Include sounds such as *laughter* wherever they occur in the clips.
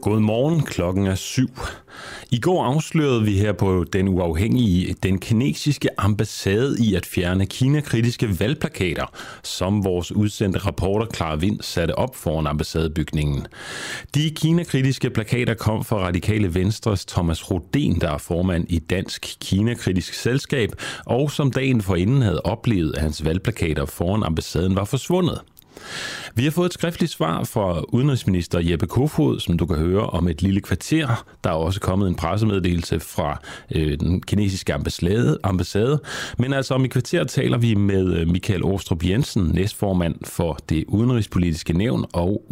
Godmorgen, klokken er syv. I går afslørede vi her på Den Uafhængige den kinesiske ambassade i at fjerne Kina-kritiske valgplakater, som vores udsendte reporter Clara Vind satte op foran ambassadebygningen. De Kina-kritiske plakater kom fra Radikale Venstres Thomas Roden, der er formand i Dansk Kina-kritisk Selskab, og som dagen forinden havde oplevet, at hans valgplakater foran ambassaden var forsvundet. Vi har fået et skriftligt svar fra udenrigsminister Jeppe Kofod, som du kan høre om et lille kvarter. Der er også kommet en pressemeddelelse fra øh, den kinesiske ambassade, ambassade. Men altså om et kvarter taler vi med øh, Michael Åstrup Jensen, næstformand for det udenrigspolitiske nævn og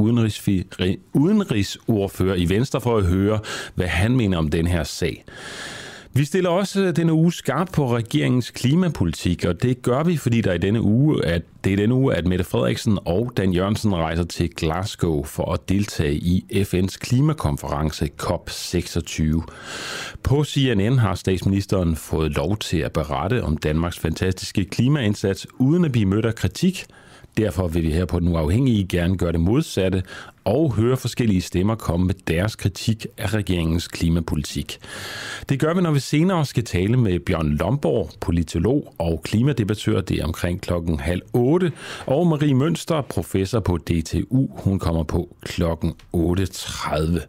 udenrigsordfører i Venstre for at høre, hvad han mener om den her sag. Vi stiller også øh, denne uge skarpt på regeringens klimapolitik, og det gør vi, fordi der i denne uge, at det er denne uge, at Mette Frederiksen og Dan Jørgensen rejser til Glasgow for at deltage i FN's klimakonference COP26. På CNN har statsministeren fået lov til at berette om Danmarks fantastiske klimaindsats, uden at blive mødt af kritik. Derfor vil vi her på Den Uafhængige gerne gøre det modsatte og høre forskellige stemmer komme med deres kritik af regeringens klimapolitik. Det gør vi, når vi senere skal tale med Bjørn Lomborg, politolog og klimadebattør. Det er omkring klokken halv otte. Og Marie Mønster, professor på DTU. Hun kommer på klokken 8.30.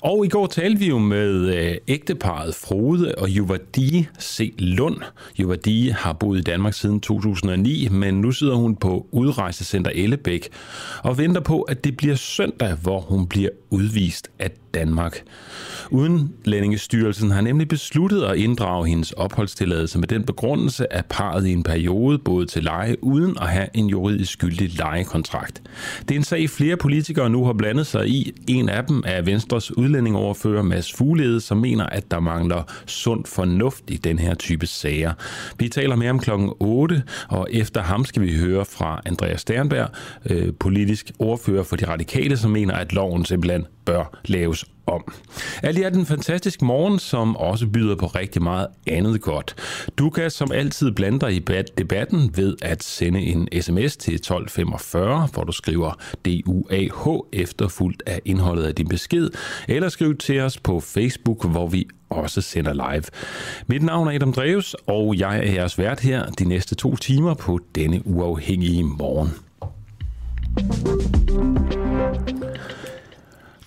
Og i går talte vi jo med øh, ægteparet Frode og Juvadi C. Lund. Juvadi har boet i Danmark siden 2009, men nu sidder hun på udrejsecenter Ellebæk og venter på, at det bliver søndag, hvor hun bliver udvist af Danmark. Udenlændingestyrelsen har nemlig besluttet at inddrage hendes opholdstilladelse med den begrundelse, at parret i en periode boede til leje uden at have en juridisk gyldig lejekontrakt. Det er en sag, flere politikere nu har blandet sig i. En af dem er Venstres udlændingoverfører Mads Fuglede, som mener, at der mangler sund fornuft i den her type sager. Vi taler mere om klokken 8, og efter ham skal vi høre fra Andreas Sternberg, øh, politisk ordfører for de radikale, som mener, at loven simpelthen bør laves om. Alt i alt en fantastisk morgen, som også byder på rigtig meget andet godt. Du kan som altid blande dig i debatten ved at sende en sms til 1245, hvor du skriver DUAH efterfulgt af indholdet af din besked, eller skriv til os på Facebook, hvor vi også sender live. Mit navn er Adam Dreves, og jeg er jeres vært her de næste to timer på denne uafhængige morgen.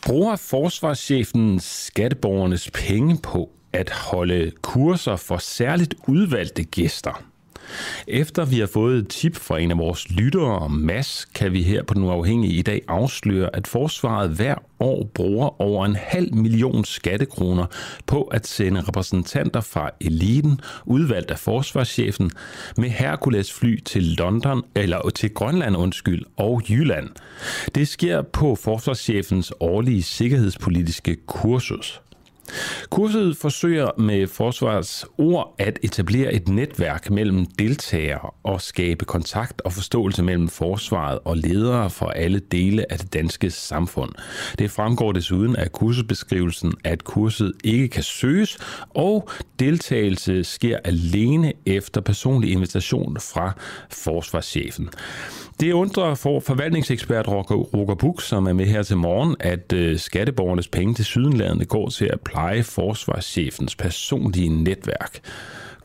Bruger forsvarschefen skatteborgernes penge på at holde kurser for særligt udvalgte gæster? Efter vi har fået et tip fra en af vores lyttere, Mads, kan vi her på Den Uafhængige i dag afsløre, at forsvaret hver år bruger over en halv million skattekroner på at sende repræsentanter fra eliten, udvalgt af forsvarschefen, med Hercules fly til London, eller til Grønland undskyld, og Jylland. Det sker på forsvarschefens årlige sikkerhedspolitiske kursus. Kurset forsøger med forsvarets ord at etablere et netværk mellem deltagere og skabe kontakt og forståelse mellem forsvaret og ledere for alle dele af det danske samfund. Det fremgår desuden af kursusbeskrivelsen, at kurset ikke kan søges, og deltagelse sker alene efter personlig invitation fra forsvarschefen. Det undrer for forvaltningsekspert Roger Buk, som er med her til morgen, at øh, skatteborgernes penge til sydenlandet går til at pleje forsvarschefens personlige netværk.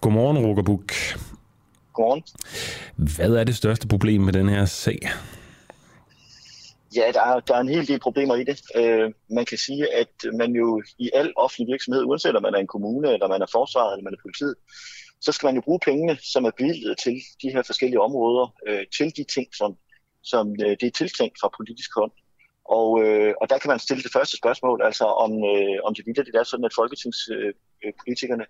Godmorgen, Roger Buk. Godmorgen. Hvad er det største problem med den her sag? Ja, der er, der er en hel del problemer i det. Øh, man kan sige, at man jo i al offentlig virksomhed, uanset om man er en kommune, eller man er forsvaret, eller man er politiet, så skal man jo bruge pengene, som er bevilget til de her forskellige områder, øh, til de ting, som, som øh, det er tiltænkt fra politisk hånd. Og, øh, og der kan man stille det første spørgsmål, altså om, øh, om det videre det er sådan, at folketingspolitikerne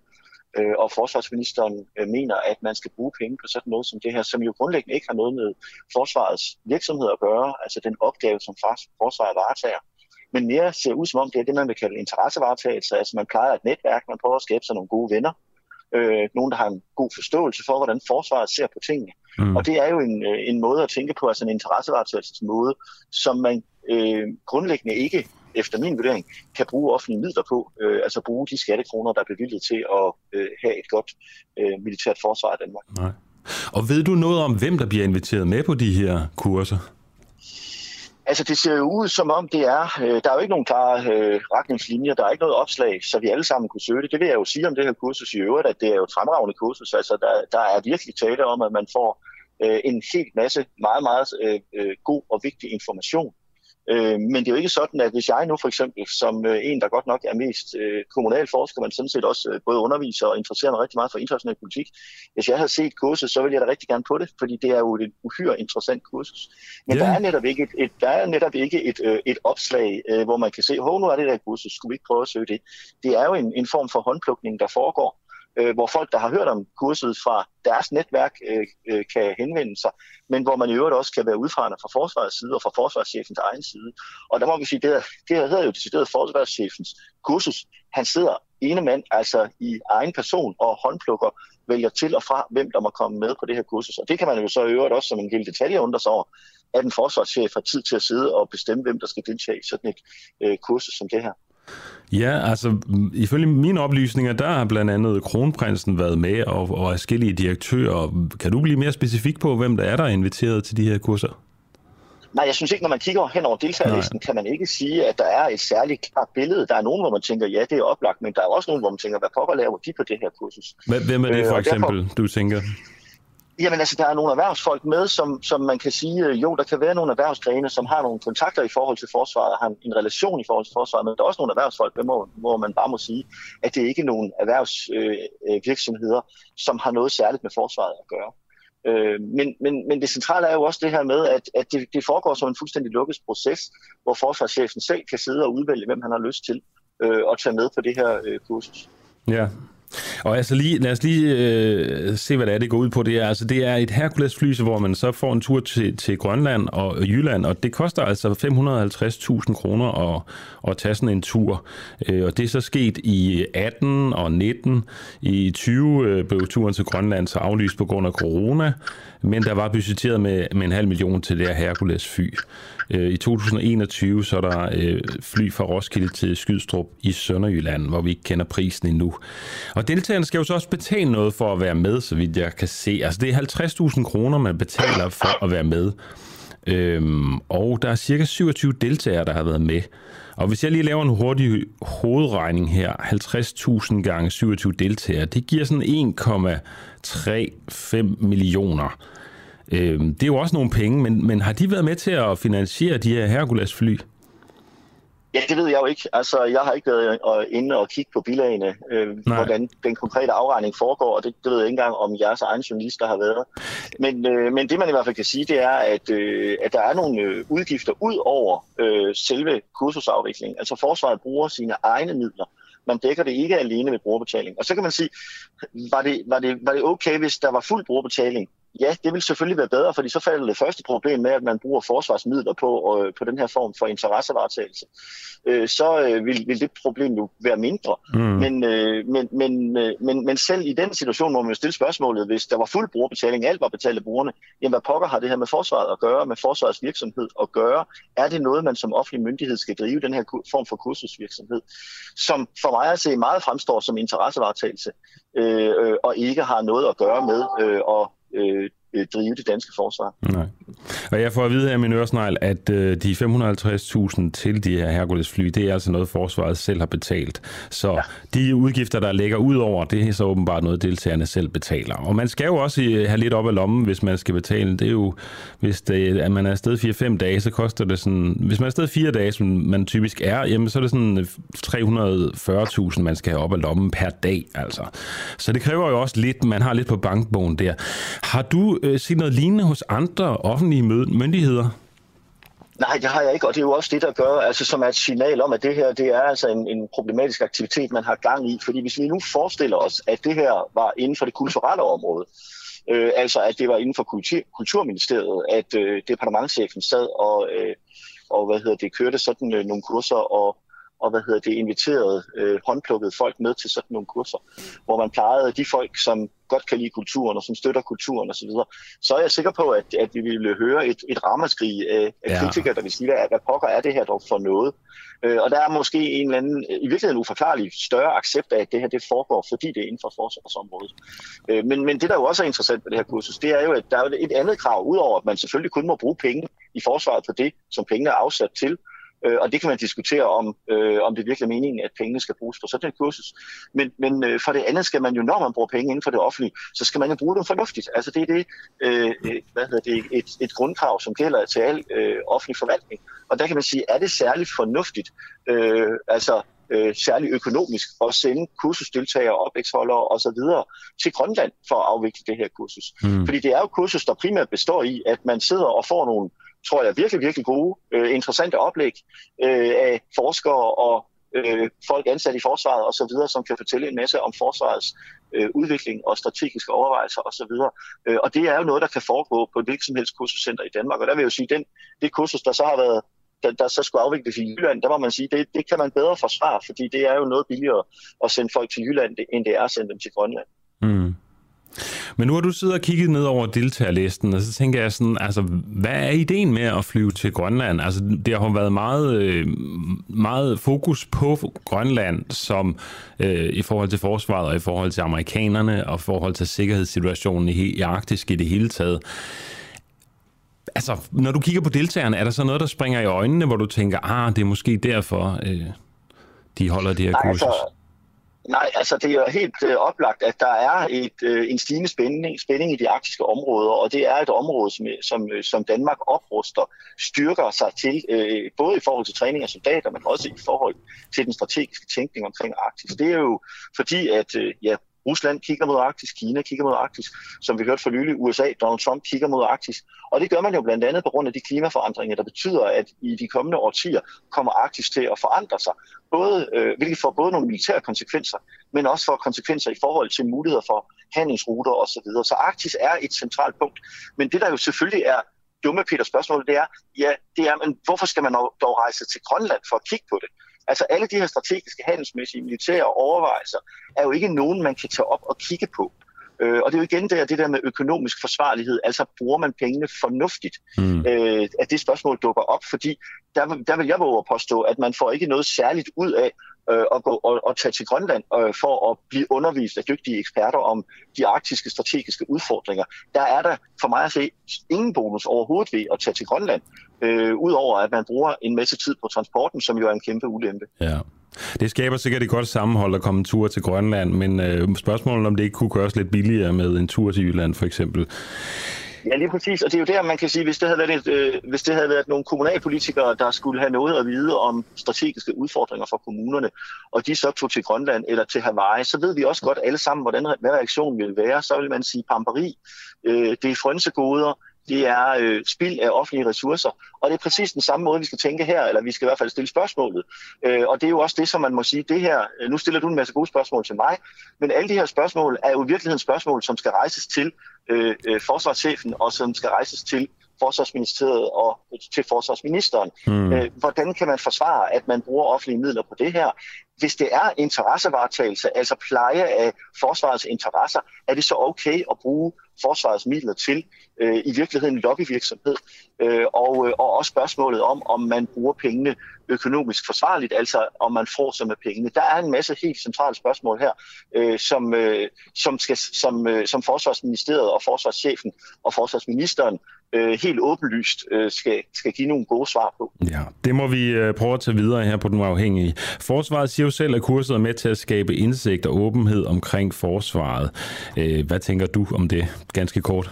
øh, øh, og forsvarsministeren øh, mener, at man skal bruge penge på sådan noget som det her, som jo grundlæggende ikke har noget med forsvarets virksomhed at gøre, altså den opgave, som forsvaret varetager, men mere ser ud som om, det er det, man vil kalde interessevaretagelse. Altså man plejer et netværk, man prøver at skabe sig nogle gode venner, øh, nogen, der har en god forståelse for, hvordan forsvaret ser på tingene. Mm. Og det er jo en, øh, en måde at tænke på, altså en interessevaretagelsesmåde, som man øh, grundlæggende ikke efter min vurdering, kan bruge offentlige midler på, øh, altså bruge de skattekroner, der er bevilget til at øh, have et godt øh, militært forsvar i Danmark. Nej. Og ved du noget om, hvem der bliver inviteret med på de her kurser? Altså, det ser jo ud som om, det er, øh, der er jo ikke nogen klare øh, retningslinjer, der er ikke noget opslag, så vi alle sammen kunne søge det. Det vil jeg jo sige om det her kursus i øvrigt, at det er jo et fremragende kursus. Altså, der, der er virkelig tale om, at man får øh, en helt masse meget, meget øh, øh god og vigtig information Øh, men det er jo ikke sådan, at hvis jeg nu for eksempel, som øh, en, der godt nok er mest øh, kommunal forsker, men sådan set også øh, både underviser og interesserer mig rigtig meget for international politik, hvis jeg havde set kurset, så ville jeg da rigtig gerne på det, fordi det er jo et uhyre interessant kursus. Men yeah. der er netop ikke et, et, der er netop ikke et, øh, et opslag, øh, hvor man kan se, hov, nu er det der kursus, skulle vi ikke prøve at søge det? Det er jo en, en form for håndplukning, der foregår, øh, hvor folk, der har hørt om kurset fra deres netværk, øh, øh, kan henvende sig, men hvor man i øvrigt også kan være udfarende fra forsvarets side og fra forsvarschefens egen side. Og der må vi sige, det, det hedder jo decideret forsvarschefens kursus. Han sidder ene mand, altså i egen person, og håndplukker, vælger til og fra, hvem der må komme med på det her kursus. Og det kan man jo så i øvrigt også som en lille detalje undre sig over, at en forsvarschef har tid til at sidde og bestemme, hvem der skal deltage i sådan et øh, kursus som det her. Ja, altså ifølge mine oplysninger, der har blandt andet kronprinsen været med og, og forskellige direktører. Kan du blive mere specifik på, hvem der er, der er inviteret til de her kurser? Nej, jeg synes ikke, når man kigger hen over deltagerlisten, kan man ikke sige, at der er et særligt klart billede. Der er nogen, hvor man tænker, ja, det er oplagt, men der er også nogen, hvor man tænker, hvad pokker laver de på det her kursus? Hvem er det for øh, eksempel, derfor, du tænker? Jamen altså, der er nogle erhvervsfolk med, som, som man kan sige, øh, jo, der kan være nogle erhvervsgrene, som har nogle kontakter i forhold til forsvaret, har en relation i forhold til forsvaret, men der er også nogle erhvervsfolk, hvor, hvor man bare må sige, at det ikke er nogle erhvervsvirksomheder, øh, øh som har noget særligt med forsvaret at gøre. Øh, men, men, men det centrale er jo også det her med, at, at det, det foregår som en fuldstændig lukket proces, hvor forsvarschefen selv kan sidde og udvælge, hvem han har lyst til øh, at tage med på det her øh, kursus. Ja, og altså lige, lad os lige øh, se, hvad det er, det går ud på. Det er, altså, det er et Hercules-fly, hvor man så får en tur til, til Grønland og Jylland, og det koster altså 550.000 kroner at, at tage sådan en tur. Øh, og det er så sket i 18 og 19. I 20 øh, blev turen til Grønland så aflyst på grund af corona, men der var budgetteret med, med en halv million til det her Hercules-fly. Øh, I 2021 så er der øh, fly fra Roskilde til Skydstrup i Sønderjylland, hvor vi ikke kender prisen endnu. Og deltagerne skal jo så også betale noget for at være med, så vidt jeg kan se. Altså det er 50.000 kroner, man betaler for at være med. Øhm, og der er cirka 27 deltagere, der har været med. Og hvis jeg lige laver en hurtig hovedregning her, 50.000 gange 27 deltagere, det giver sådan 1,35 millioner. Øhm, det er jo også nogle penge, men, men har de været med til at finansiere de her Hercules-fly? Ja, det ved jeg jo ikke. Altså, jeg har ikke været inde og kigge på bilagene, øh, hvordan den konkrete afregning foregår, og det, det ved jeg ikke engang, om jeres egen journalister har været. Men, øh, men det man i hvert fald kan sige, det er, at, øh, at der er nogle øh, udgifter ud over øh, selve kursusafviklingen. Altså forsvaret bruger sine egne midler. Man dækker det ikke alene med brugerbetaling. Og så kan man sige, var det, var det, var det okay, hvis der var fuld brugerbetaling? Ja, det vil selvfølgelig være bedre, fordi så falder det første problem med, at man bruger forsvarsmidler på, øh, på den her form for interessevaretagelse. Øh, så øh, vil, vil det problem jo være mindre. Mm. Men, øh, men, men, øh, men, men selv i den situation må man jo stille spørgsmålet, hvis der var fuld brugerbetaling, alt var betalt af brugerne, jamen hvad pokker har det her med forsvaret at gøre, med forsvarets virksomhed at gøre? Er det noget, man som offentlig myndighed skal drive, den her form for kursusvirksomhed, som for mig at se meget fremstår som interessevaretagelse, øh, øh, og ikke har noget at gøre med øh, at øh, øh, drive det danske forsvar. Nej. Og jeg får at vide her i min øresnegl, at øh, de 550.000 til de her Hercules-fly, det er altså noget, forsvaret selv har betalt. Så ja. de udgifter, der ligger ud over, det er så åbenbart noget, deltagerne selv betaler. Og man skal jo også øh, have lidt op af lommen, hvis man skal betale. Det er jo, hvis det, at man er afsted 4-5 dage, så koster det sådan... Hvis man er afsted 4 dage, som man typisk er, jamen, så er det sådan 340.000, man skal have op af lommen per dag, altså. Så det kræver jo også lidt, man har lidt på bankbogen der. Har du øh, set noget lignende hos andre offentlige myndigheder? Nej, det har jeg ikke, og det er jo også det, der gør, altså som er et signal om, at det her det er altså en, en problematisk aktivitet, man har gang i. Fordi hvis vi nu forestiller os, at det her var inden for det kulturelle område, øh, altså at det var inden for kultur, Kulturministeriet, at øh, departementchefen sad og, øh, og hvad hedder det, kørte sådan øh, nogle kurser og og hvad hedder det, inviterede øh, håndplukkede folk med til sådan nogle kurser, hvor man plejede de folk, som godt kan lide kulturen og som støtter kulturen osv., så, så er jeg sikker på, at, at vi ville høre et, et ramaskrig af, af ja. kritikere, der vil sige, hvad, hvad pokker er det her dog for noget? Øh, og der er måske en eller anden, i virkeligheden uforklarlig, større accept af, at det her det foregår, fordi det er inden for forsvarsområdet. Øh, men, men det, der jo også er interessant ved det her kursus, det er jo, at der er et andet krav, udover at man selvfølgelig kun må bruge penge i forsvaret på det, som pengene er afsat til, Øh, og det kan man diskutere om, øh, om det virkelig er meningen, at pengene skal bruges på sådan en kursus. Men, men øh, for det andet skal man jo, når man bruger penge inden for det offentlige, så skal man jo bruge dem fornuftigt. Altså det er det, øh, øh hvad hedder det et, et grundkrav, som gælder til al øh, offentlig forvaltning. Og der kan man sige, er det særligt fornuftigt, øh, altså øh, særligt økonomisk, at sende kursusdeltagere, opvækstholdere osv. til Grønland for at afvikle det her kursus. Mm. Fordi det er jo kursus, der primært består i, at man sidder og får nogle tror jeg, virkelig, virkelig gode, øh, interessante oplæg øh, af forskere og øh, folk ansat i forsvaret osv., som kan fortælle en masse om forsvarets øh, udvikling og strategiske overvejelser osv. Øh, og det er jo noget, der kan foregå på et hvilket som helst kursuscenter i Danmark. Og der vil jeg jo sige, den, det kursus, der så har været der, der så skulle afvikles i Jylland, der må man sige, det, det kan man bedre forsvare, fordi det er jo noget billigere at sende folk til Jylland, end det er at sende dem til Grønland. Mm. Men nu har du siddet og kigget ned over deltagerlisten, og så tænker jeg sådan, altså, hvad er ideen med at flyve til Grønland? Altså, det har været meget, øh, meget fokus på Grønland, som øh, i forhold til forsvaret, og i forhold til amerikanerne, og i forhold til sikkerhedssituationen i, i Arktis i det hele taget. Altså, når du kigger på deltagerne, er der så noget, der springer i øjnene, hvor du tænker, ah, det er måske derfor, øh, de holder det her kursus? Altså, Nej, altså det er helt øh, oplagt, at der er et, øh, en stigende spænding, spænding i de arktiske områder, og det er et område, som, øh, som, øh, som Danmark opruster, styrker sig til, øh, både i forhold til træning af soldater, men også i forhold til den strategiske tænkning omkring Arktis. Det er jo fordi, at øh, ja, Rusland kigger mod Arktis, Kina kigger mod Arktis, som vi hørte for nylig, USA, Donald Trump kigger mod Arktis. Og det gør man jo blandt andet på grund af de klimaforandringer, der betyder, at i de kommende årtier kommer Arktis til at forandre sig, både, øh, hvilket får både nogle militære konsekvenser, men også for konsekvenser i forhold til muligheder for handelsruter osv. Så, så Arktis er et centralt punkt. Men det, der jo selvfølgelig er dumme Peter spørgsmål, det er, ja, det er, men hvorfor skal man dog rejse til Grønland for at kigge på det? Altså alle de her strategiske, handelsmæssige, militære overvejelser er jo ikke nogen, man kan tage op og kigge på. Øh, og det er jo igen der, det der med økonomisk forsvarlighed, altså bruger man pengene fornuftigt, mm. øh, at det spørgsmål dukker op, fordi der, der vil jeg våge at påstå, at man får ikke noget særligt ud af øh, at gå og, og tage til Grønland øh, for at blive undervist af dygtige eksperter om de arktiske strategiske udfordringer. Der er der for mig at se ingen bonus overhovedet ved at tage til Grønland, øh, udover at man bruger en masse tid på transporten, som jo er en kæmpe ulempe. Ja. Det skaber sikkert et godt sammenhold at komme en tur til Grønland, men øh, spørgsmålet om det ikke kunne gøres lidt billigere med en tur til Jylland for eksempel. Ja, lige præcis. Og det er jo der, man kan sige, hvis det havde været, et, øh, hvis det havde været nogle kommunalpolitikere, der skulle have noget at vide om strategiske udfordringer for kommunerne, og de så tog til Grønland eller til Hawaii, så ved vi også godt alle sammen, hvordan, hvad reaktionen ville være. Så vil man sige pamperi, øh, det er frønsegoder, det er øh, spild af offentlige ressourcer. Og det er præcis den samme måde, vi skal tænke her, eller vi skal i hvert fald stille spørgsmålet. Øh, og det er jo også det, som man må sige, det her, øh, nu stiller du en masse gode spørgsmål til mig, men alle de her spørgsmål er jo i virkeligheden spørgsmål, som skal rejses til øh, øh, forsvarschefen, og som skal rejses til forsvarsministeriet og til forsvarsministeren. Mm. Øh, hvordan kan man forsvare, at man bruger offentlige midler på det her? Hvis det er interessevaretagelse, altså pleje af forsvarets interesser, er det så okay at bruge forsvarets midler til øh, i virkeligheden lobbyvirksomhed? Øh, og, øh, og også spørgsmålet om, om man bruger pengene økonomisk forsvarligt, altså om man får sig med pengene. Der er en masse helt centrale spørgsmål her, øh, som, øh, som, skal, som, øh, som forsvarsministeriet og forsvarschefen og forsvarsministeren øh, helt åbenlyst øh, skal, skal give nogle gode svar på. Ja, det må vi øh, prøve at tage videre her på Den Uafhængige. Forsvaret siger jo selv, at kurset er med til at skabe indsigt og åbenhed omkring forsvaret. Øh, hvad tænker du om det, ganske kort?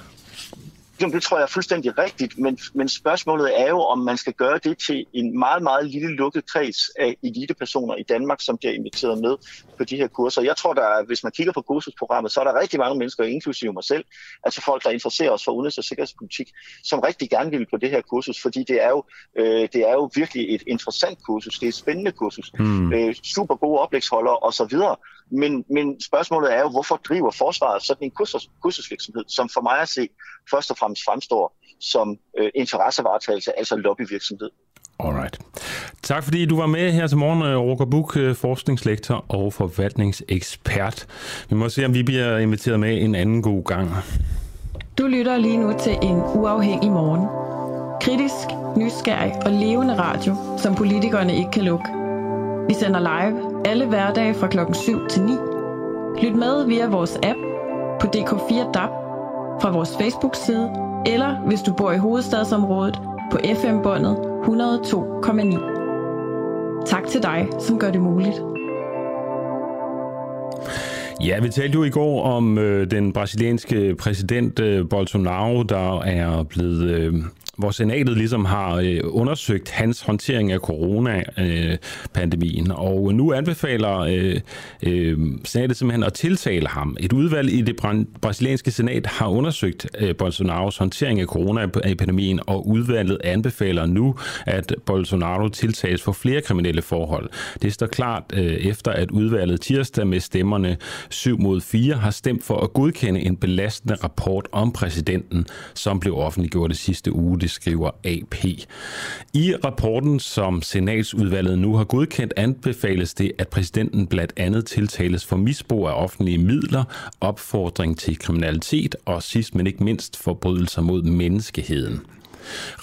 Jamen, det tror jeg er fuldstændig rigtigt, men, men spørgsmålet er jo, om man skal gøre det til en meget, meget lille lukket kreds af elitepersoner i Danmark, som bliver inviteret med på de her kurser. Jeg tror, der, hvis man kigger på kursusprogrammet, så er der rigtig mange mennesker, inklusive mig selv, altså folk, der interesserer os for udenrigs- og sikkerhedspolitik, som rigtig gerne vil på det her kursus, fordi det er jo, øh, det er jo virkelig et interessant kursus, det er et spændende kursus, mm. øh, super gode oplægsholdere osv., men, men spørgsmålet er jo, hvorfor driver forsvaret sådan en kursus, kursusvirksomhed, som for mig at se først og fremmest fremstår som øh, interessevaretagelse, altså lobbyvirksomhed. Alright. Tak fordi du var med her til morgen, øh, Roger Buk, øh, forskningslektor og forvaltningsekspert. Vi må se, om vi bliver inviteret med en anden god gang. Du lytter lige nu til en uafhængig morgen. Kritisk, nysgerrig og levende radio, som politikerne ikke kan lukke. Vi sender live alle hverdage fra klokken 7 til 9. Lyt med via vores app på DK4 DAB, fra vores Facebook-side, eller hvis du bor i hovedstadsområdet på FM-båndet 102,9. Tak til dig, som gør det muligt. Ja, vi talte jo i går om øh, den brasilianske præsident øh, Bolsonaro, der er blevet øh, hvor senatet ligesom har øh, undersøgt hans håndtering af coronapandemien, øh, og nu anbefaler øh, øh, senatet simpelthen at tiltale ham. Et udvalg i det brasilianske senat har undersøgt øh, Bolsonaros håndtering af coronapandemien, og udvalget anbefaler nu, at Bolsonaro tiltages for flere kriminelle forhold. Det står klart øh, efter, at udvalget tirsdag med stemmerne 7 mod 4 har stemt for at godkende en belastende rapport om præsidenten, som blev offentliggjort det sidste uge det skriver AP. I rapporten, som senatsudvalget nu har godkendt, anbefales det, at præsidenten blandt andet tiltales for misbrug af offentlige midler, opfordring til kriminalitet og sidst men ikke mindst forbrydelser mod menneskeheden.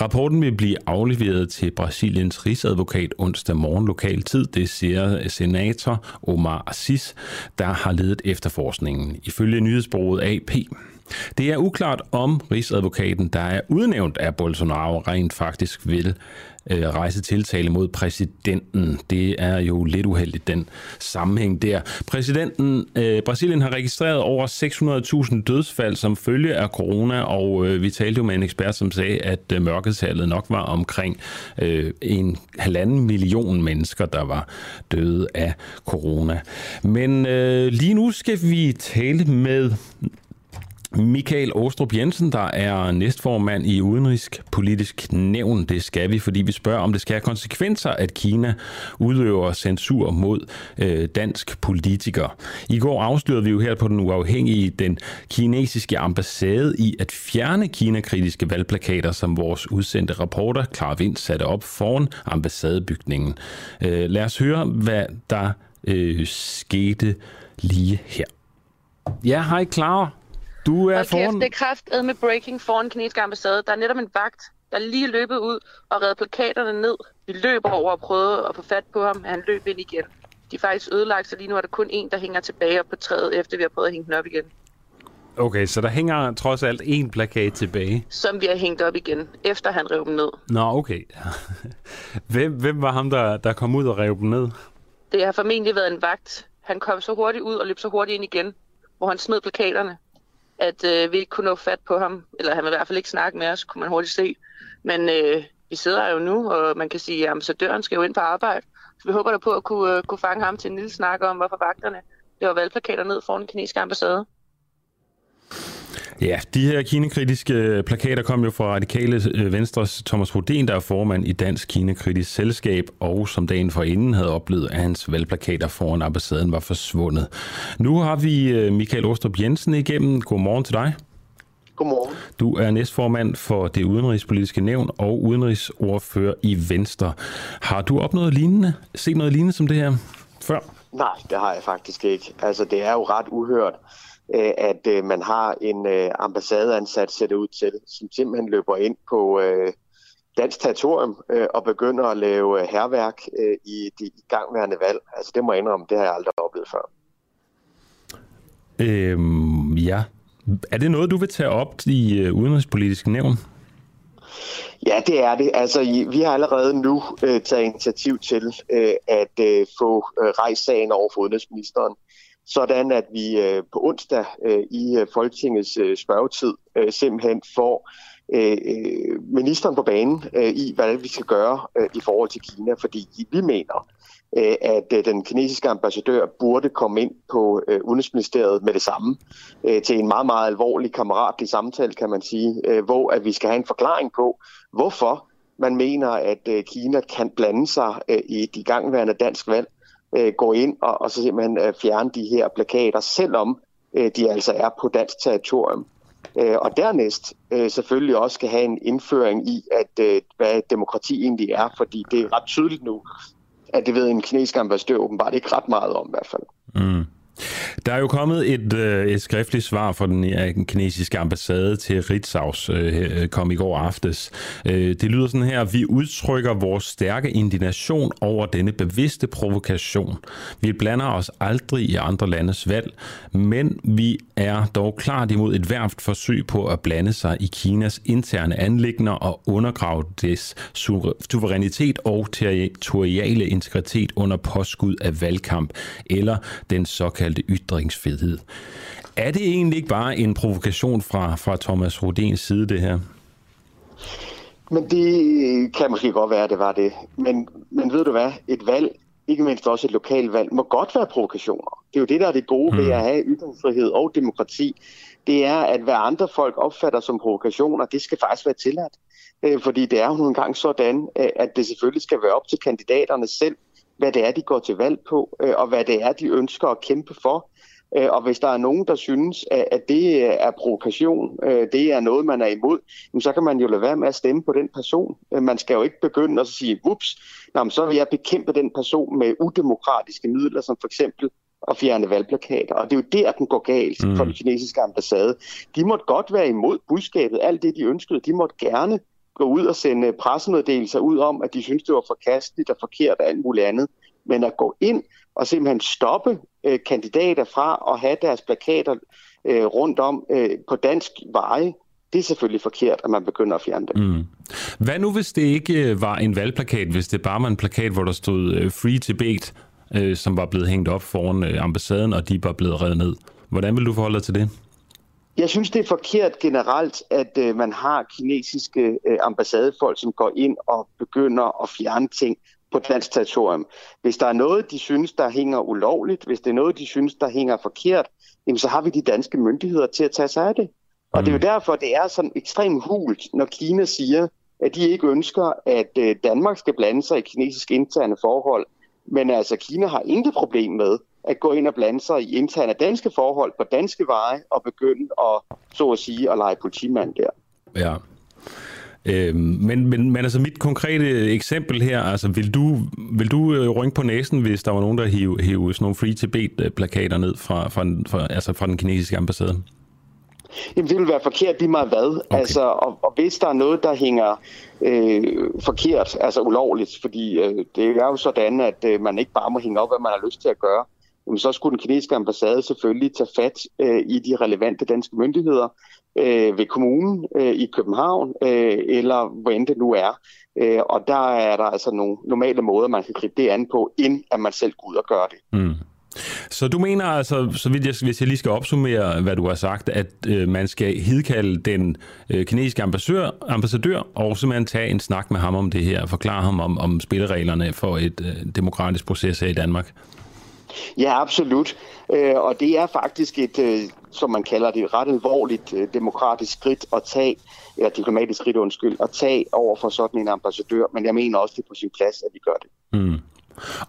Rapporten vil blive afleveret til Brasiliens rigsadvokat onsdag morgen lokal tid, det siger senator Omar Assis, der har ledet efterforskningen. Ifølge nyhedsbureauet AP det er uklart, om Rigsadvokaten, der er udnævnt af Bolsonaro, rent faktisk vil øh, rejse tiltale mod præsidenten. Det er jo lidt uheldigt, den sammenhæng der. Præsidenten, øh, Brasilien har registreret over 600.000 dødsfald som følge af corona, og øh, vi talte jo med en ekspert, som sagde, at øh, mørketallet nok var omkring øh, en halvanden million mennesker, der var døde af corona. Men øh, lige nu skal vi tale med Michael Åstrup Jensen, der er næstformand i Udenrigspolitisk Nævn. Det skal vi, fordi vi spørger, om det skal have konsekvenser, at Kina udøver censur mod øh, dansk politiker. I går afslørede vi jo her på den uafhængige den kinesiske ambassade i at fjerne Kina-kritiske valgplakater, som vores udsendte reporter Clara Vind satte op foran ambassadebygningen. Øh, lad os høre, hvad der øh, skete lige her. Ja, hej Clara. Du er og foran... det er med breaking foran den kinesiske ambassade. Der er netop en vagt, der lige løbet ud og redde plakaterne ned. Vi løber over og prøvede at få fat på ham, han løb ind igen. De er faktisk ødelagt, så lige nu er der kun en, der hænger tilbage op på træet, efter vi har prøvet at hænge den op igen. Okay, så der hænger trods alt en plakat tilbage? Som vi har hængt op igen, efter han rev dem ned. Nå, okay. *laughs* hvem, hvem var ham, der, der kom ud og rev dem ned? Det har formentlig været en vagt. Han kom så hurtigt ud og løb så hurtigt ind igen, hvor han smed plakaterne at øh, vi ikke kunne nå fat på ham, eller han vil i hvert fald ikke snakke med os, kunne man hurtigt se. Men øh, vi sidder jo nu, og man kan sige, at ambassadøren skal jo ind på arbejde. Så vi håber da på at kunne, øh, kunne fange ham til en lille snak om, hvorfor vagterne det var valgplakater ned foran den kinesiske ambassade. Ja, de her kinekritiske plakater kom jo fra Radikale øh, Venstres Thomas Hodin, der er formand i Dansk Kinekritisk Selskab, og som dagen forinden havde oplevet, at hans valgplakater foran ambassaden var forsvundet. Nu har vi øh, Michael Ostrup Jensen igennem. Godmorgen til dig. Godmorgen. Du er næstformand for det udenrigspolitiske nævn og udenrigsordfører i Venstre. Har du opnået lignende, set noget lignende som det her før? Nej, det har jeg faktisk ikke. Altså, det er jo ret uhørt, Øh, at øh, man har en øh, ambassadeansat, ser det ud til, som simpelthen løber ind på dansk territorium og begynder at lave herværk i de gangværende valg. Altså det må jeg indrømme, det har jeg aldrig oplevet før. Øhm, ja. Er det noget, du vil tage op i udenrigspolitiske nævn? Ja, det er det. Altså, vi har allerede nu øh, taget initiativ til øh, at øh, få øh, rejst sagen over for udenrigsministeren sådan at vi øh, på onsdag øh, i øh, Folketingets øh, spørgetid øh, simpelthen får øh, øh, ministeren på banen øh, i, hvad vi skal gøre øh, i forhold til Kina, fordi vi mener, øh, at øh, den kinesiske ambassadør burde komme ind på øh, Udenrigsministeriet med det samme øh, til en meget, meget alvorlig kammeratlig samtale, kan man sige, øh, hvor at vi skal have en forklaring på, hvorfor man mener, at øh, Kina kan blande sig øh, i de gangværende dansk valg, øh, gå ind og, og så simpelthen øh, fjerne de her plakater, selvom øh, de altså er på dansk territorium. Øh, og dernæst øh, selvfølgelig også skal have en indføring i, at øh, hvad demokrati egentlig er, fordi det er ret tydeligt nu, at det ved en kinesisk ambassadør åbenbart ikke ret meget om i hvert fald. Mm. Der er jo kommet et, øh, et skriftligt svar fra den kinesiske ambassade til Ritzaus, øh, øh, kom i går aftes. Øh, det lyder sådan her, vi udtrykker vores stærke indignation over denne bevidste provokation. Vi blander os aldrig i andre landes valg, men vi er dog klart imod et værft forsøg på at blande sig i Kinas interne anlægner og undergrave dets suverænitet og territoriale integritet under påskud af valgkamp eller den såkaldte såkaldte ytringsfrihed. Er det egentlig ikke bare en provokation fra, fra Thomas Rodens side, det her? Men det kan måske godt være, at det var det. Men, men ved du hvad? Et valg, ikke mindst også et lokalvalg, må godt være provokationer. Det er jo det, der er det gode ved hmm. at have ytringsfrihed og demokrati. Det er, at hvad andre folk opfatter som provokationer, det skal faktisk være tilladt. Øh, fordi det er jo nogle gange sådan, at det selvfølgelig skal være op til kandidaterne selv hvad det er, de går til valg på, øh, og hvad det er, de ønsker at kæmpe for. Øh, og hvis der er nogen, der synes, at det er provokation, øh, det er noget, man er imod, så kan man jo lade være med at stemme på den person. Man skal jo ikke begynde at sige, ups, så vil jeg bekæmpe den person med udemokratiske midler, som for eksempel at fjerne valgplakater. Og det er jo der, den går galt mm. for den kinesiske ambassade. De måtte godt være imod budskabet, alt det, de ønskede. De måtte gerne gå ud og sende pressemeddelelser ud om, at de synes, det var forkasteligt og forkert og alt muligt andet. Men at gå ind og simpelthen stoppe øh, kandidater fra at have deres plakater øh, rundt om øh, på dansk veje, det er selvfølgelig forkert, at man begynder at fjerne det. Mm. Hvad nu, hvis det ikke øh, var en valgplakat, hvis det bare var en plakat, hvor der stod øh, Free Tibet, øh, som var blevet hængt op foran øh, ambassaden, og de var blevet revet ned? Hvordan vil du forholde dig til det? Jeg synes, det er forkert generelt, at øh, man har kinesiske øh, ambassadefolk, som går ind og begynder at fjerne ting på dansk territorium. Hvis der er noget, de synes, der hænger ulovligt, hvis det er noget, de synes, der hænger forkert, jamen, så har vi de danske myndigheder til at tage sig af det. Og mm. det er jo mm. derfor, det er sådan ekstremt hult, når Kina siger, at de ikke ønsker, at øh, Danmark skal blande sig i kinesiske interne forhold. Men altså, Kina har intet problem med, at gå ind og blande sig i interne danske forhold på danske veje og begynde at, så at sige, at lege politimand der. Ja. Øh, men, men, men altså mit konkrete eksempel her, altså vil du, vil du øh, rynke på næsen, hvis der var nogen, der hive, hive sådan nogle Free Tibet-plakater ned fra, fra, fra, altså fra den kinesiske ambassade? Jamen, det vil være forkert lige meget hvad. Okay. Altså, og, og hvis der er noget, der hænger øh, forkert, altså ulovligt, fordi øh, det er jo sådan, at øh, man ikke bare må hænge op, hvad man har lyst til at gøre, jamen, så skulle den kinesiske ambassade selvfølgelig tage fat øh, i de relevante danske myndigheder øh, ved kommunen øh, i København, øh, eller hvor end det nu er. Øh, og der er der altså nogle normale måder, man kan gribe det an på, inden at man selv går ud og gør det. Mm. Så du mener altså, så vidt jeg, hvis jeg lige skal opsummere, hvad du har sagt, at øh, man skal hidkalde den øh, kinesiske ambassadør, ambassadør og simpelthen tage en snak med ham om det her, og forklare ham om, om spillereglerne for et øh, demokratisk proces her i Danmark? Ja, absolut. Øh, og det er faktisk et, øh, som man kalder det, ret alvorligt øh, demokratisk skridt at tage, eller diplomatisk skridt, undskyld, at tage over for sådan en ambassadør. Men jeg mener også, det er på sin plads, at vi gør det. Mm.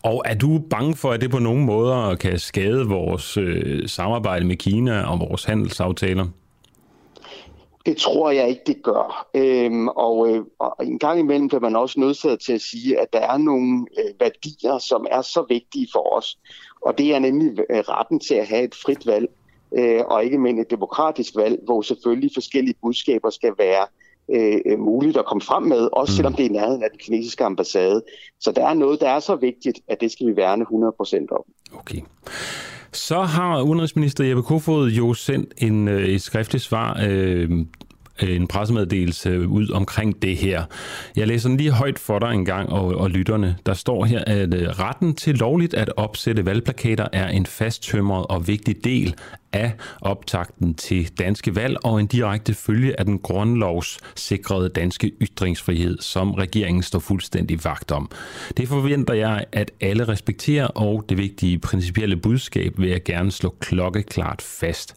Og er du bange for, at det på nogen måder kan skade vores øh, samarbejde med Kina og vores handelsaftaler? Det tror jeg ikke, det gør. Øhm, og, øh, og en gang imellem bliver man også nødsaget til at sige, at der er nogle øh, værdier, som er så vigtige for os. Og det er nemlig øh, retten til at have et frit valg, øh, og ikke mindst et demokratisk valg, hvor selvfølgelig forskellige budskaber skal være øh, øh, muligt at komme frem med, også mm. selvom det er i nærheden af den kinesiske ambassade. Så der er noget, der er så vigtigt, at det skal vi værne 100% om. Okay. Så har udenrigsminister Jeppe Kofod jo sendt en, øh, et skriftligt svar øh, Øh, en pressemeddelelse ud omkring det her. Jeg læser den lige højt for dig en gang og, og lytterne. Der står her, at øh, retten til lovligt at opsætte valgplakater er en fasttømret og vigtig del af optakten til danske valg og en direkte følge af den grundlovssikrede danske ytringsfrihed, som regeringen står fuldstændig vagt om. Det forventer jeg, at alle respekterer, og det vigtige principielle budskab vil jeg gerne slå klokkeklart fast.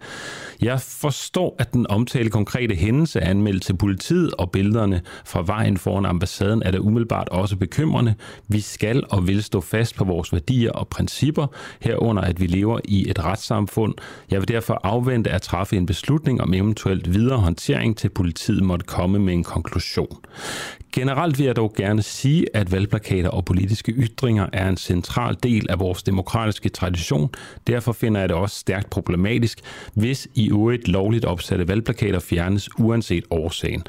Jeg forstår, at den omtale konkrete hændelse er anmeldt til politiet, og billederne fra vejen foran ambassaden er da umiddelbart også bekymrende. Vi skal og vil stå fast på vores værdier og principper, herunder at vi lever i et retssamfund. Jeg vil derfor afvente at træffe en beslutning om eventuelt videre håndtering til politiet måtte komme med en konklusion. Generelt vil jeg dog gerne sige, at valgplakater og politiske ytringer er en central del af vores demokratiske tradition. Derfor finder jeg det også stærkt problematisk, hvis i øvrigt lovligt opsatte valgplakater fjernes uanset årsagen.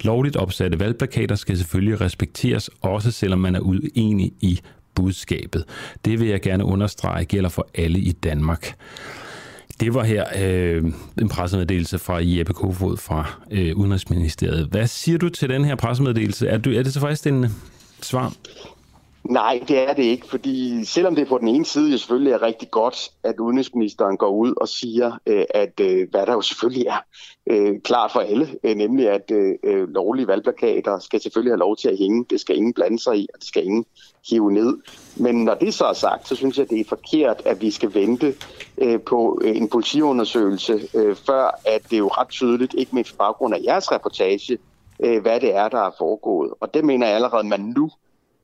Lovligt opsatte valgplakater skal selvfølgelig respekteres, også selvom man er uenig i budskabet. Det vil jeg gerne understrege gælder for alle i Danmark. Det var her øh, en pressemeddelelse fra Jeppe Kofod fra øh, Udenrigsministeriet. Hvad siger du til den her pressemeddelelse? Er, du, er det tilfredsstillende svar? Nej, det er det ikke, fordi selvom det på den ene side jo selvfølgelig er rigtig godt, at udenrigsministeren går ud og siger, øh, at øh, hvad der jo selvfølgelig er klar klart for alle, nemlig at lovlige valgplakater skal selvfølgelig have lov til at hænge. Det skal ingen blande sig i, og det skal ingen hive ned. Men når det så er sagt, så synes jeg, det er forkert, at vi skal vente på en politiundersøgelse, før at det er jo ret tydeligt, ikke mindst på baggrund af jeres reportage, hvad det er, der er foregået. Og det mener jeg allerede, man nu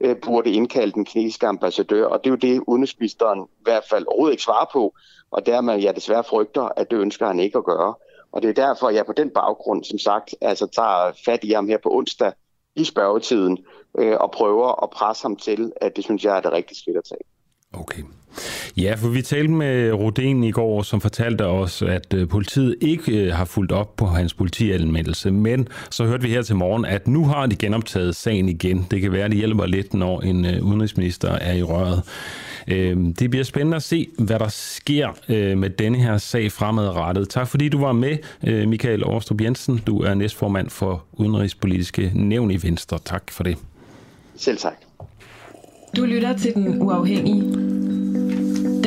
øh, burde indkalde den kinesiske ambassadør, og det er jo det, udenrigsministeren i hvert fald overhovedet ikke svarer på, og dermed jeg desværre frygter, at det ønsker han ikke at gøre. Og det er derfor, jeg på den baggrund, som sagt, altså tager fat i ham her på onsdag i spørgetiden, øh, og prøver at presse ham til, at det synes jeg er det rigtige skridt at tage. Okay. Ja, for vi talte med Roden i går, som fortalte os, at øh, politiet ikke øh, har fulgt op på hans politianmeldelse, men så hørte vi her til morgen, at nu har de genoptaget sagen igen. Det kan være, at det hjælper lidt, når en øh, udenrigsminister er i røret. Øhm, det bliver spændende at se, hvad der sker med denne her sag fremadrettet. Tak fordi du var med, Michael Aarstrup Jensen. Du er næstformand for Udenrigspolitiske Nævn i Venstre. Tak for det. Selv tak. Du lytter til Den Uafhængige.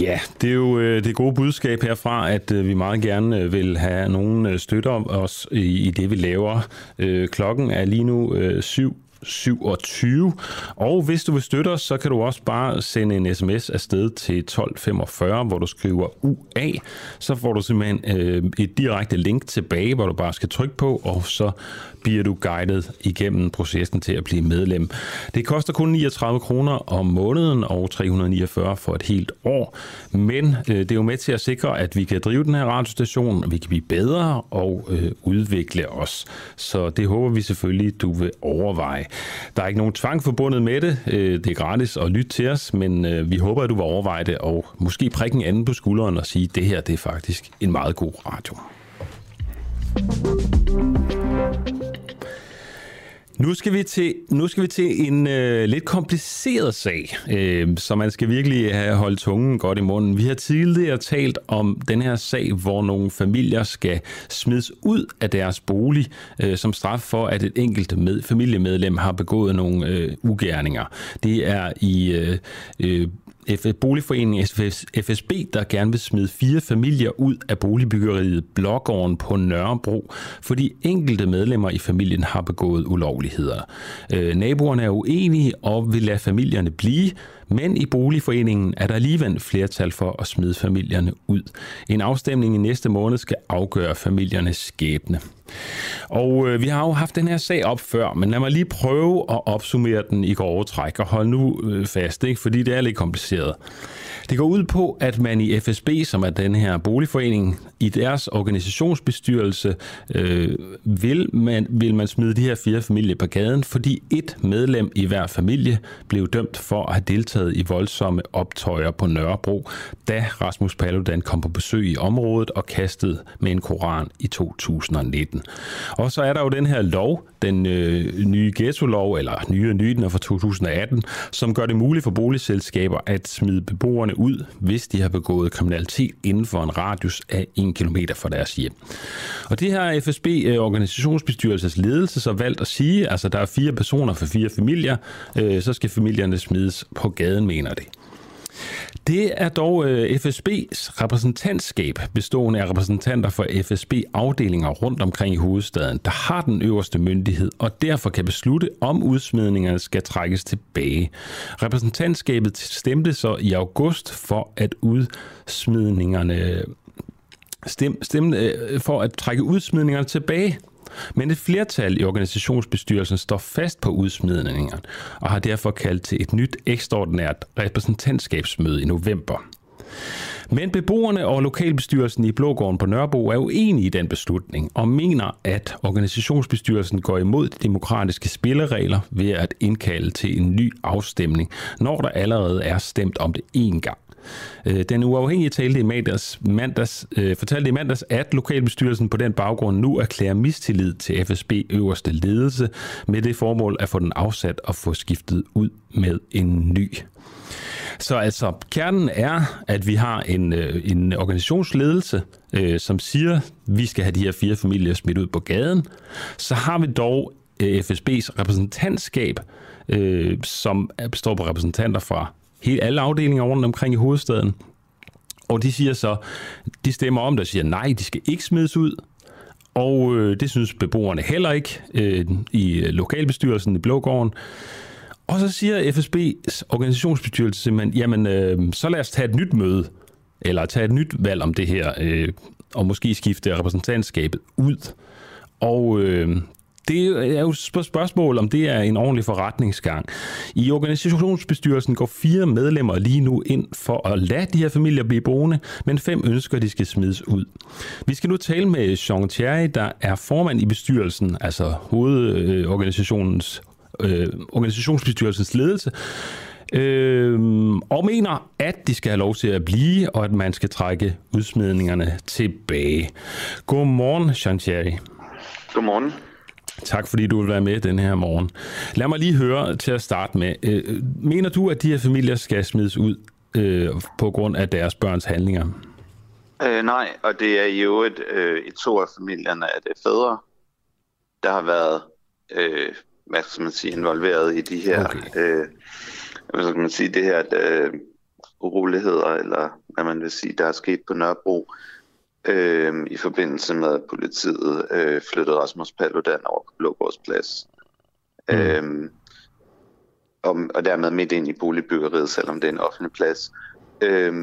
Ja, det er jo øh, det gode budskab herfra, at øh, vi meget gerne øh, vil have nogen støtter os i det, vi laver. Klokken er lige nu 7 27. Og hvis du vil støtte os, så kan du også bare sende en sms afsted til 1245, hvor du skriver UA. Så får du simpelthen øh, et direkte link tilbage, hvor du bare skal trykke på, og så bliver du guidet igennem processen til at blive medlem. Det koster kun 39 kroner om måneden og 349 for et helt år, men øh, det er jo med til at sikre, at vi kan drive den her radiostation, vi kan blive bedre og øh, udvikle os. Så det håber vi selvfølgelig, du vil overveje. Der er ikke nogen tvang forbundet med det. Øh, det er gratis at lytte til os, men øh, vi håber, at du vil overveje det og måske prikke en anden på skulderen og sige, at det her det er faktisk en meget god radio. Nu skal vi til, nu skal vi til en øh, lidt kompliceret sag, øh, så man skal virkelig have holdt tungen godt i munden. Vi har tidligere talt om den her sag, hvor nogle familier skal smides ud af deres bolig øh, som straf for, at et enkelt med, familiemedlem har begået nogle øh, ugerninger. Det er i øh, øh, boligforeningen FSB, der gerne vil smide fire familier ud af boligbyggeriet Blågården på Nørrebro, fordi enkelte medlemmer i familien har begået ulovligheder. Øh, naboerne er uenige og vil lade familierne blive, men i boligforeningen er der alligevel flertal for at smide familierne ud. En afstemning i næste måned skal afgøre familiernes skæbne. Og øh, vi har jo haft den her sag op før, men lad mig lige prøve at opsummere den i grove træk, og hold nu øh, fast, ikke? fordi det er lidt kompliceret. Det går ud på, at man i FSB, som er den her boligforening, i deres organisationsbestyrelse øh, vil, man, vil man smide de her fire familier på gaden, fordi et medlem i hver familie blev dømt for at have deltaget i voldsomme optøjer på Nørrebro, da Rasmus Paludan kom på besøg i området og kastede med en koran i 2019. Og så er der jo den her lov, den øh, nye ghetto-lov, eller nye nye, den er fra 2018, som gør det muligt for boligselskaber at smide beboerne ud, hvis de har begået kriminalitet inden for en radius af 1 km fra deres hjem. Og det her FSB øh, organisationsbestyrelses ledelse så valgt at sige, altså der er fire personer for fire familier, øh, så skal familierne smides på gaden, mener det. Det er dog øh, FSB's repræsentantskab, bestående af repræsentanter for FSB-afdelinger rundt omkring i hovedstaden, der har den øverste myndighed, og derfor kan beslutte, om udsmidningerne skal trækkes tilbage. Repræsentantskabet stemte så i august for, at udsmidningerne stemme, stemme øh, for at trække udsmidningerne tilbage. Men et flertal i organisationsbestyrelsen står fast på udsmidningerne og har derfor kaldt til et nyt ekstraordinært repræsentantskabsmøde i november. Men beboerne og lokalbestyrelsen i Blågården på Nørrebro er uenige i den beslutning og mener, at organisationsbestyrelsen går imod de demokratiske spilleregler ved at indkalde til en ny afstemning, når der allerede er stemt om det én gang. Øh, den uafhængige talte i mandags, mandags, øh, fortalte i mandags, at lokalbestyrelsen på den baggrund nu erklærer mistillid til FSB øverste ledelse med det formål at få den afsat og få skiftet ud med en ny. Så altså, kernen er, at vi har en, øh, en organisationsledelse, øh, som siger, vi skal have de her fire familier smidt ud på gaden. Så har vi dog øh, FSB's repræsentantskab, øh, som består på repræsentanter fra hele alle afdelinger rundt omkring i hovedstaden. Og de siger så, de stemmer om det og siger, nej, de skal ikke smides ud. Og øh, det synes beboerne heller ikke øh, i lokalbestyrelsen i Blågården. Og så siger FSB's organisationsbestyrelse simpelthen, jamen øh, så lad os tage et nyt møde, eller tage et nyt valg om det her, øh, og måske skifte repræsentantskabet ud. Og øh, det er jo et spørgsmål, om det er en ordentlig forretningsgang. I organisationsbestyrelsen går fire medlemmer lige nu ind for at lade de her familier blive boende, men fem ønsker, at de skal smides ud. Vi skal nu tale med Jean Thierry, der er formand i bestyrelsen, altså hovedorganisationens øh, organisationsbestyrelsens ledelse, øh, og mener, at de skal have lov til at blive, og at man skal trække udsmidningerne tilbage. Godmorgen, Jean Thierry. Godmorgen. Tak fordi du vil være med den her morgen. Lad mig lige høre til at starte med. Øh, mener du, at de her familier skal smides ud øh, på grund af deres børns handlinger? Øh, nej, og det er jo et, øh, i to af familierne, at det er fædre, der har været øh, hvad skal man sige, involveret i de her, okay. øh, hvad skal man sige, det her øh, uroligheder, eller hvad man vil sige, der er sket på Nørrebro øh, i forbindelse med, at politiet øh, flyttede Rasmus Paludan over på Blågårdsplads. Mm. Øh, og, og dermed midt ind i boligbyggeriet, selvom det er en offentlig plads. Øh,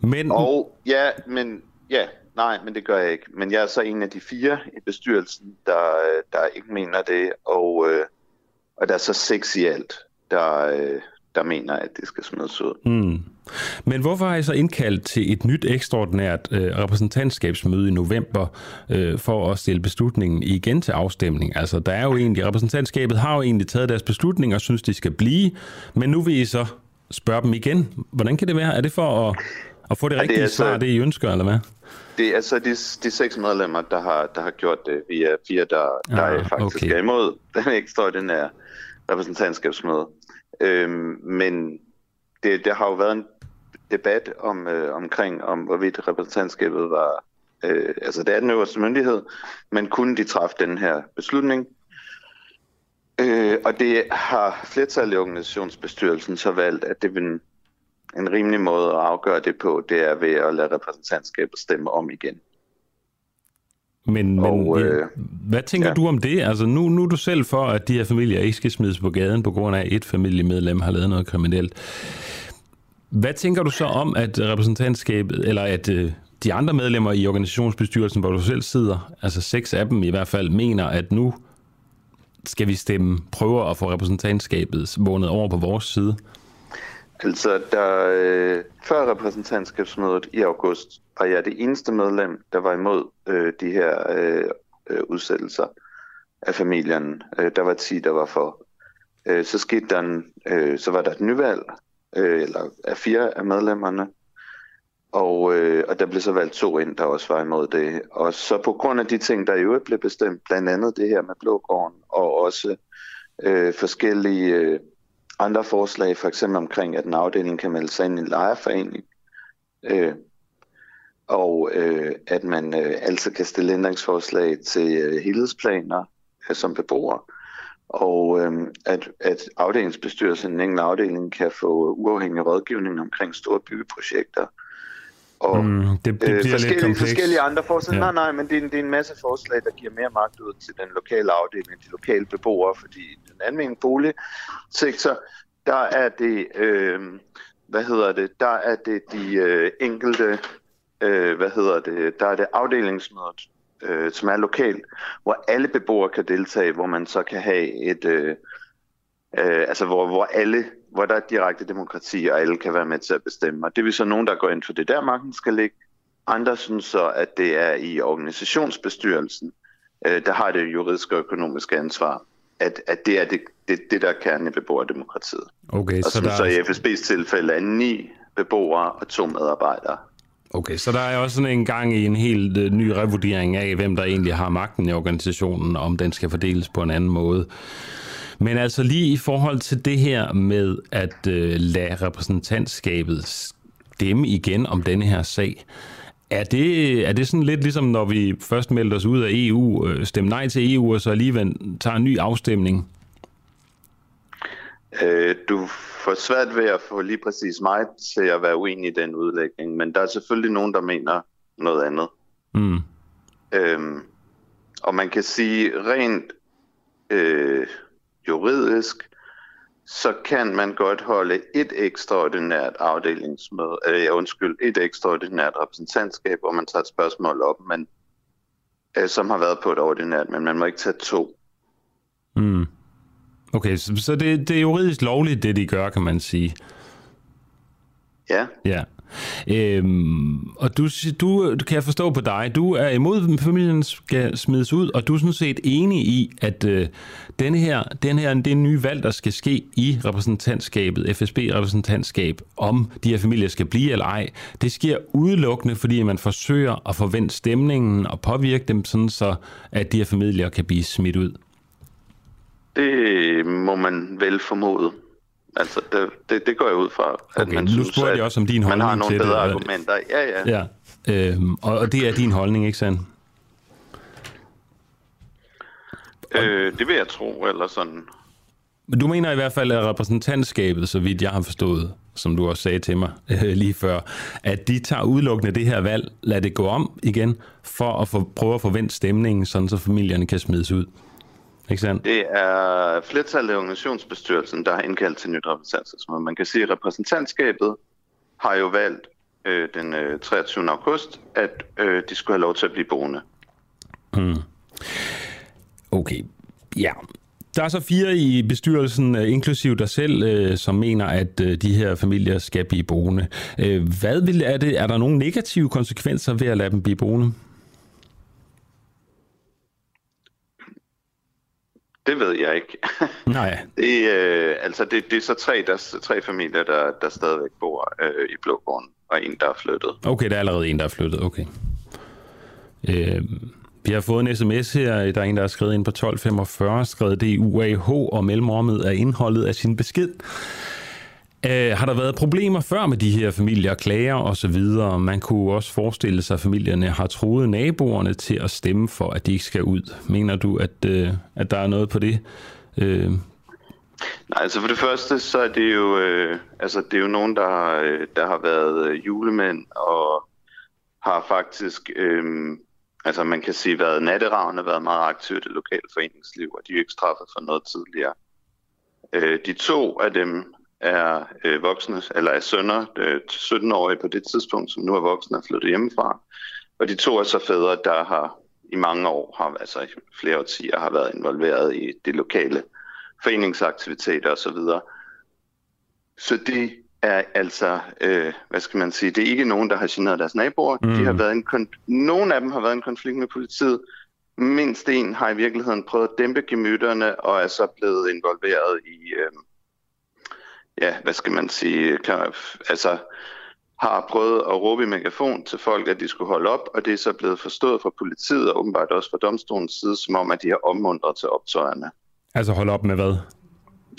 men... Og ja, men ja, nej, men det gør jeg ikke. Men jeg er så en af de fire i bestyrelsen, der, der ikke mener det, og, øh, og der er så seks i alt, der, øh, der mener, at det skal smides ud. Mm. Men hvorfor har I så indkaldt til et nyt ekstraordinært øh, repræsentantskabsmøde i november øh, for at stille beslutningen igen til afstemning? Altså, der er jo egentlig, repræsentantskabet har jo egentlig taget deres beslutning og synes, de skal blive, men nu vil I så spørge dem igen. Hvordan kan det være? Er det for at, at få det rigtige det altså, svar, det I ønsker, eller hvad? Det er altså de, de seks medlemmer, der har, der har gjort det. Vi er fire, der, der ah, faktisk okay. er imod den ekstraordinære repræsentantskabsmøde. Øhm, men det, der har jo været en debat om øh, omkring, om hvorvidt repræsentantskabet var, øh, altså det er den øverste myndighed, men kunne de træffe den her beslutning? Øh, og det har flertallet i organisationsbestyrelsen så valgt, at det vil en rimelig måde at afgøre det på, det er ved at lade repræsentantskabet stemme om igen. Men, og, men øh, hvad tænker ja. du om det? Altså nu, nu er du selv for, at de her familier ikke skal smides på gaden på grund af, at et familiemedlem har lavet noget kriminelt. Hvad tænker du så om, at repræsentantskabet, eller at øh, de andre medlemmer i organisationsbestyrelsen, hvor du selv sidder, altså seks af dem i hvert fald, mener, at nu skal vi stemme, prøve at få repræsentantskabet vundet over på vores side? Altså, der, øh, før repræsentantskabsmødet i august, var jeg det eneste medlem, der var imod øh, de her øh, øh, udsættelser af familien. Øh, der var 10, der var for. Øh, så skete der en, øh, så var der et nyvalg, øh, eller af fire af medlemmerne. Og, øh, og der blev så valgt to ind, der også var imod det. Og så på grund af de ting, der i øvrigt blev bestemt, blandt andet det her med Blågården, og også øh, forskellige øh, andre forslag, for eksempel omkring, at en afdeling kan melde sig ind i en lejerforening, øh, og øh, at man øh, altså kan stille ændringsforslag til øh, helhedsplaner øh, som beboer, og øh, at, at afdelingsbestyrelsen, en enkelt afdeling, kan få uafhængig rådgivning omkring store byggeprojekter, og mm, det, det bliver øh, forskellige, lidt forskellige andre forslag. Ja. Nej, nej, men det er, det er en masse forslag, der giver mere magt ud til den lokale afdeling, de lokale beboere, fordi den almindelige boligsektor, der er det, øh, hvad hedder det, der er det de øh, enkelte, øh, hvad hedder det, der er det afdelingsmødet, øh, som er lokalt, hvor alle beboere kan deltage, hvor man så kan have et, øh, øh, altså hvor, hvor alle hvor der er direkte demokrati, og alle kan være med til at bestemme. Og det vil så nogen, der går ind for det der, magten skal ligge. Andre synes så, at det er i organisationsbestyrelsen, øh, der har det juridiske og økonomiske ansvar, at, at det er det, det, det der er kernen i beboerdemokratiet. Okay, og så, der... så i FSB's tilfælde er ni beboere og to medarbejdere. Okay, så der er også sådan en gang i en helt uh, ny revurdering af, hvem der egentlig har magten i organisationen, om den skal fordeles på en anden måde. Men altså lige i forhold til det her med at øh, lade repræsentantskabet stemme igen om denne her sag, er det, er det sådan lidt ligesom, når vi først meldte os ud af EU, øh, stemte nej til EU, og så alligevel tager en ny afstemning? Øh, du får svært ved at få lige præcis mig til at være uenig i den udlægning, men der er selvfølgelig nogen, der mener noget andet. Mm. Øhm, og man kan sige rent øh, juridisk, så kan man godt holde et ekstraordinært afdelingsmøde, øh, undskyld, et ekstraordinært repræsentantskab, hvor man tager et spørgsmål op, men, øh, som har været på et ordinært, men man må ikke tage to. Mm. Okay, så, så det, det er juridisk lovligt, det de gør, kan man sige. Ja. Ja. Øhm, og du, du, du kan jeg forstå på dig, du er imod, at familien skal smides ud, og du er sådan set enig i, at øh, denne her, den her, det nye valg, der skal ske i repræsentantskabet, FSB-repræsentantskab, om de her familier skal blive eller ej, det sker udelukkende, fordi man forsøger at forvente stemningen og påvirke dem, sådan så at de her familier kan blive smidt ud. Det må man vel formode. Altså, det, det, det går jeg ud fra. At okay, man nu synes, spurgte jeg også om din holdning Man har nogle bedre det. argumenter. Ja, ja. ja. Øhm, og, og det er din holdning, ikke sandt? Øh, det vil jeg tro, eller sådan. Men du mener i hvert fald, at repræsentantskabet, så vidt jeg har forstået, som du også sagde til mig øh, lige før, at de tager udelukkende det her valg, lad det gå om igen, for at få, prøve at forvente stemningen, sådan så familierne kan smides ud. Ikke sandt? Det er flertallet af organisationsbestyrelsen, der har indkaldt til nyt repræsentantskabsmøde. Man kan sige, at repræsentantskabet har jo valgt øh, den øh, 23. august, at øh, de skulle have lov til at blive boende. Hmm. Okay, ja. Der er så fire i bestyrelsen, øh, inklusiv dig selv, øh, som mener, at øh, de her familier skal blive boende. Hvad vil, er, det, er der nogle negative konsekvenser ved at lade dem blive boende? Det ved jeg ikke. *laughs* Nej. det, øh, altså det, det er så tre, der, tre familier, der, der stadigvæk bor øh, i Blågården, og en, der er flyttet. Okay, der er allerede en, der er flyttet. Okay. Øh, vi har fået en sms her. Der er en, der har skrevet ind på 1245, skrevet det i UAH, og mellemrummet er indholdet af sin besked. Øh, har der været problemer før med de her familier, klager og så videre? Man kunne også forestille sig, at familierne har troet naboerne til at stemme for, at de ikke skal ud. Mener du, at, øh, at der er noget på det? Øh. Nej, altså for det første, så er det jo, øh, altså det er jo nogen, der har, øh, der har været øh, julemænd og har faktisk, øh, altså man kan sige, været natteravne, været meget aktivt i det lokale foreningsliv, og de er jo ikke straffet for noget tidligere. Øh, de to af dem er øh, voksne, eller er sønner, øh, 17-årige på det tidspunkt, som nu er voksne og flyttet hjemmefra. Og de to er så fædre, der har i mange år, har, altså i flere årtier, har været involveret i det lokale foreningsaktiviteter osv. Så, så det er altså, øh, hvad skal man sige, det er ikke nogen, der har generet deres naboer. Mm. De har været en nogle af dem har været en konflikt med politiet. Mindst en har i virkeligheden prøvet at dæmpe gemytterne og er så blevet involveret i, øh, ja, hvad skal man sige, kan, altså har prøvet at råbe i megafon til folk, at de skulle holde op, og det er så blevet forstået fra politiet og åbenbart også fra domstolens side, som om, at de har opmuntret til optøjerne. Altså holde op med hvad?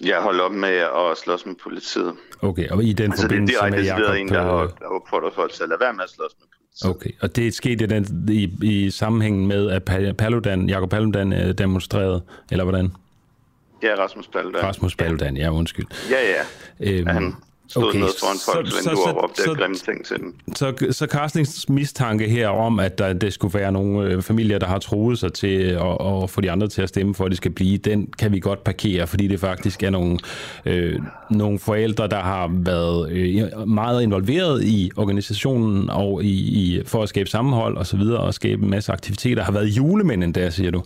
Ja, holde op med at slås med politiet. Okay, og i den altså, forbindelse det er med Jacob... en, der har, der opfordret folk til at lade være med at slås med politiet. Okay, og det er sket i, den, i, i sammenhængen med, at Paludan, Jacob Paludan øh, demonstrerede, eller hvordan? Ja, Rasmus Paludan. Rasmus Paludan, ja, undskyld. Ja, ja. Øhm, han stod okay, ned foran folks så, vinduer og råbte grimme ting til dem. Så, så Carstens mistanke her om, at der, det skulle være nogle øh, familier, der har troet sig til at, at få de andre til at stemme for, at det skal blive, den kan vi godt parkere, fordi det faktisk er nogle, øh, nogle forældre, der har været øh, meget involveret i organisationen og i, i, for at skabe sammenhold og så videre, og skabe en masse aktiviteter, har været julemænd endda, siger du.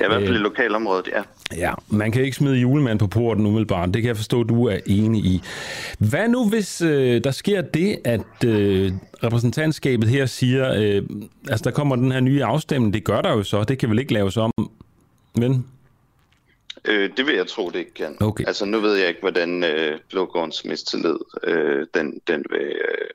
Ja, i hvert fald i øh, lokalområdet, ja. Ja, man kan ikke smide julemand på porten umiddelbart. Det kan jeg forstå, du er enig i. Hvad nu, hvis øh, der sker det, at øh, repræsentantskabet her siger, øh, altså der kommer den her nye afstemning, det gør der jo så, det kan vel ikke laves om, men... Øh, det vil jeg tro, det ikke kan. Okay. Altså nu ved jeg ikke, hvordan øh, Blågårdens mistillid, øh, den, den vil øh,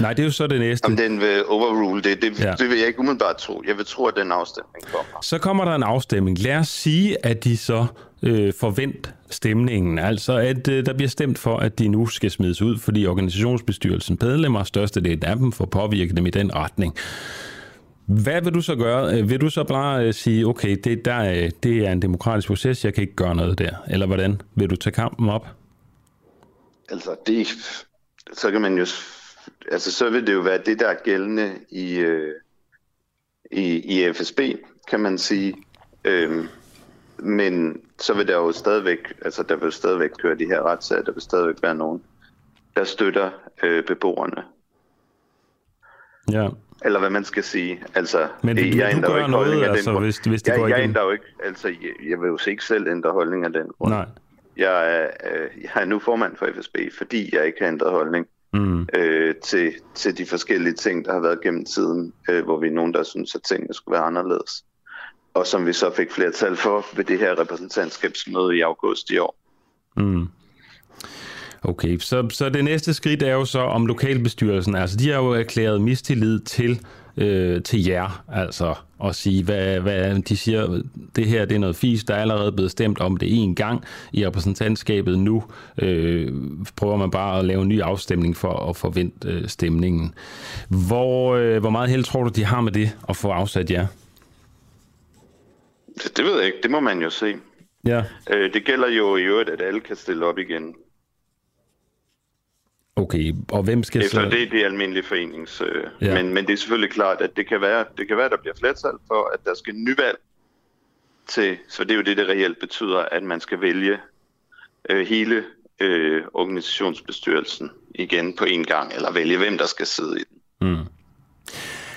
Nej, det er jo så det næste. Om den vil overrule det, det, ja. det vil jeg ikke umiddelbart tro. Jeg vil tro, at den afstemning kommer. Så kommer der en afstemning. Lad os sige, at de så øh, forvent stemningen. Altså, at øh, der bliver stemt for, at de nu skal smides ud, fordi organisationsbestyrelsen medlemmer, størstedelen af dem, får påvirket dem i den retning. Hvad vil du så gøre? Øh, vil du så bare øh, sige, okay, det, der, øh, det er en demokratisk proces, jeg kan ikke gøre noget der? Eller hvordan? Vil du tage kampen op? Altså, det, så kan man jo altså så vil det jo være det, der er gældende i, øh, i, i FSB, kan man sige. Øhm, men så vil der jo stadigvæk, altså der vil stadigvæk køre de her retssager, der vil stadigvæk være nogen, der støtter øh, beboerne. Ja. Eller hvad man skal sige. Altså, Men det, du, jeg du gør noget, altså, den, hvis, hvis det jeg, går jeg ændrer jo ikke, altså, jeg, jeg vil jo ikke selv ændre holdning af den grund. Nej. Jeg er, øh, jeg er nu formand for FSB, fordi jeg ikke har ændret holdning mm. øh, til, til de forskellige ting, der har været gennem tiden, øh, hvor vi er nogen, der synes, at tingene skulle være anderledes. Og som vi så fik flertal for ved det her repræsentantskabsmøde i august i år. Mm. Okay, så, så det næste skridt er jo så om lokalbestyrelsen. Altså, de har jo erklæret mistillid til øh, til jer, altså, og sige, hvad, hvad de siger, det her det er noget fis, der er allerede blevet stemt om det en gang i repræsentantskabet. Nu øh, prøver man bare at lave en ny afstemning for at forvente øh, stemningen. Hvor, øh, hvor meget held tror du, de har med det at få afsat jer? Det ved jeg ikke. Det må man jo se. Ja. Øh, det gælder jo i øvrigt, at alle kan stille op igen. Okay, og hvem skal Efter så... det er det almindelige forenings... Øh, ja. men, men det er selvfølgelig klart, at det kan være, det kan være, der bliver flertal for, at der skal nyvalg til... Så det er jo det, det reelt betyder, at man skal vælge øh, hele øh, organisationsbestyrelsen igen på en gang, eller vælge, hvem der skal sidde i den. Mm.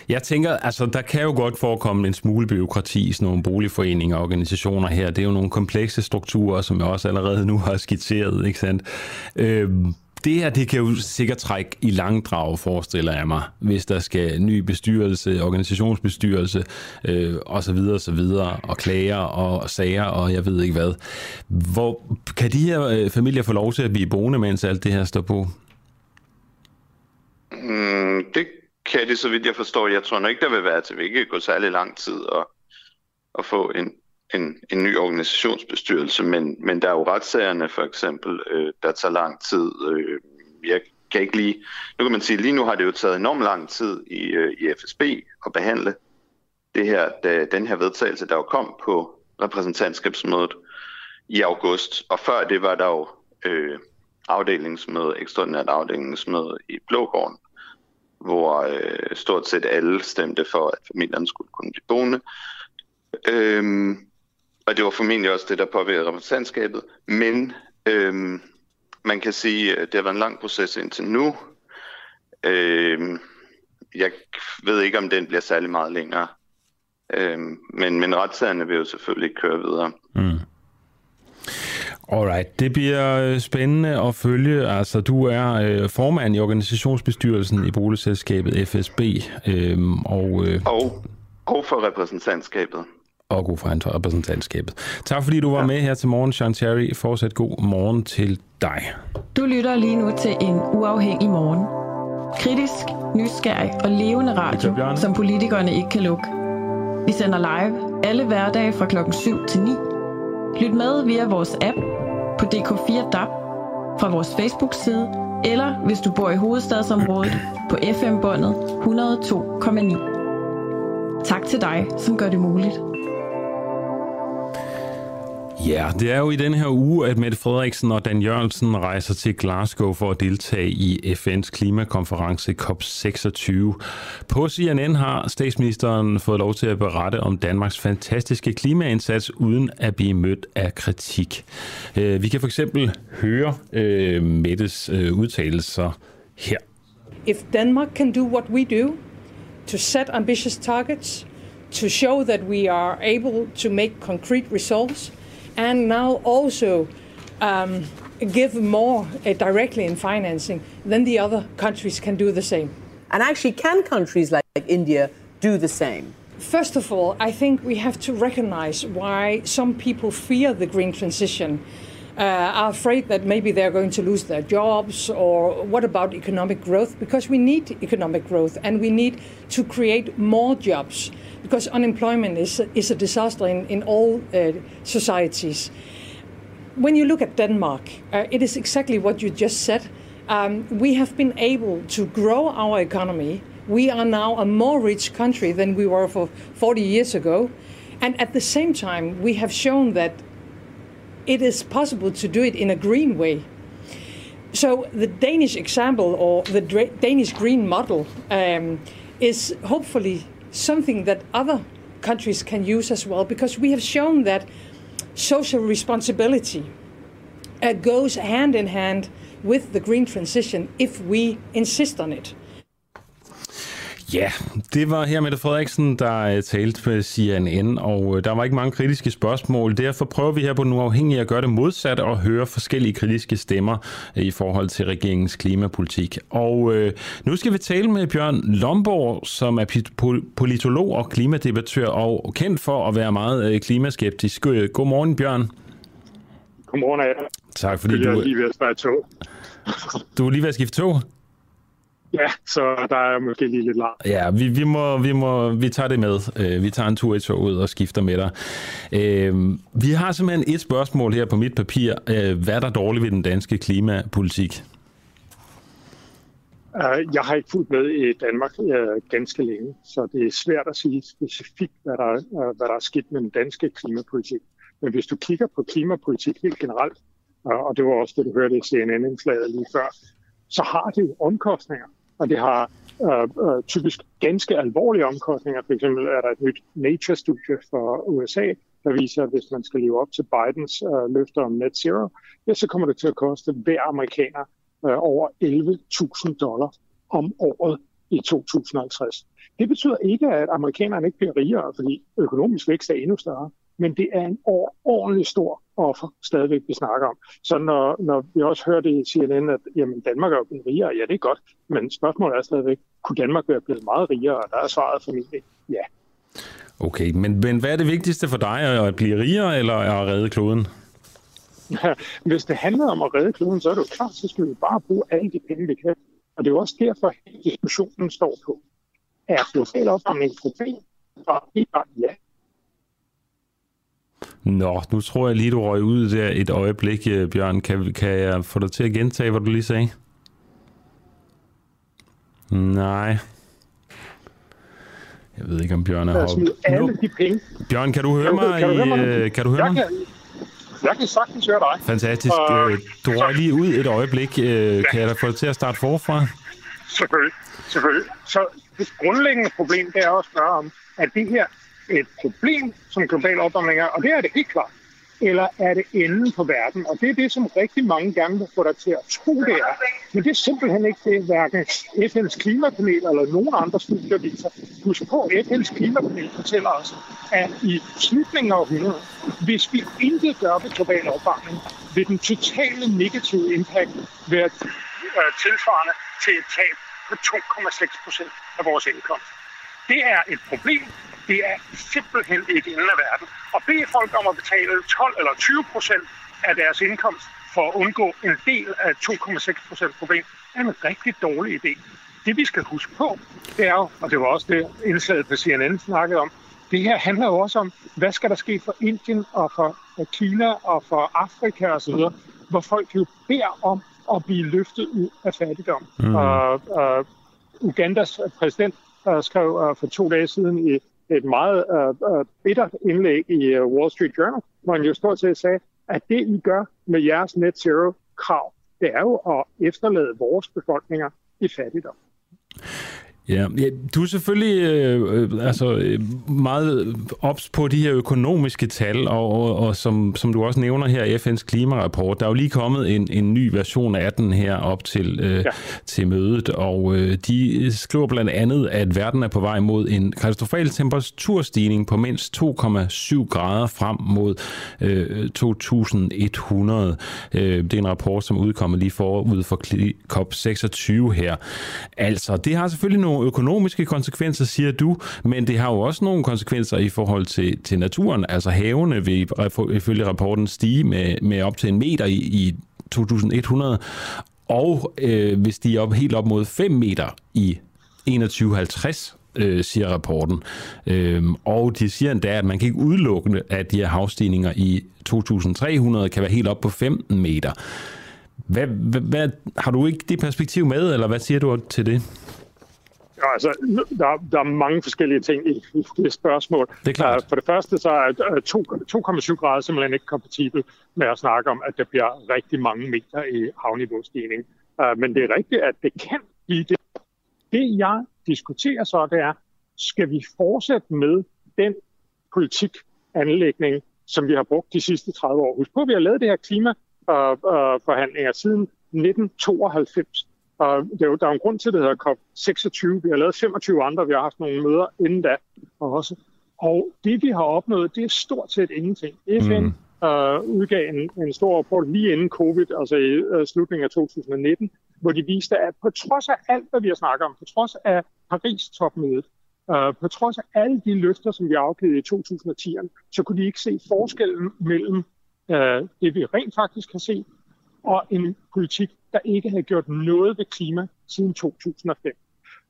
Jeg tænker, altså der kan jo godt forekomme en smule byråkrati i sådan nogle boligforeninger og organisationer her. Det er jo nogle komplekse strukturer, som jeg også allerede nu har skitseret, ikke sandt? Øh, det her, det kan jo sikkert trække i langdrag, forestiller jeg mig, hvis der skal ny bestyrelse, organisationsbestyrelse øh, og så videre og så videre, og klager og sager og jeg ved ikke hvad. Hvor, kan de her øh, familier få lov til at blive boende, mens alt det her står på? Mm, det kan det, så vidt jeg forstår. Jeg tror nok ikke, der vil være til, vi ikke gå særlig lang tid at, at få en, en, en ny organisationsbestyrelse, men, men der er jo retssagerne for eksempel, øh, der tager lang tid. Øh, jeg kan ikke lige, nu kan man sige, lige nu har det jo taget enormt lang tid i, øh, i FSB at behandle det her, da, den her vedtagelse, der jo kom på repræsentantskabsmødet i august, og før det var der jo øh, afdelingsmøde, ekstraordinært afdelingsmøde i Blågården, hvor øh, stort set alle stemte for, at familierne skulle kunne blive boende. Øhm, og det var formentlig også det, der påvirkede repræsentantskabet. Men øhm, man kan sige, at det har været en lang proces indtil nu. Øhm, jeg ved ikke, om den bliver særlig meget længere. Øhm, men, men retssagerne vil jo selvfølgelig køre videre. Mm. Alright, det bliver øh, spændende at følge. Altså, du er øh, formand i organisationsbestyrelsen i boligselskabet FSB. Øhm, og, øh, og, og for repræsentantskabet og god for repræsentantskabet. Tak fordi du var ja. med her til morgen, Sean Terry. Fortsat god morgen til dig. Du lytter lige nu til en uafhængig morgen. Kritisk, nysgerrig og levende radio, som politikerne ikke kan lukke. Vi sender live alle hverdage fra klokken 7 til 9. Lyt med via vores app på DK4 DAB, fra vores Facebook-side, eller hvis du bor i hovedstadsområdet på FM-båndet 102,9. Tak til dig, som gør det muligt. Ja, det er jo i den her uge, at Mette Frederiksen og Dan Jørgensen rejser til Glasgow for at deltage i FN's klimakonference COP26. På CNN har statsministeren fået lov til at berette om Danmarks fantastiske klimaindsats uden at blive mødt af kritik. Øh, vi kan for eksempel høre øh, Mettes øh, udtalelser her. If Denmark can do what we do, to set ambitious targets, to show that we are able to make concrete results, and now also um, give more uh, directly in financing, then the other countries can do the same. And actually, can countries like, like India do the same? First of all, I think we have to recognize why some people fear the green transition. Uh, are afraid that maybe they're going to lose their jobs, or what about economic growth? Because we need economic growth and we need to create more jobs because unemployment is, is a disaster in, in all uh, societies. When you look at Denmark, uh, it is exactly what you just said. Um, we have been able to grow our economy. We are now a more rich country than we were for 40 years ago. And at the same time, we have shown that it is possible to do it in a green way. So the Danish example or the Danish green model um, is hopefully something that other countries can use as well, because we have shown that social responsibility uh, goes hand in hand with the green transition if we insist on it. Ja, det var her Mette Frederiksen, der øh, talte med CNN, og øh, der var ikke mange kritiske spørgsmål. Derfor prøver vi her på Nu Afhængig at gøre det modsat og høre forskellige kritiske stemmer øh, i forhold til regeringens klimapolitik. Og øh, nu skal vi tale med Bjørn Lomborg, som er politolog og klimadebattør og kendt for at være meget klimaskeptisk. Godmorgen, Bjørn. Godmorgen, Adam. Tak, fordi du... Jeg er lige ved at spare tog. Du er lige ved at skifte tog? Ja, så der er måske lige lidt langt. Ja, vi, vi, må, vi, må, vi tager det med. Uh, vi tager en tur i toget og skifter med dig. Uh, vi har simpelthen et spørgsmål her på mit papir. Uh, hvad er der dårligt ved den danske klimapolitik? Uh, jeg har ikke fulgt med i Danmark uh, ganske længe, så det er svært at sige specifikt, hvad der, uh, hvad der er skidt med den danske klimapolitik. Men hvis du kigger på klimapolitik helt generelt, uh, og det var også det, du hørte i CNN-indslaget lige før, så har det omkostninger og det har øh, øh, typisk ganske alvorlige omkostninger. For eksempel er der et nyt Nature-studie for USA, der viser, at hvis man skal leve op til Bidens øh, løfter om net zero, ja, så kommer det til at koste hver amerikaner øh, over 11.000 dollar om året i 2050. Det betyder ikke, at amerikanerne ikke bliver rigere, fordi økonomisk vækst er endnu større men det er en ordentlig stor offer stadigvæk, vi snakker om. Så når, når vi også hørte i CNN, at jamen, Danmark er jo blevet rigere, ja, det er godt, men spørgsmålet er stadigvæk, kunne Danmark være blevet meget rigere? Og der er svaret formentlig ja. Okay, men, men hvad er det vigtigste for dig, at blive rigere eller at redde kloden? *laughs* Hvis det handler om at redde kloden, så er det jo klart, så skal vi bare bruge alle de penge, vi kan. Og det er jo også derfor, at diskussionen står på. Er global opvarmning et problem? Og helt bare ja, Nå, nu tror jeg lige, du røg ud der et øjeblik, øh, Bjørn. Kan, kan jeg få dig til at gentage, hvad du lige sagde? Nej. Jeg ved ikke, om Bjørn er alle de penge. Bjørn, kan du høre mig? Kan du høre mig? Øh, kan du høre jeg mig? Kan, jeg kan sagtens høre dig. Fantastisk. Uh, du røg lige ud et øjeblik. Uh, ja. Kan jeg da få dig til at starte forfra? Selvfølgelig. Selvfølgelig. Så det grundlæggende problem, det er at spørge om, at det her et problem, som global opvarmning er, og det er det ikke klart. Eller er det enden på verden? Og det er det, som rigtig mange gerne vil få dig til at tro, det er. Men det er simpelthen ikke det, hverken FN's klimapanel eller nogen andre studier viser. Husk på, FN's klimapanel fortæller os, at i slutningen af århundredet, hvis vi intet gør ved global opvarmning, vil den totale negative impact være øh, tilsvarende til et tab på 2,6 procent af vores indkomst. Det er et problem, det er simpelthen ikke enden af verden. Og bede folk om at betale 12 eller 20 procent af deres indkomst for at undgå en del af 2,6 procent problem, er en rigtig dårlig idé. det vi skal huske på, det er jo, og det var også det indslaget på CNN snakkede om, det her handler jo også om, hvad skal der ske for Indien og for Kina og for Afrika osv., hvor folk jo beder om at blive løftet ud af fattigdom. Mm. Og, og Ugandas præsident uh, skrev uh, for to dage siden i et meget uh, uh, bittert indlæg i uh, Wall Street Journal, hvor han jo stort set sagde, at det I gør med jeres net zero krav, det er jo at efterlade vores befolkninger i fattigdom. Ja, ja du er selvfølgelig øh, øh, altså, meget ops på de her økonomiske tal, og, og, og som, som du også nævner her i FN's klimarapport, der er jo lige kommet en, en ny version af den her op til, øh, ja. til mødet, og øh, de skriver blandt andet, at verden er på vej mod en katastrofal temperaturstigning på mindst 2,7 grader frem mod øh, 2100. Øh, det er en rapport, som udkommer lige forud for COP26 her. Altså, det har selvfølgelig nogle økonomiske konsekvenser, siger du, men det har jo også nogle konsekvenser i forhold til, til naturen. Altså havene vil ifølge rapporten stige med, med op til en meter i, i 2100, og øh, hvis de er op, helt op mod 5 meter i 2150, øh, siger rapporten. Øhm, og de siger endda, at man kan ikke udelukke, at de her havstigninger i 2300 kan være helt op på 15 meter. Hvad, hvad, hvad, har du ikke det perspektiv med, eller hvad siger du til det? Ja, altså, der, der er mange forskellige ting i, i det spørgsmål. Det er klart. For det første så er 2,7 grader simpelthen ikke kompatibel med at snakke om, at der bliver rigtig mange meter i havniveaustigning. Men det er rigtigt, at det kan blive det. Det jeg diskuterer så, det er, skal vi fortsætte med den politikanlægning, som vi har brugt de sidste 30 år? Husk på, at vi har lavet det her klimaforhandlinger siden 1992. Og det er jo, der er jo en grund til, at det hedder COP26. Vi har lavet 25 andre, vi har haft nogle møder inden da også. Og det, vi har opnået, det er stort set ingenting. FN mm. øh, udgav en, en stor rapport lige inden covid, altså i øh, slutningen af 2019, hvor de viste, at på trods af alt, hvad vi har snakket om, på trods af Paris-topmødet, øh, på trods af alle de løfter, som vi afgivet i 2010'erne, så kunne de ikke se forskellen mellem øh, det, vi rent faktisk har set, og en politik, der ikke havde gjort noget ved klima siden 2005.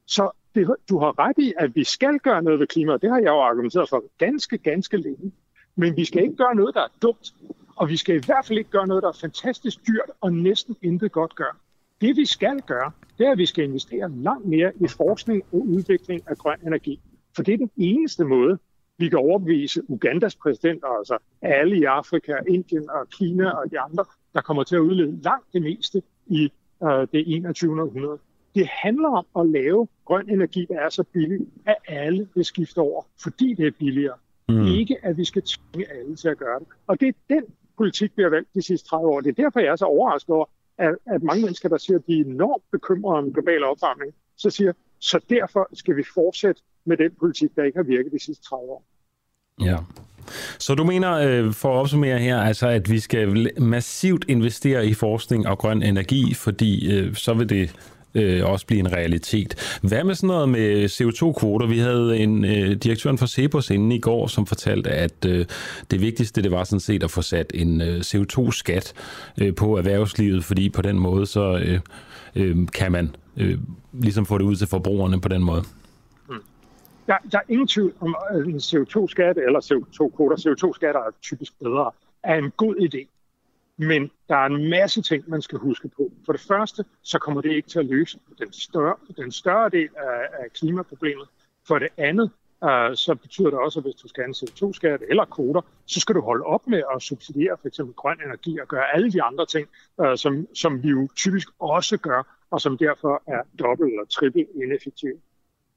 Så det, du har ret i, at vi skal gøre noget ved klima, og det har jeg jo argumenteret for ganske, ganske længe. Men vi skal ikke gøre noget, der er dumt, og vi skal i hvert fald ikke gøre noget, der er fantastisk dyrt og næsten intet godt gør. Det vi skal gøre, det er, at vi skal investere langt mere i forskning og udvikling af grøn energi. For det er den eneste måde, vi kan overbevise Ugandas præsident, altså alle i Afrika, Indien og Kina og de andre, der kommer til at udlede langt det meste i øh, det 21. århundrede. Det handler om at lave grøn energi, der er så billig, at alle vil skifte over, fordi det er billigere. Mm. Ikke at vi skal tvinge alle til at gøre det. Og det er den politik, vi har valgt de sidste 30 år. Det er derfor, jeg er så overrasket over, at, at mange mennesker, der siger, at de er enormt bekymrede om global opvarmning, så siger, så derfor skal vi fortsætte med den politik, der ikke har virket de sidste 30 år. Ja. Så du mener, øh, for at opsummere her, altså at vi skal massivt investere i forskning og grøn energi, fordi øh, så vil det øh, også blive en realitet. Hvad med sådan noget med CO2-kvoter? Vi havde en øh, direktøren for Cepos inden i går, som fortalte, at øh, det vigtigste det var sådan set at få sat en øh, CO2-skat øh, på erhvervslivet, fordi på den måde så øh, øh, kan man øh, ligesom få det ud til forbrugerne på den måde der, der er ingen tvivl om, at en CO2-skat eller CO2-kvoter, CO2-skatter er typisk bedre, er en god idé. Men der er en masse ting, man skal huske på. For det første, så kommer det ikke til at løse den større, den større del af, af klimaproblemet. For det andet, øh, så betyder det også, at hvis du skal have en CO2-skat eller kvoter, så skal du holde op med at subsidiere for eksempel grøn energi og gøre alle de andre ting, øh, som, som vi jo typisk også gør, og som derfor er dobbelt eller trippelt ineffektive.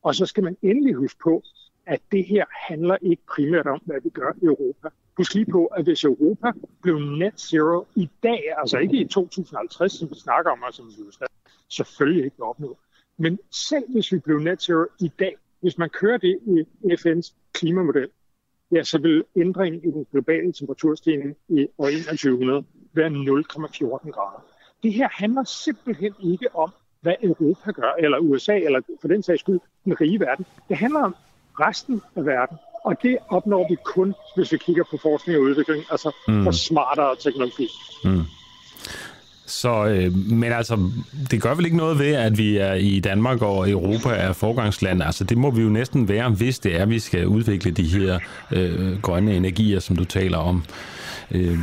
Og så skal man endelig huske på, at det her handler ikke primært om, hvad vi gør i Europa. Husk lige på, at hvis Europa blev net zero i dag, altså ikke i 2050, som vi snakker om, og som vi selvfølgelig ikke opnå, men selv hvis vi blev net zero i dag, hvis man kører det i FN's klimamodel, ja, så vil ændringen i den globale temperaturstigning i år 2100 være 0,14 grader. Det her handler simpelthen ikke om, hvad Europa gør, eller USA, eller for den sags skyld den rige verden. Det handler om resten af verden, og det opnår vi kun, hvis vi kigger på forskning og udvikling, altså mm. for smartere teknologi. Mm. Så, øh, men altså, det gør vel ikke noget ved, at vi er i Danmark og Europa er forgangsland. Altså, det må vi jo næsten være, hvis det er, at vi skal udvikle de her øh, grønne energier, som du taler om. Øh.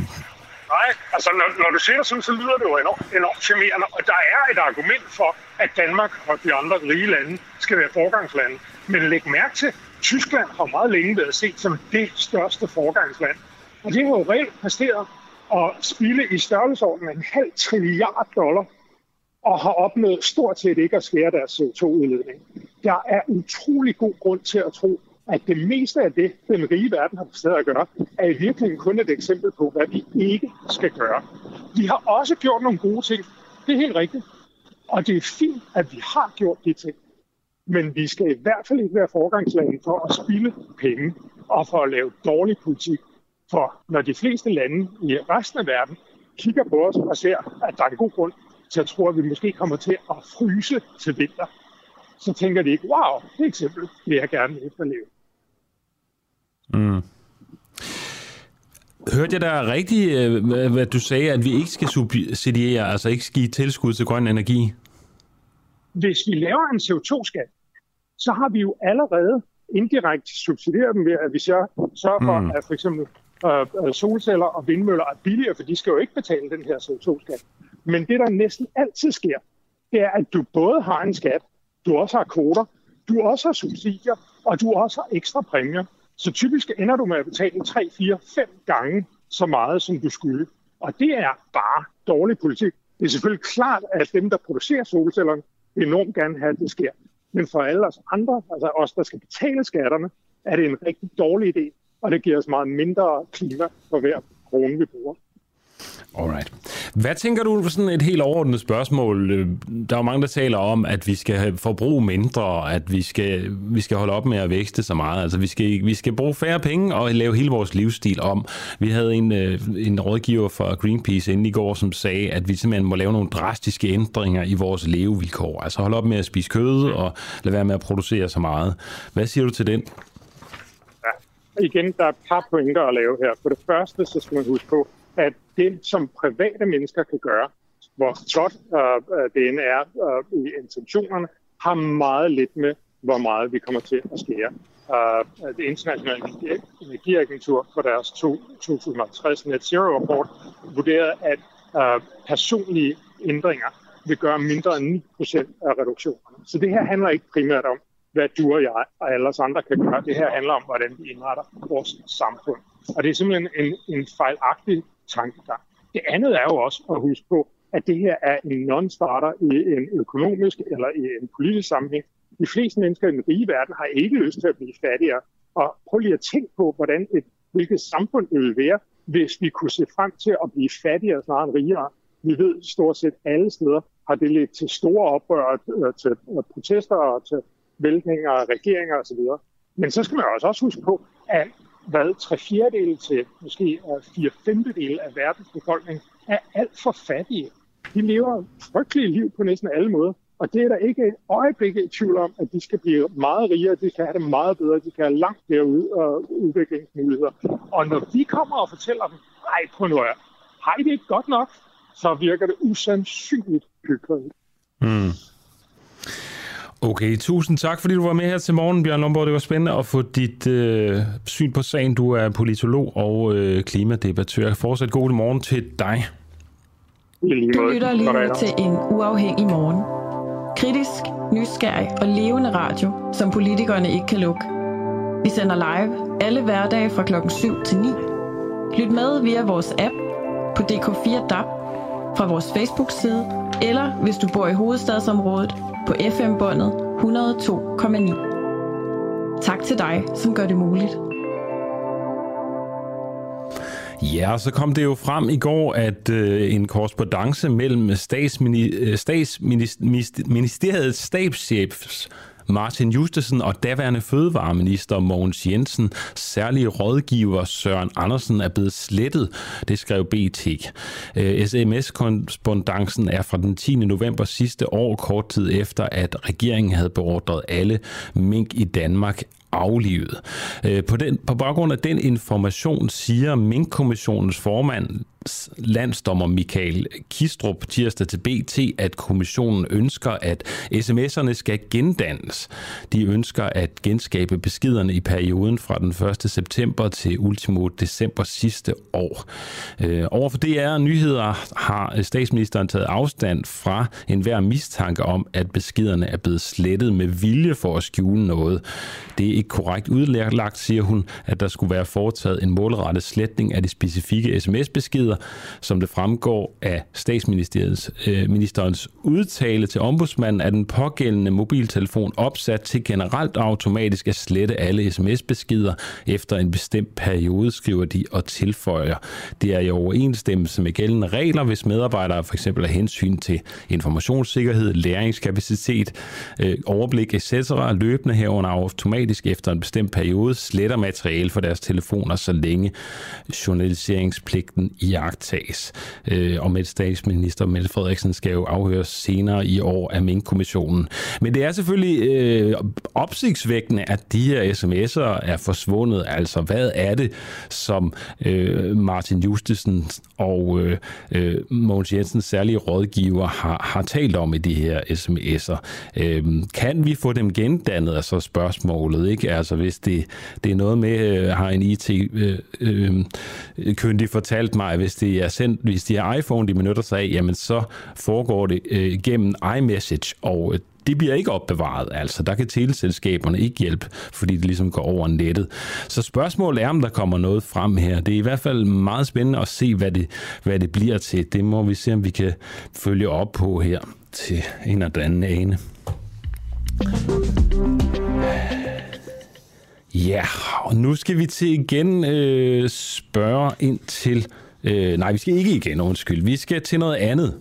Nej, altså når, når du siger det sådan, så lyder det jo enormt, enormt charmerende, og der er et argument for, at Danmark og de andre rige lande skal være forgangslande. Men læg mærke til, Tyskland har meget længe været set som det største forgangsland. Og det har jo reelt præsteret at spille i størrelsesordenen en halv trilliard dollar og har opnået stort set ikke at skære deres CO2-udledning. Der er utrolig god grund til at tro, at det meste af det, den rige verden har præsteret at gøre, er i virkeligheden kun et eksempel på, hvad vi ikke skal gøre. Vi har også gjort nogle gode ting. Det er helt rigtigt. Og det er fint, at vi har gjort de ting. Men vi skal i hvert fald ikke være forgangslande for at spille penge og for at lave dårlig politik. For når de fleste lande i resten af verden kigger på os og ser, at der er en god grund til at tro, at vi måske kommer til at fryse til vinter, så tænker de ikke, wow, det eksempel vil jeg gerne efterleve. Mm. Hørte jeg dig rigtigt, øh, hvad du sagde, at vi ikke skal subsidiere, altså ikke skal give tilskud til grøn energi? Hvis vi laver en CO2-skat, så har vi jo allerede indirekte subsidieret dem ved, at vi sørger, sørger for, mm. at for eksempel øh, solceller og vindmøller er billigere, for de skal jo ikke betale den her CO2-skat. Men det, der næsten altid sker, det er, at du både har en skat, du også har kvoter, du også har subsidier, og du også har ekstra præmier. Så typisk ender du med at betale 3, 4, 5 gange så meget, som du skulle. Og det er bare dårlig politik. Det er selvfølgelig klart, at dem, der producerer solcellerne, vil enormt gerne have, at det sker. Men for alle os andre, altså os, der skal betale skatterne, er det en rigtig dårlig idé, og det giver os meget mindre klima for hver krone, vi bruger. Alright. Hvad tænker du for sådan et helt overordnet spørgsmål? Øh, der er jo mange, der taler om, at vi skal forbruge mindre, at vi skal, vi skal holde op med at vækste så meget. Altså, vi skal, vi skal bruge færre penge og lave hele vores livsstil om. Vi havde en, øh, en rådgiver fra Greenpeace inden i går, som sagde, at vi simpelthen må lave nogle drastiske ændringer i vores levevilkår. Altså holde op med at spise kød og lade være med at producere så meget. Hvad siger du til den? Ja, igen, der er et par pointer at lave her. For det første, så skal man huske på, at det, som private mennesker kan gøre, hvor godt øh, øh, det end er øh, i intentionerne, har meget lidt med, hvor meget vi kommer til at skære. Uh, det internationale energiagentur for deres 2050 Net Zero rapport vurderede, at uh, personlige ændringer vil gøre mindre end 9% af reduktionerne. Så det her handler ikke primært om, hvad du og jeg og alle os andre kan gøre. Det her handler om, hvordan vi indretter vores samfund. Og det er simpelthen en, en fejlagtig tankegang. Det andet er jo også at huske på, at det her er en non-starter i en økonomisk eller i en politisk sammenhæng. De fleste mennesker i den rige verden har ikke lyst til at blive fattigere. Og prøv lige at tænke på, hvordan et, hvilket samfund det ville være, hvis vi kunne se frem til at blive fattigere snarere end rigere. Vi ved stort set alle steder har det lidt til store oprør, øh, til øh, protester og til væltninger af regeringer osv. Men så skal man også huske på, at hvad tre fjerdedele til måske øh, fire femtedele af verdens befolkning er alt for fattige. De lever frygtelige liv på næsten alle måder. Og det er der ikke et øjeblik i tvivl om, at de skal blive meget rigere, de skal have det meget bedre, de skal have langt flere ud og udviklingsmuligheder. Og når vi kommer og fortæller dem, nej, prøv nu her, har I det ikke godt nok, så virker det usandsynligt hyggeligt. Mm. Okay, tusind tak, fordi du var med her til morgen, Bjørn Lomborg. Det var spændende at få dit øh, syn på sagen. Du er politolog og øh, klimadebattør. Fortsat god morgen til dig. Du lytter lige nu til en uafhængig morgen. Kritisk, nysgerrig og levende radio, som politikerne ikke kan lukke. Vi sender live alle hverdage fra klokken 7 til 9. Lyt med via vores app på DK4 DAB, fra vores Facebook-side, eller hvis du bor i hovedstadsområdet på FM-båndet 102,9. Tak til dig, som gør det muligt. Ja, så kom det jo frem i går, at øh, en korrespondence mellem statsmini- øh, statsministeriets stabschefs Martin Justesen og daværende fødevareminister Mogens Jensen, særlige rådgiver Søren Andersen, er blevet slettet. Det skrev BT. Øh, SMS-korrespondancen er fra den 10. november sidste år, kort tid efter, at regeringen havde beordret alle mink i Danmark aflivet. Øh, på, den, på baggrund af den information siger Mink-kommissionens formand landsdommer Michael Kistrup tirsdag til BT, at kommissionen ønsker, at sms'erne skal gendannes. De ønsker at genskabe beskederne i perioden fra den 1. september til ultimo december sidste år. Øh, overfor DR Nyheder har statsministeren taget afstand fra enhver mistanke om, at beskederne er blevet slettet med vilje for at skjule noget. Det er ikke korrekt udlagt, siger hun, at der skulle være foretaget en målrettet sletning af de specifikke sms-beskeder, som det fremgår af statsministeriets øh, ministerens udtale til ombudsmanden, at den pågældende mobiltelefon opsat til generelt automatisk at slette alle sms-beskeder efter en bestemt periode, skriver de og tilføjer. Det er i overensstemmelse med gældende regler, hvis medarbejdere for eksempel af hensyn til informationssikkerhed, læringskapacitet, øh, overblik etc. løbende herunder automatisk efter en bestemt periode sletter materiale for deres telefoner, så længe journaliseringspligten iagtages. Øh, og med statsminister Mette Frederiksen skal jo afhøres senere i år af Mink-kommissionen. Men det er selvfølgelig øh, opsigtsvækkende, at de her sms'er er forsvundet. Altså, hvad er det, som øh, Martin Justesen og øh, øh, Mogens Jensens særlige rådgiver har, har talt om i de her sms'er? Øh, kan vi få dem gendannet, er så spørgsmålet, ikke? Altså, hvis det, det er noget med, øh, har en IT-kyndig øh, øh, øh fortalt mig, hvis det er sendt, hvis de er iPhone, de benytter sig af, jamen så foregår det øh, gennem iMessage, og øh, det bliver ikke opbevaret, altså der kan teleselskaberne ikke hjælpe, fordi det ligesom går over nettet. Så spørgsmålet er, om der kommer noget frem her. Det er i hvert fald meget spændende at se, hvad det, hvad det bliver til. Det må vi se, om vi kan følge op på her til en eller anden ane. Ja, og nu skal vi til igen øh, spørge ind til Øh, nej, vi skal ikke igen, undskyld. Vi skal til noget andet.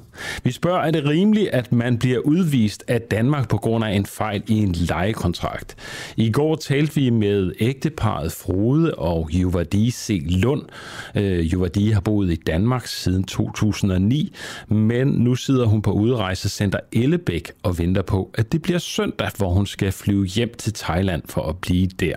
Vi spørger, er det rimeligt, at man bliver udvist af Danmark på grund af en fejl i en lejekontrakt? I går talte vi med ægteparet Frode og Juvadi C. Lund. Øh, Juvadi har boet i Danmark siden 2009, men nu sidder hun på udrejsecenter Ellebæk og venter på, at det bliver søndag, hvor hun skal flyve hjem til Thailand for at blive der.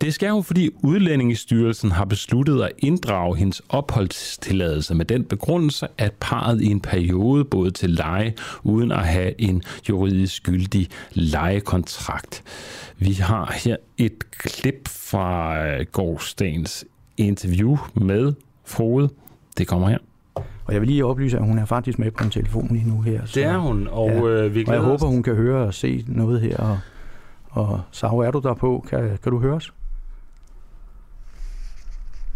Det skal hun, fordi Udlændingestyrelsen har besluttet at inddrage hendes opholdstilladelse med den begrundelse, at parret i en periode både til leje, uden at have en juridisk gyldig lejekontrakt. Vi har her et klip fra øh, gårdsdagens interview med Frode. Det kommer her. Og jeg vil lige oplyse, at hun er faktisk med på en telefon lige nu her. Så, det er hun, og ja. øh, vi Og jeg håber, hun kan høre og se noget her. Og, og Sav, er du der på? Kan, kan du høre os?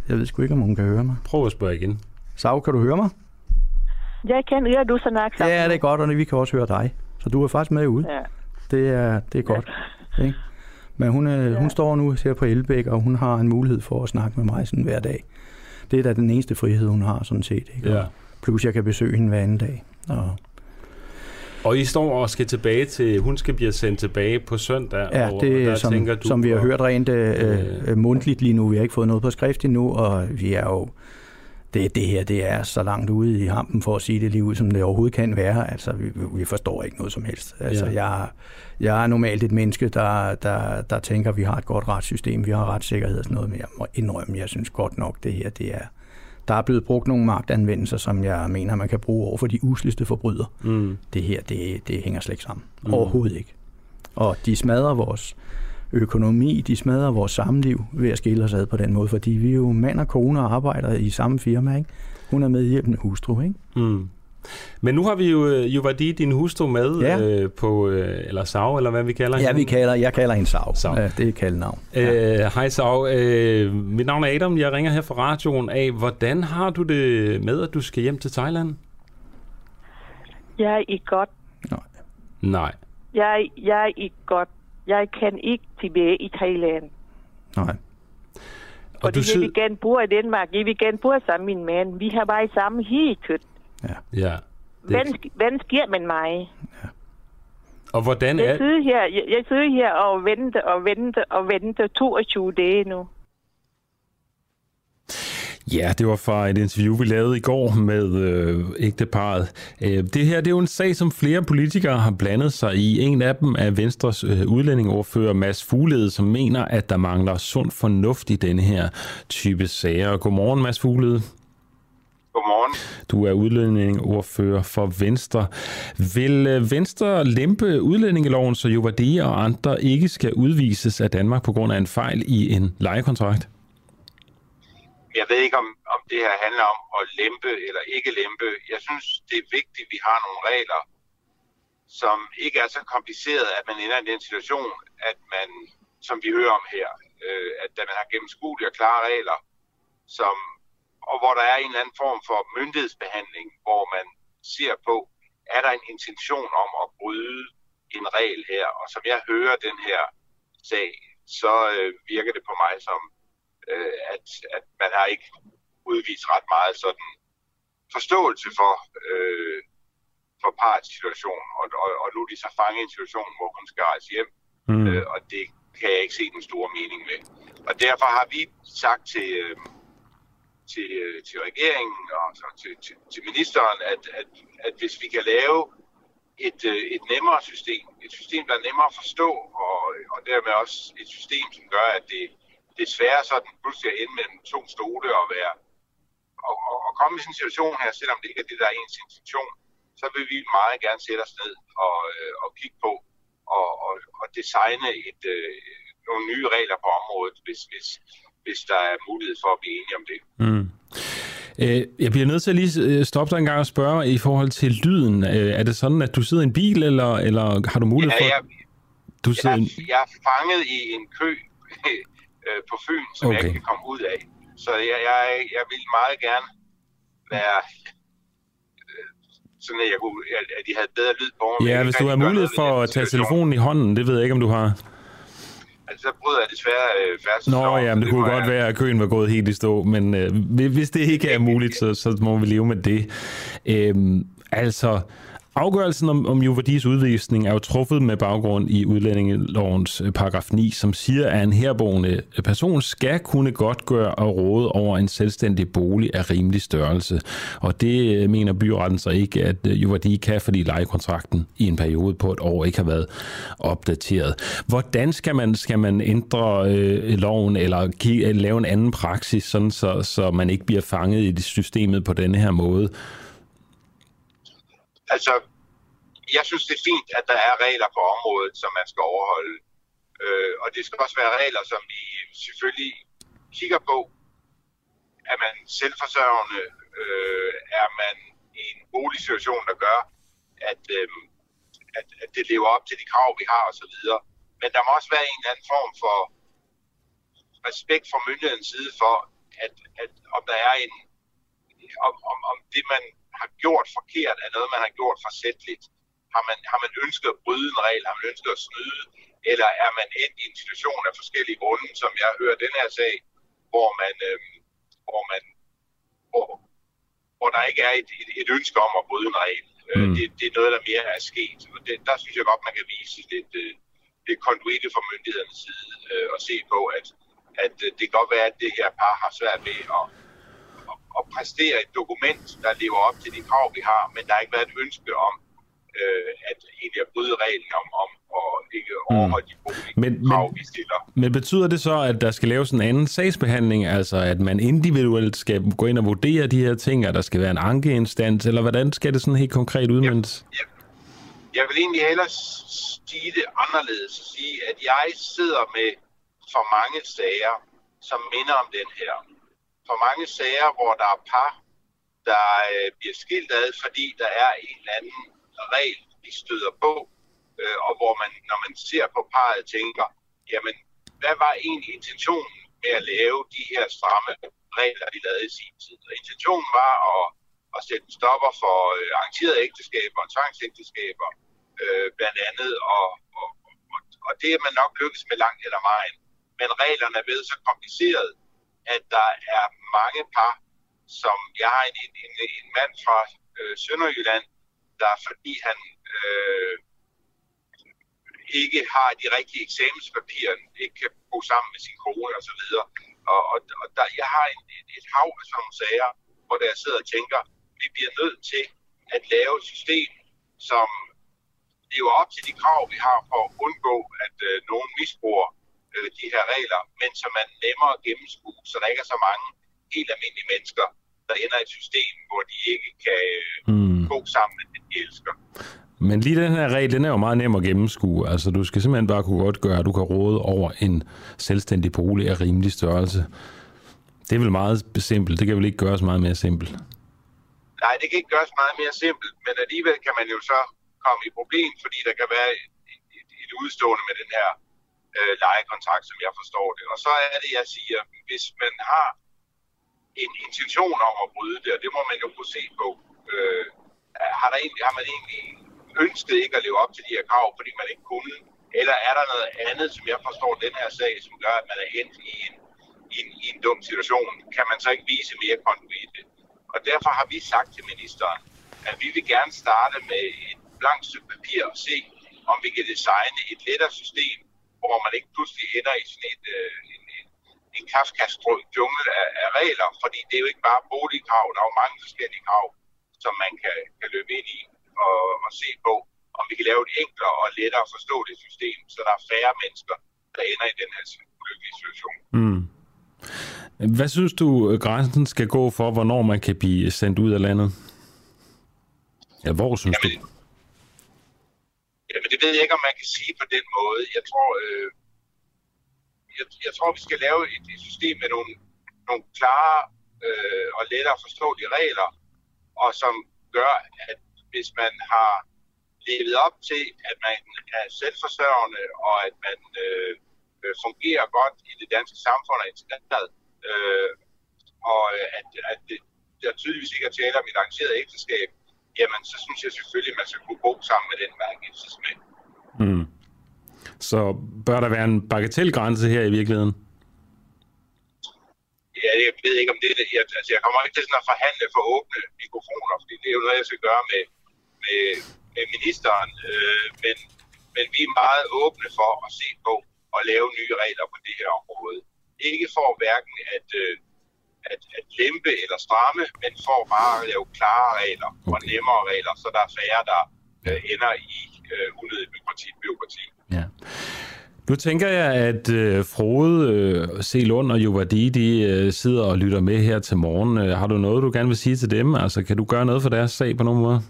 Jeg ved sgu ikke, om hun kan høre mig. Prøv at spørge igen. Sav, kan du høre mig? Jeg kan høre, du snakker sammen. Ja, det er godt, og vi kan også høre dig. Så du er faktisk med ude. Ja. Det er, det er godt. Ja. Ikke? Men hun, er, ja. hun står nu her på Elbæk, og hun har en mulighed for at snakke med mig sådan hver dag. Det er da den eneste frihed, hun har sådan set. Ikke? Ja. Plus, jeg kan besøge hende hver anden dag. Og og I står og skal tilbage til, hun skal blive sendt tilbage på søndag. Ja, og, det og der som, tænker du som vi har hørt rent øh, øh, mundtligt lige nu. Vi har ikke fået noget på skrift endnu, og vi er jo det, det her det er så langt ude i hampen for at sige det lige ud, som det overhovedet kan være. Altså, vi, vi forstår ikke noget som helst. Altså, ja. jeg, jeg er normalt et menneske, der, der, der tænker, at vi har et godt retssystem, vi har retssikkerhed og sådan noget, men jeg må indrømme, jeg synes godt nok, det her det er... Der er blevet brugt nogle magtanvendelser, som jeg mener, man kan bruge over for de usligste forbrydere. Mm. Det her, det, det hænger slet ikke sammen. Mm. Overhovedet ikke. Og de smadrer vores økonomi, de smadrer vores samliv ved at skille os ad på den måde, fordi vi er jo mand og kone og arbejder i samme firma, ikke? Hun er medhjælpende hustru, ikke? Mm. Men nu har vi jo øh, Juvadi, din hustru, med ja. øh, på, øh, eller Sav, eller hvad vi kalder hende. Ja, vi kalder, jeg kalder hende Sav. Sav. Ja, det er kaldnavn. Øh, hej Sav, øh, mit navn er Adam, jeg ringer her fra radioen af. Hvordan har du det med, at du skal hjem til Thailand? Jeg er i godt. Nej. Nej. Jeg, jeg er i godt. Jeg kan ikke tilbage i Thailand. Nej. Og Fordi du jeg vil gerne bo i Danmark. Jeg vil gerne bo sammen med min mand. Vi har været sammen helt tødt. Ja. ja. Det... Hvad, hvad sker med mig? Ja. Og hvordan jeg er... Sidder her, jeg, jeg sidder her og venter og venter og venter 22 dage nu. Ja, det var fra et interview, vi lavede i går med øh, ægteparet. Øh, det her det er jo en sag, som flere politikere har blandet sig i. En af dem er Venstres øh, udlændingoverfører Mads Fuglede, som mener, at der mangler sund fornuft i denne her type sager. Godmorgen, Mads Fuglede. Godmorgen. Du er udlændingeordfører for Venstre. Vil øh, Venstre lempe udlændingeloven, så Jovadi og andre ikke skal udvises af Danmark på grund af en fejl i en lejekontrakt? Jeg ved ikke, om, om det her handler om at lempe eller ikke lempe. Jeg synes, det er vigtigt, at vi har nogle regler, som ikke er så kompliceret, at man ender i den situation, at man, som vi hører om her, øh, at man har gennemskuelige og klare regler, som og hvor der er en eller anden form for myndighedsbehandling, hvor man ser på, er der en intention om at bryde en regel her. Og som jeg hører den her sag, så øh, virker det på mig som, øh, at, at man har ikke udvist ret meget sådan forståelse for, øh, for parts situation, og, og, og nu er de så fanget i en situation, hvor hun skal rejse hjem, mm. øh, og det kan jeg ikke se den store mening med. Og derfor har vi sagt til, øh, til, øh, til regeringen og så til, til, til ministeren, at, at, at hvis vi kan lave et, øh, et nemmere system, et system, der er nemmere at forstå, og, og dermed også et system, som gør, at det, det er sværere sådan pludselig at ende mellem to stole og være og, og, og komme i sådan en situation her, selvom det ikke er det, der er ens intention, så vil vi meget gerne sætte os ned og, øh, og kigge på og, og, og designe et, øh, nogle nye regler på området, hvis, hvis, hvis der er mulighed for at blive enige om det. Mm. Øh, jeg bliver nødt til at lige øh, stoppe dig en gang og spørge i forhold til lyden. Øh, er det sådan, at du sidder i en bil, eller, eller har du mulighed for... Ja, jeg, du sidder jeg, jeg er fanget i en kø *laughs* på Fyn, som okay. jeg ikke kan komme ud af. Så jeg, jeg, jeg vil meget gerne være sådan at, jeg kunne, at de havde bedre lyd på. Ja, hvis du har mulighed for at tage telefonen i hånden, det ved jeg ikke, om du har. Altså, så bryder jeg desværre øh, færdsel. Nå, ja, men det, det kunne godt jeg... være, at køen var gået helt i stå, men øh, hvis det ikke er muligt, så, så må vi leve med det. Øh, altså, Afgørelsen om, om Juvadis udvisning er jo truffet med baggrund i udlændingelovens øh, paragraf 9, som siger, at en herboende øh, person skal kunne godt gøre og råde over en selvstændig bolig af rimelig størrelse. Og det øh, mener byretten så ikke, at Juvadi kan, fordi lejekontrakten i en periode på et år ikke har været opdateret. Hvordan skal man, skal man ændre øh, loven eller give, lave en anden praksis, sådan så, så man ikke bliver fanget i det systemet på denne her måde? Altså, jeg synes, det er fint, at der er regler på området, som man skal overholde. Øh, og det skal også være regler, som vi selvfølgelig kigger på. Er man selvforsørgende? Øh, er man i en boligsituation, der gør, at, øh, at, at det lever op til de krav, vi har osv. Men der må også være en eller anden form for respekt fra myndighedens side for, at, at om der er en, om, om, om det, man har gjort forkert, er noget, man har gjort forsætligt. Har man, har man ønsket at bryde en regel? Har man ønsket at snyde? Eller er man endt i en situation af forskellige grunde, som jeg hører den her sag, hvor man, øh, hvor man hvor, hvor der ikke er et, et, et ønske om at bryde en regel. Øh, mm. Det, det er noget, der mere er sket. Og det, der synes jeg godt, man kan vise lidt, øh, lidt konduite fra myndighedernes side øh, og se på, at, at øh, det kan godt være, at det her par har svært ved at, at præstere et dokument, der lever op til de krav, vi har, men der har ikke været et ønske om øh, at egentlig at bryde reglen om, om at ikke mm. overholde de men, krav, men, vi stiller. Men betyder det så, at der skal laves en anden sagsbehandling, altså at man individuelt skal gå ind og vurdere de her ting, og der skal være en ankeinstans, eller hvordan skal det sådan helt konkret udmyndes? Ja, ja. Jeg vil egentlig hellere sige det anderledes, sige, at jeg sidder med for mange sager, som minder om den her for mange sager, hvor der er par, der øh, bliver skilt ad, fordi der er en eller anden regel, de støder på, øh, og hvor man, når man ser på parret, tænker, jamen, hvad var egentlig intentionen med at lave de her stramme regler, de lavede i sin tid? Og intentionen var at, at sætte stopper for øh, arrangerede ægteskaber og tvangsægteskaber, øh, blandt andet, og, og, og, og det er man nok lykkes med langt eller vejen. Men reglerne er blevet så kompliceret, at der er mange par, som jeg har en, en, en mand fra øh, Sønderjylland, der fordi han øh, ikke har de rigtige eksamenspapirer, ikke kan bo sammen med sin kone osv. Og, og, og der, jeg har en, et, et hav af sådan nogle sager, hvor der sidder og tænker, vi bliver nødt til at lave et system, som lever op til de krav, vi har for at undgå, at øh, nogen misbruger øh, de her regler, men som er nemmere at gennemskue, så der ikke er så mange helt almindelige mennesker, der ender i et system, hvor de ikke kan mm. gå sammen med det, de elsker. Men lige den her regel, den er jo meget nem at gennemskue. Altså, du skal simpelthen bare kunne godt gøre, at du kan råde over en selvstændig bolig af rimelig størrelse. Det er vel meget simpelt. Det kan vel ikke gøres meget mere simpelt? Nej, det kan ikke gøres meget mere simpelt, men alligevel kan man jo så komme i problem, fordi der kan være et, et, et udstående med den her øh, lejekontrakt, som jeg forstår det. Og så er det, jeg siger, hvis man har en intention om at bryde det, og det må man jo kunne se på, øh, har, der egentlig, har man egentlig ønsket ikke at leve op til de her krav, fordi man ikke kunne, eller er der noget andet, som jeg forstår den her sag, som gør, at man er endt i en, i en, i en dum situation, kan man så ikke vise mere kontinuitet. Og derfor har vi sagt til ministeren, at vi vil gerne starte med et blankt stykke papir og se, om vi kan designe et lettere system, hvor man ikke pludselig ender i sådan et, øh, en, en, en kafkask jungle af, af regler, fordi det er jo ikke bare boligkrav, der er jo mange forskellige krav, som man kan, kan løbe ind i og, og se på, om vi kan lave et enklere og lettere forståeligt system, så der er færre mennesker, der ender i den her ulykkelige situation. Mm. Hvad synes du, grænsen skal gå for, hvornår man kan blive sendt ud af landet? Ja, hvor synes jamen, du? Øh, Jamen, det ved jeg ikke, om man kan sige på den måde. Jeg tror, øh, jeg, jeg tror vi skal lave et, et system med nogle, nogle klare øh, og lettere forståelige regler, og som gør, at hvis man har levet op til, at man er selvforsørgende, og at man øh, øh fungerer godt i det danske samfund og integreret, øh, og at, at det, der tydeligvis ikke er tale om et arrangeret ægteskab, jamen så synes jeg selvfølgelig, at man skal kunne bo sammen med den, man er giftes med. Mm. Så bør der være en bagatelgrænse her i virkeligheden? Ja, jeg ved ikke, om det er det. Jeg, altså, jeg kommer ikke til sådan at forhandle for åbne mikrofoner, fordi det er jo noget, jeg skal gøre med, med, med ministeren. Øh, men, men vi er meget åbne for at se på og lave nye regler på det her område. Ikke for hverken at, øh, at, at lempe eller stramme, men for bare at lave klare regler okay. og nemmere regler, så der er færre, der øh, ender i øh, unødigt byråkrati. byråkrati. Ja. Nu tænker jeg, at øh, Frode, øh, C. Lund og Jovadi, de øh, sidder og lytter med her til morgen. Øh, har du noget, du gerne vil sige til dem? Altså, kan du gøre noget for deres sag på nogen måde?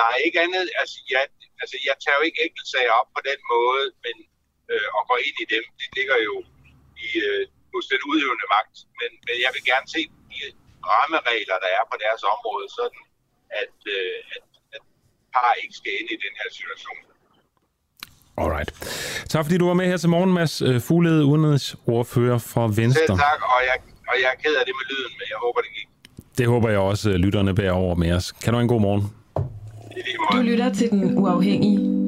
Nej, ikke andet. Altså, jeg, altså, jeg tager jo ikke enkeltsager op på den måde, men øh, at gå ind i dem, det ligger jo i, øh, hos den udøvende magt. Men, men jeg vil gerne se de rammeregler, der er på deres område, sådan at, øh, at, at par ikke skal ind i den her situation. Alright. Tak fordi du var med her til morgen, Mads øh, Fuglede, udenrigsordfører for Venstre. Selv tak, og jeg, og jeg er ked af det med lyden, men jeg håber, det gik. Det håber jeg også, øh, lytterne bærer over med os. Kan du have en god morgen? Du lytter til Den Uafhængige.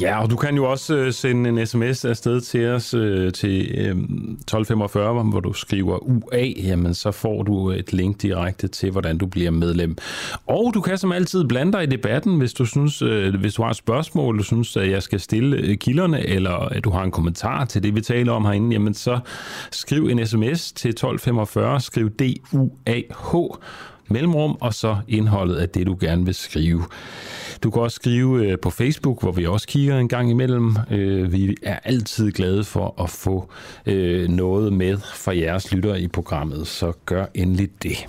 Ja, og du kan jo også øh, sende en sms afsted til os øh, til øh, 1245, hvor du skriver UA, jamen så får du øh, et link direkte til, hvordan du bliver medlem. Og du kan som altid blande dig i debatten, hvis du synes, øh, hvis du har et spørgsmål, du synes, at jeg skal stille øh, kilderne, eller at du har en kommentar til det, vi taler om herinde, jamen så skriv en sms til 1245, skriv DUAH, mellemrum, og så indholdet af det, du gerne vil skrive. Du kan også skrive øh, på Facebook, hvor vi også kigger en gang imellem. Øh, vi er altid glade for at få øh, noget med fra jeres lyttere i programmet, så gør endelig det.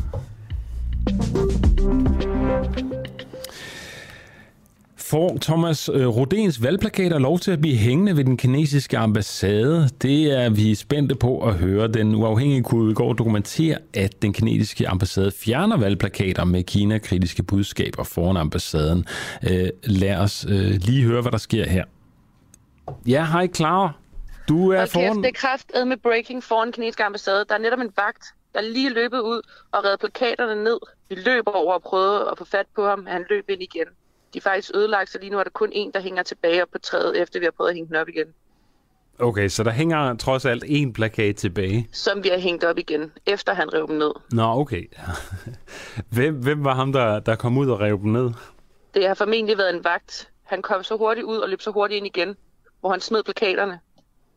Får Thomas øh, Rodens valgplakater lov til at blive hængende ved den kinesiske ambassade? Det er vi spændte på at høre. Den uafhængige kunne i går dokumentere, at den kinesiske ambassade fjerner valgplakater med Kina-kritiske budskaber foran ambassaden. Øh, lad os øh, lige høre, hvad der sker her. Ja, hej Clara. Du er okay, foran... Det er kraftet med breaking foran den kinesiske ambassade. Der er netop en vagt, der lige løbet ud og redde plakaterne ned. Vi løber over og prøvede at få fat på ham. Han løb ind igen. De er faktisk ødelagt, så lige nu er der kun en, der hænger tilbage op på træet, efter vi har prøvet at hænge den op igen. Okay, så der hænger trods alt en plakat tilbage? Som vi har hængt op igen, efter han rev dem ned. Nå, okay. *laughs* hvem, hvem var ham, der, der kom ud og rev dem ned? Det har formentlig været en vagt, han kom så hurtigt ud og løb så hurtigt ind igen, hvor han smed plakaterne,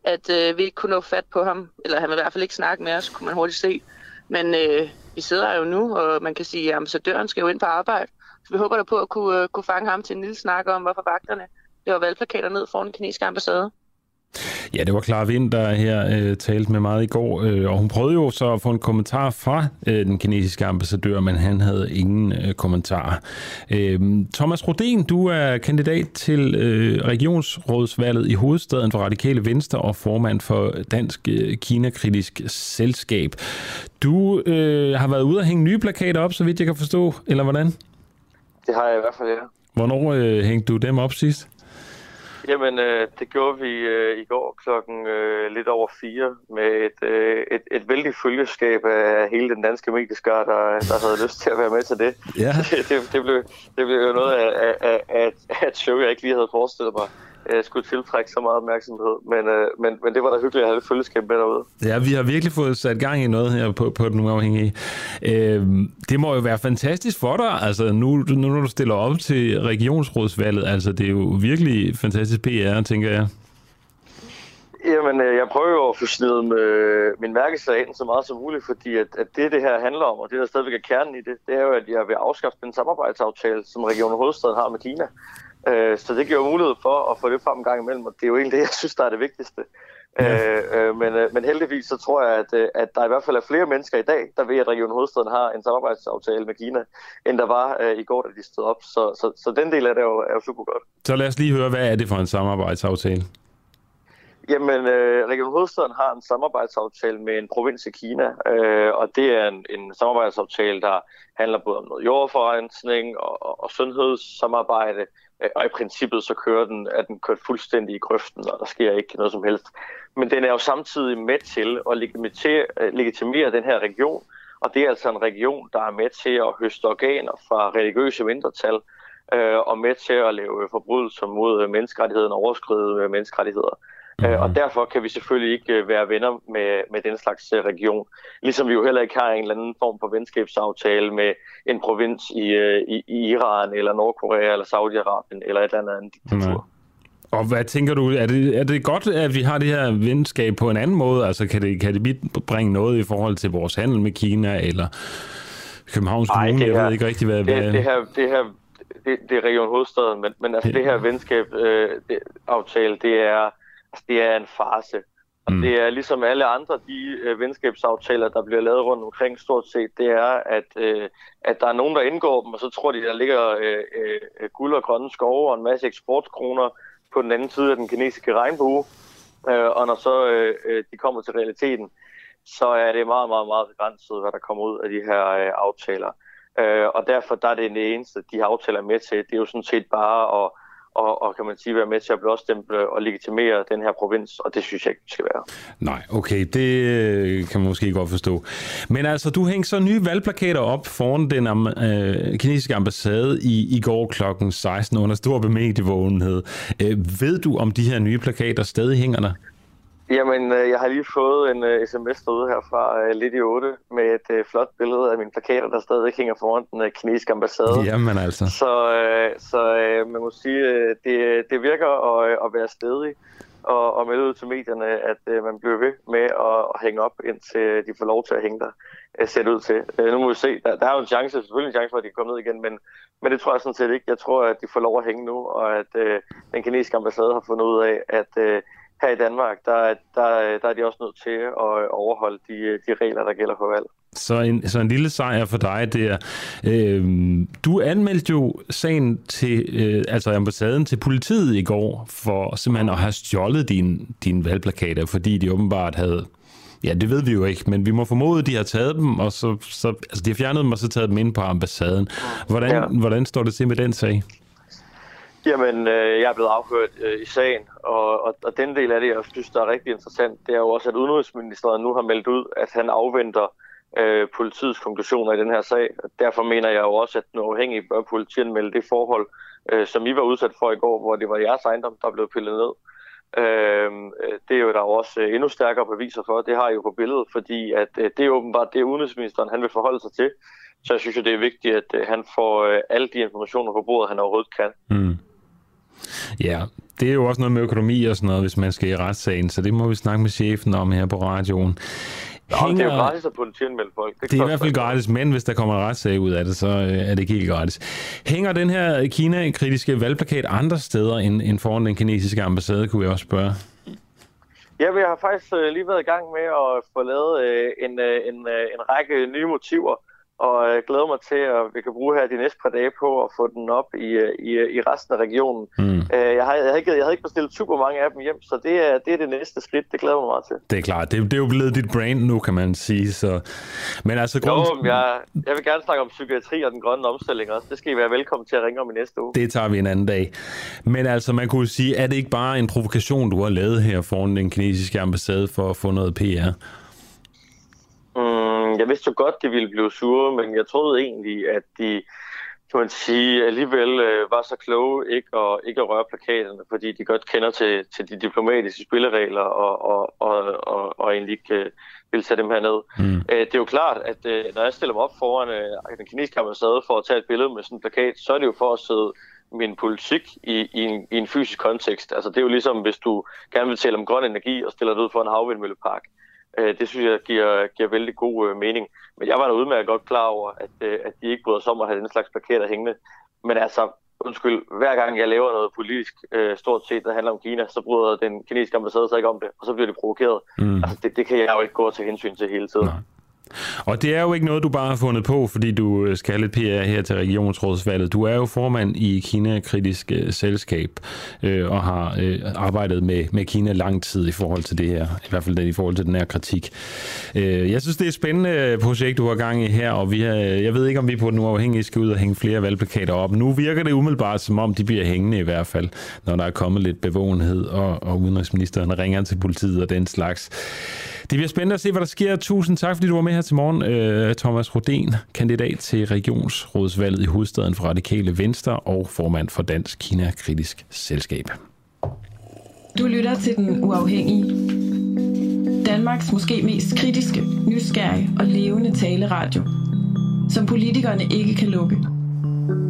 at øh, vi ikke kunne nå fat på ham, eller han vil i hvert fald ikke snakke med os, kunne man hurtigt se. Men øh, vi sidder jo nu, og man kan sige, at ambassadøren skal jo ind på arbejde, så vi håber da på at kunne, øh, kunne fange ham til en lille snak om, hvorfor vagterne var valgplakater ned foran den kinesiske ambassade. Ja, det var Clara Vind, der her øh, talte med mig i går, øh, og hun prøvede jo så at få en kommentar fra øh, den kinesiske ambassadør, men han havde ingen øh, kommentar. Øh, Thomas Rodin, du er kandidat til øh, regionsrådsvalget i hovedstaden for Radikale Venstre og formand for Dansk øh, Kina-kritisk Selskab. Du øh, har været ude og hænge nye plakater op, så vidt jeg kan forstå, eller hvordan? Det har jeg i hvert fald, ja. Hvornår øh, hængte du dem op sidst? Jamen, øh, det gjorde vi øh, i går klokken øh, lidt over fire med et, øh, et, et vældig følgeskab af hele den danske medieskar, der, der havde lyst til at være med til det. Ja. *laughs* det, det, blev, det blev jo noget af, af, af, af et show, jeg ikke lige havde forestillet mig øh, skulle tiltrække så meget opmærksomhed. Men, øh, men, men det var da hyggeligt at have et følgeskab med derude. Ja, vi har virkelig fået sat gang i noget her på, på den uafhængige. Øh, det må jo være fantastisk for dig, altså nu, nu når du stiller op til regionsrådsvalget, altså det er jo virkelig fantastisk PR, tænker jeg. Jamen, øh, jeg prøver jo at få snedet med min mærkesag ind så meget som muligt, fordi at, at det, det her handler om, og det, der stadigvæk er kernen i det, det er jo, at jeg vil afskaffe den samarbejdsaftale, som Region Hovedstaden har med Kina. Øh, så det giver jo mulighed for at få det frem en gang imellem, og det er jo egentlig det, jeg synes, der er det vigtigste. Ja. Øh, øh, men, øh, men heldigvis så tror jeg, at, øh, at der i hvert fald er flere mennesker i dag, der ved, at Region Hovedstaden har en samarbejdsaftale med Kina, end der var øh, i går, da de stod op. Så, så, så den del af det er jo, er jo super godt. Så lad os lige høre, hvad er det for en samarbejdsaftale? Jamen, øh, Region Hovedstaden har en samarbejdsaftale med en provins i Kina, øh, og det er en, en samarbejdsaftale, der handler både om noget jordforrensning og, og, og sundhedssamarbejde, Øh, og i princippet så kører den, at den kørt fuldstændig i grøften, og der sker ikke noget som helst. Men den er jo samtidig med til at legitimere, øh, legitimere den her region, og det er altså en region, der er med til at høste organer fra religiøse mindretal, øh, og med til at lave forbrydelser mod menneskerettigheden og overskride menneskerettigheder. Mm-hmm. Og derfor kan vi selvfølgelig ikke øh, være venner med, med den slags øh, region. Ligesom vi jo heller ikke har en eller anden form for venskabsaftale med en provins i, i, i Iran, eller Nordkorea, eller Saudi-Arabien, eller et eller andet diktatur. Mm-hmm. Og hvad tænker du, er det, er det godt, at vi har det her venskab på en anden måde? Altså kan det, kan det bringe noget i forhold til vores handel med Kina, eller Københavns Kommune? Ej, det her, jeg ved ikke rigtig, hvad... Det, det her, det her det, det er Region Hovedstaden, men, men altså det her venskab øh, det, aftale, det er Altså, det er en farse. Og mm. det er ligesom alle andre de øh, venskabsaftaler, der bliver lavet rundt omkring stort set, det er, at, øh, at der er nogen, der indgår dem, og så tror de, der ligger øh, øh, guld og grønne skove og en masse eksportkroner på den anden side af den kinesiske regnbue. Øh, og når så øh, øh de kommer til realiteten, så er det meget, meget, meget begrænset, hvad der kommer ud af de her øh, aftaler. Øh, og derfor der er det det eneste, de her aftaler er med til. Det er jo sådan set bare at og, og kan man sige være med til at blåstemple og legitimere den her provins, og det synes jeg ikke, det skal være. Nej, okay, det øh, kan man måske godt forstå. Men altså, du hængte så nye valgplakater op foran den øh, kinesiske ambassade i, i går kl. 16 under stor bemedievågenhed. Øh, ved du, om de her nye plakater stadig hænger der? Jamen, øh, jeg har lige fået en uh, sms derude her fra uh, lidt i 8 med et uh, flot billede af mine plakater, der stadig hænger foran den uh, kinesiske ambassade. *laughs* Jamen altså. Så, uh, så uh, man må sige, uh, det, det virker at, at være stedig og, og melde ud til medierne, at uh, man bliver ved med at, at hænge op, indtil de får lov til at hænge der uh, sæt ud til. Uh, nu må vi se. Der, der er jo en chance, selvfølgelig en chance for, at de kan komme ned igen, men, men det tror jeg sådan set ikke. Jeg tror, at de får lov at hænge nu, og at uh, den kinesiske ambassade har fundet ud af, at uh, her i Danmark, der, der, der er de også nødt til at overholde de, de regler, der gælder for valg. Så en, så en lille sejr for dig der. Øh, du anmeldte jo sagen til, øh, altså ambassaden til politiet i går, for simpelthen at have stjålet dine din valgplakater, fordi de åbenbart havde Ja, det ved vi jo ikke, men vi må formode, at de har taget dem, og så, så altså de har fjernet dem, og så taget dem ind på ambassaden. Hvordan, ja. hvordan står det til med den sag? Jamen, øh, jeg er blevet afhørt øh, i sagen, og, og, og den del af det, jeg synes, der er rigtig interessant, det er jo også, at udenrigsministeren nu har meldt ud, at han afventer øh, politiets konklusioner i den her sag. Derfor mener jeg jo også, at den uafhængige bør politiet melde det forhold, øh, som I var udsat for i går, hvor det var jeres ejendom, der blev pillet ned. Øh, det er jo der også øh, endnu stærkere beviser for. Det har I jo på billedet, fordi at øh, det er åbenbart det, udenrigsministeren han vil forholde sig til. Så jeg synes jo, det er vigtigt, at øh, han får øh, alle de informationer på bordet, han overhovedet kan. Mm. Ja, det er jo også noget med økonomi og sådan noget, hvis man skal i retssagen, så det må vi snakke med chefen om her på radioen. Hænger... Nå, det er jo gratis at politianmelde folk. Det, det er i hvert fald gratis, men hvis der kommer en retssag ud af det, så øh, er det ikke helt gratis. Hænger den her Kina-kritiske valgplakat andre steder end, end foran den kinesiske ambassade, kunne jeg også spørge? Ja, vi har faktisk øh, lige været i gang med at få lavet øh, en, en, en række nye motiver og jeg glæder mig til, at vi kan bruge her de næste par dage på at få den op i, i, i resten af regionen. Mm. Jeg, har, jeg, har ikke, jeg havde ikke bestilt super mange af dem hjem, så det er, det er det næste skridt. Det glæder mig meget til. Det er klart. Det, det er jo blevet dit brand nu, kan man sige. Så... Men altså, grund... jo, jeg, jeg vil gerne snakke om psykiatri og den grønne omstilling også. Det skal I være velkommen til at ringe om i næste uge. Det tager vi en anden dag. Men altså, man kunne sige, er det ikke bare en provokation, du har lavet her foran den kinesiske ambassade for at få noget PR? Jeg vidste jo godt, de ville blive sure, men jeg troede egentlig, at de kan man sige, alligevel øh, var så kloge ikke at, ikke at røre plakaterne, fordi de godt kender til, til de diplomatiske spilleregler og, og, og, og, og egentlig ikke øh, vil tage dem her ned. Mm. Øh, det er jo klart, at øh, når jeg stiller mig op foran øh, den kinesiske ambassade for at tage et billede med sådan en plakat, så er det jo for at sidde min politik i, i, en, i en fysisk kontekst. Altså det er jo ligesom, hvis du gerne vil tale om grøn energi og stiller dig ud for en havvindmøllepark. Øh, det synes jeg giver, giver vældig god øh, mening. Men jeg var da udmærket godt klar over, at, øh, at de ikke bryder sig om at have den slags plakater hængende. Men altså, undskyld, hver gang jeg laver noget politisk, øh, stort set, der handler om Kina, så bryder den kinesiske ambassade sig ikke om det, og så bliver de provokeret. Mm. Altså, det, det kan jeg jo ikke gå og tage hensyn til hele tiden. Nej. Og det er jo ikke noget, du bare har fundet på, fordi du øh, skal have lidt PR her til regionsrådsvalget. Du er jo formand i Kina-kritisk øh, selskab øh, og har øh, arbejdet med, med Kina lang tid i forhold til det her, i hvert fald i forhold til den her kritik. Øh, jeg synes, det er et spændende øh, projekt, du har gang i her, og vi har, jeg ved ikke, om vi på den uafhængige skal ud og hænge flere valgplakater op. Nu virker det umiddelbart, som om de bliver hængende i hvert fald, når der er kommet lidt bevågenhed, og, og udenrigsministeren ringer til politiet og den slags. Det bliver spændende at se, hvad der sker. Tusind tak, fordi du var med her til morgen. Øh, Thomas Rodén, kandidat til regionsrådsvalget i hovedstaden for Radikale Venstre og formand for Dansk Kina-kritisk Selskab. Du lytter til Den Uafhængige. Danmarks måske mest kritiske, nysgerrige og levende taleradio, som politikerne ikke kan lukke.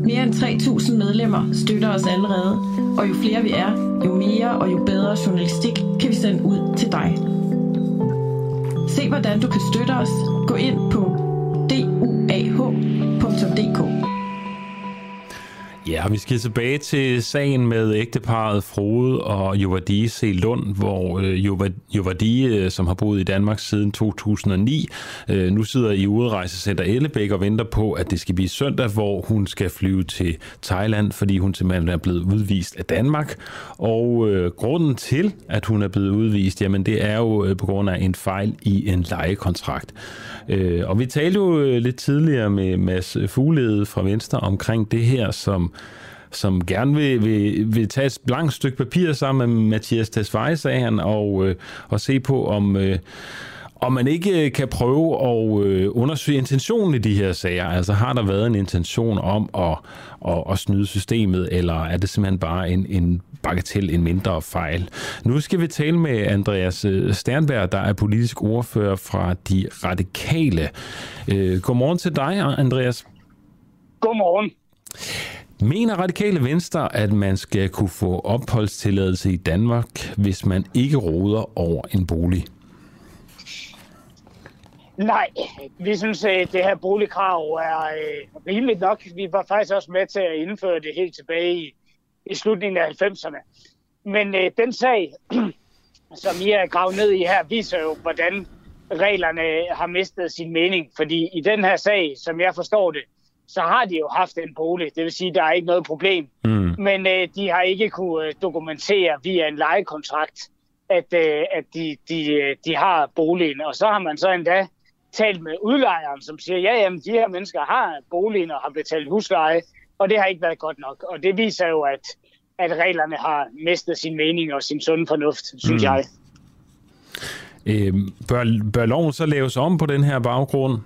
Mere end 3.000 medlemmer støtter os allerede, og jo flere vi er, jo mere og jo bedre journalistik kan vi sende ud til dig. Se hvordan du kan støtte os. Gå ind på duah.dk. Ja, vi skal tilbage til sagen med ægteparet Frode og Jovadi C. Lund, hvor øh, Jovadi, øh, som har boet i Danmark siden 2009, øh, nu sidder i udrejsecenter Ellebæk og venter på, at det skal blive søndag, hvor hun skal flyve til Thailand, fordi hun simpelthen er blevet udvist af Danmark. Og øh, grunden til, at hun er blevet udvist, jamen det er jo øh, på grund af en fejl i en lejekontrakt. Øh, og vi talte jo lidt tidligere med Mads Fuglede fra Venstre omkring det her, som som gerne vil, vil, vil tage et blankt stykke papir sammen med Mathias Tesfaye, sagde han, og, øh, og se på, om, øh, om man ikke øh, kan prøve at øh, undersøge intentionen i de her sager. Altså har der været en intention om at, at, at snyde systemet, eller er det simpelthen bare en, en bagatel, en mindre fejl? Nu skal vi tale med Andreas øh, Sternberg, der er politisk ordfører fra De Radikale. Øh, godmorgen til dig, Andreas. Godmorgen. Mener Radikale Venstre, at man skal kunne få opholdstilladelse i Danmark, hvis man ikke råder over en bolig? Nej, vi synes, at det her boligkrav er øh, rimeligt nok. Vi var faktisk også med til at indføre det helt tilbage i, i slutningen af 90'erne. Men øh, den sag, *clears throat* som I er gravet ned i her, viser jo, hvordan reglerne har mistet sin mening. Fordi i den her sag, som jeg forstår det, så har de jo haft en bolig. Det vil sige, at der er ikke noget problem. Mm. Men øh, de har ikke kunne øh, dokumentere via en lejekontrakt, at, øh, at de, de, øh, de har boligen. Og så har man så endda talt med udlejeren, som siger, ja, jamen, de her mennesker har boligen og har betalt husleje, og det har ikke været godt nok. Og det viser jo, at, at reglerne har mistet sin mening og sin sunde fornuft, synes mm. jeg. Øh, bør, bør loven så laves om på den her baggrund?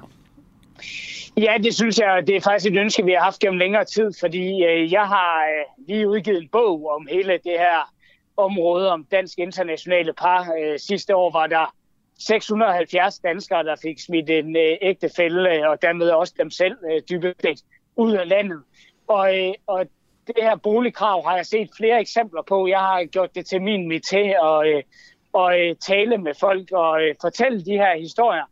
Ja, det synes jeg, det er faktisk et ønske, vi har haft gennem længere tid, fordi øh, jeg har øh, lige udgivet en bog om hele det her område om dansk internationale par. Øh, sidste år var der 670 danskere, der fik smidt en øh, ægte fælde, øh, og dermed også dem selv øh, dybest set ud af landet. Og, øh, og det her boligkrav har jeg set flere eksempler på. Jeg har gjort det til min mit til at, øh, at øh, tale med folk og øh, fortælle de her historier.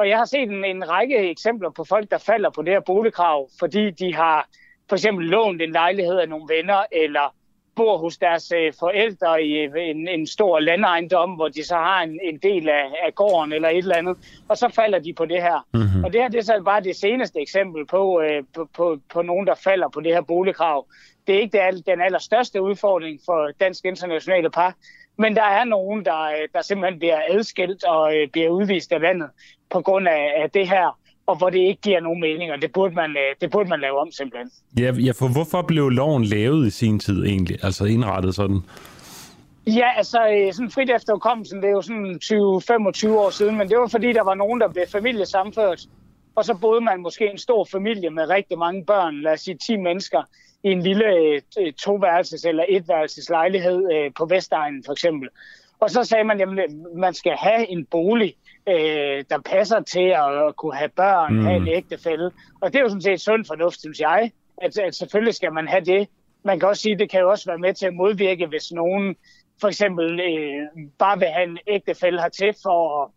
Og jeg har set en, en række eksempler på folk, der falder på det her boligkrav, fordi de har for eksempel lånt en lejlighed af nogle venner, eller bor hos deres øh, forældre i øh, en, en stor landejendom, hvor de så har en, en del af, af gården eller et eller andet, og så falder de på det her. Mm-hmm. Og det her det er så bare det seneste eksempel på, øh, på, på, på nogen, der falder på det her boligkrav. Det er ikke det, den allerstørste udfordring for dansk internationale par, men der er nogen, der, øh, der simpelthen bliver adskilt og øh, bliver udvist af landet på grund af, af det her og hvor det ikke giver nogen mening, og det burde man, øh, det burde man lave om simpelthen. Ja, ja, for hvorfor blev loven lavet i sin tid egentlig, altså indrettet sådan? Ja, altså sådan frit efter hukommelsen, det er jo sådan 20-25 år siden, men det var fordi, der var nogen, der blev familiesamført, og så boede man måske en stor familie med rigtig mange børn, lad os sige 10 mennesker, i en lille øh, toværelses- eller etværelses lejlighed på Vestegnen for eksempel. Og så sagde man, at man skal have en bolig, øh, der passer til at kunne have børn, mm. have en ægtefælde. Og det er jo sådan set sund fornuft, synes jeg, at, at selvfølgelig skal man have det. Man kan også sige, at det kan jo også være med til at modvirke, hvis nogen for eksempel øh, bare vil have en ægtefælde hertil for at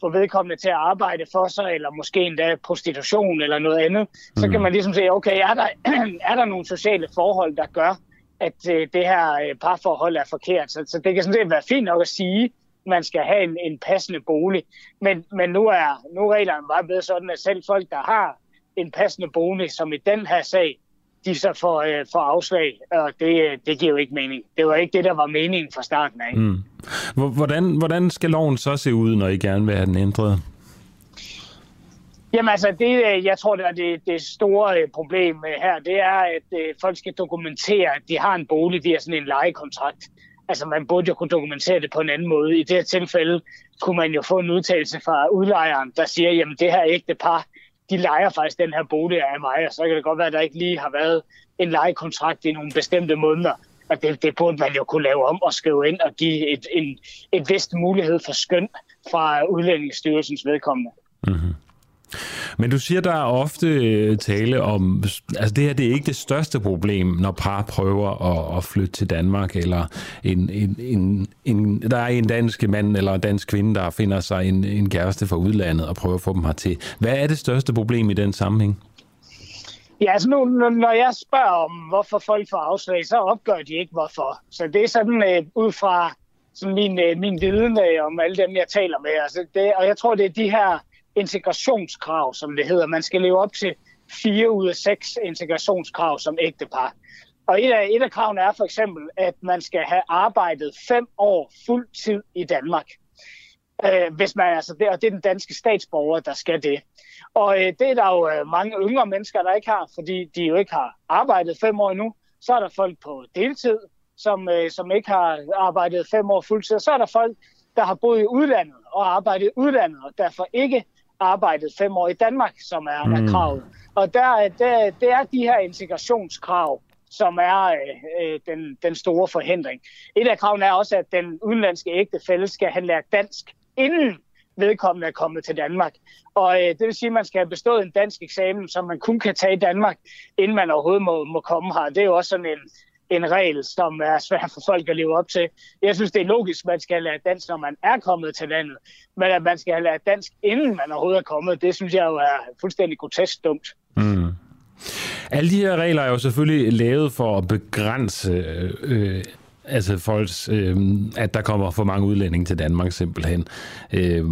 få vedkommende til at arbejde for sig, eller måske endda prostitution eller noget andet, mm. så kan man ligesom sige, okay, er der, *clears throat* er der nogle sociale forhold, der gør, at øh, det her øh, parforhold er forkert? Så, så det kan sådan set være fint nok at sige, man skal have en, en passende bolig. Men, men nu er nu er reglerne bare blevet sådan, at selv folk, der har en passende bolig, som i den her sag, de så får, øh, får afslag, og det, det giver jo ikke mening. Det var ikke det, der var meningen fra starten af. Mm. Hvordan, hvordan skal loven så se ud, når I gerne vil have den ændret? Jamen altså, det, øh, jeg tror, det er det, det store øh, problem øh, her, det er, at folk skal dokumentere, at de har en bolig, har sådan en lejekontrakt. Altså man burde jo kunne dokumentere det på en anden måde. I det her tilfælde kunne man jo få en udtalelse fra udlejeren, der siger, jamen det her ægte par, de leger faktisk den her bolig af mig, og så kan det godt være, at der ikke lige har været en lejekontrakt i nogle bestemte måneder. Og det, det burde man jo kunne lave om og skrive ind og give et, en, et vist mulighed for skøn fra Udlændingsstyrelsens vedkommende. Mm-hmm. Men du siger, der er ofte øh, tale om, altså det her det er ikke det største problem, når par prøver at, at flytte til Danmark, eller en, en, en, en, der er en dansk mand eller en dansk kvinde, der finder sig en, en kæreste fra udlandet og prøver at få dem hertil. Hvad er det største problem i den sammenhæng? Ja, altså nu, når jeg spørger om, hvorfor folk får afslag, så opgør de ikke, hvorfor. Så det er sådan øh, ud fra sådan min, øh, min viden øh, om alle dem, jeg taler med. Altså det, og jeg tror, det er de her integrationskrav, som det hedder. Man skal leve op til fire ud af seks integrationskrav som ægtepar. Og et af, et af kravene er for eksempel, at man skal have arbejdet fem år fuld tid i Danmark. Øh, hvis man, altså det, og det er den danske statsborger, der skal det. Og øh, det er der jo øh, mange yngre mennesker, der ikke har, fordi de jo ikke har arbejdet fem år endnu. Så er der folk på deltid, som, øh, som ikke har arbejdet fem år fuldtid. Så er der folk, der har boet i udlandet og arbejdet i udlandet, og derfor ikke arbejdet fem år i Danmark, som er, mm. er kravet. Og der, der, det er de her integrationskrav, som er øh, den, den store forhindring. Et af kravene er også, at den udenlandske ægtefælle skal have lært dansk, inden vedkommende er kommet til Danmark. Og øh, det vil sige, at man skal have bestået en dansk eksamen, som man kun kan tage i Danmark, inden man overhovedet må, må komme her. Det er jo også sådan en, en regel, som er svær for folk at leve op til. Jeg synes, det er logisk, at man skal lære dansk, når man er kommet til landet. Men at man skal lære dansk, inden man overhovedet er kommet, det synes jeg jo er fuldstændig grotesk dumt. Mm. Alle de her regler er jo selvfølgelig lavet for at begrænse øh, altså folks, øh, at der kommer for mange udlændinge til Danmark simpelthen. Øh,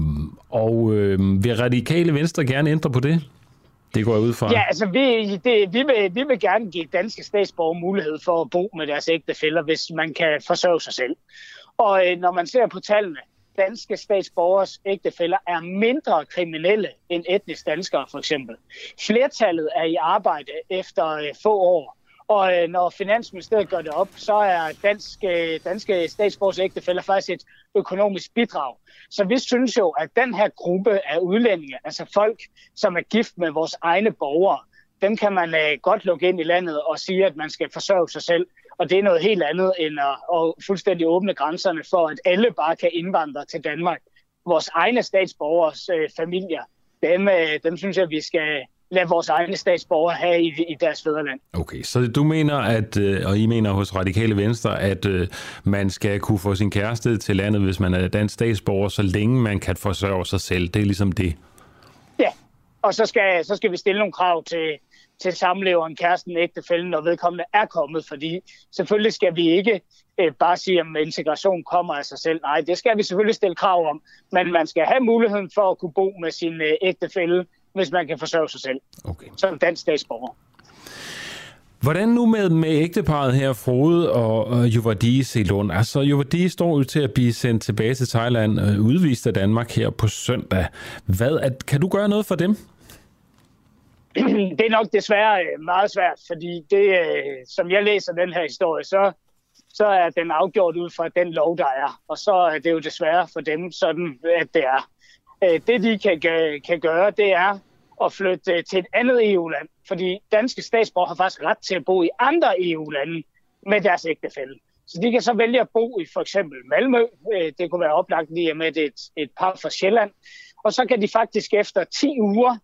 og øh, vil radikale venstre gerne ændre på det? Det går jeg ud fra. Ja, altså vi, det, vi, vil, vi vil gerne give danske statsborgere mulighed for at bo med deres ægtefæller, hvis man kan forsørge sig selv. Og øh, når man ser på tallene, danske statsborgers ægtefæller er mindre kriminelle end etnisk danskere for eksempel. Flertallet er i arbejde efter øh, få år. Og øh, når Finansministeriet gør det op, så er øh, danske, danske statsborgers ægtefæller faktisk et økonomisk bidrag. Så vi synes jo, at den her gruppe af udlændinge, altså folk, som er gift med vores egne borgere, dem kan man øh, godt lukke ind i landet og sige, at man skal forsørge sig selv. Og det er noget helt andet end at, at fuldstændig åbne grænserne for, at alle bare kan indvandre til Danmark. Vores egne statsborgers øh, familier, dem, øh, dem synes jeg, vi skal lade vores egne statsborgere have i, i deres fædreland. Okay, så du mener, at, øh, og I mener hos Radikale Venstre, at øh, man skal kunne få sin kæreste til landet, hvis man er dansk statsborger, så længe man kan forsørge sig selv. Det er ligesom det. Ja, og så skal, så skal vi stille nogle krav til, til samleveren, kæresten, ægtefælden, når vedkommende er kommet, fordi selvfølgelig skal vi ikke øh, bare sige, at integration kommer af sig selv. Nej, det skal vi selvfølgelig stille krav om, men man skal have muligheden for at kunne bo med sin øh, ægtefælle, hvis man kan forsørge sig selv okay. som dansk statsborger. Hvordan nu med, med ægteparet her, Frode og, og Juvardis i Lund? Altså, Juvardis står jo til at blive sendt tilbage til Thailand, øh, udvist af Danmark her på søndag. Hvad, at, kan du gøre noget for dem? *clears throat* det er nok desværre øh, meget svært, fordi det, øh, som jeg læser den her historie, så, så er den afgjort ud fra den lov, der er. Og så er det jo desværre for dem sådan, at det er. Øh, det, de kan, kan gøre, det er at flytte øh, til et andet EU-land, fordi danske statsborger har faktisk ret til at bo i andre EU-lande med deres ægtefælde. Så de kan så vælge at bo i for eksempel Malmø. Øh, det kunne være oplagt lige med et, et par fra Sjælland. Og så kan de faktisk efter 10 uger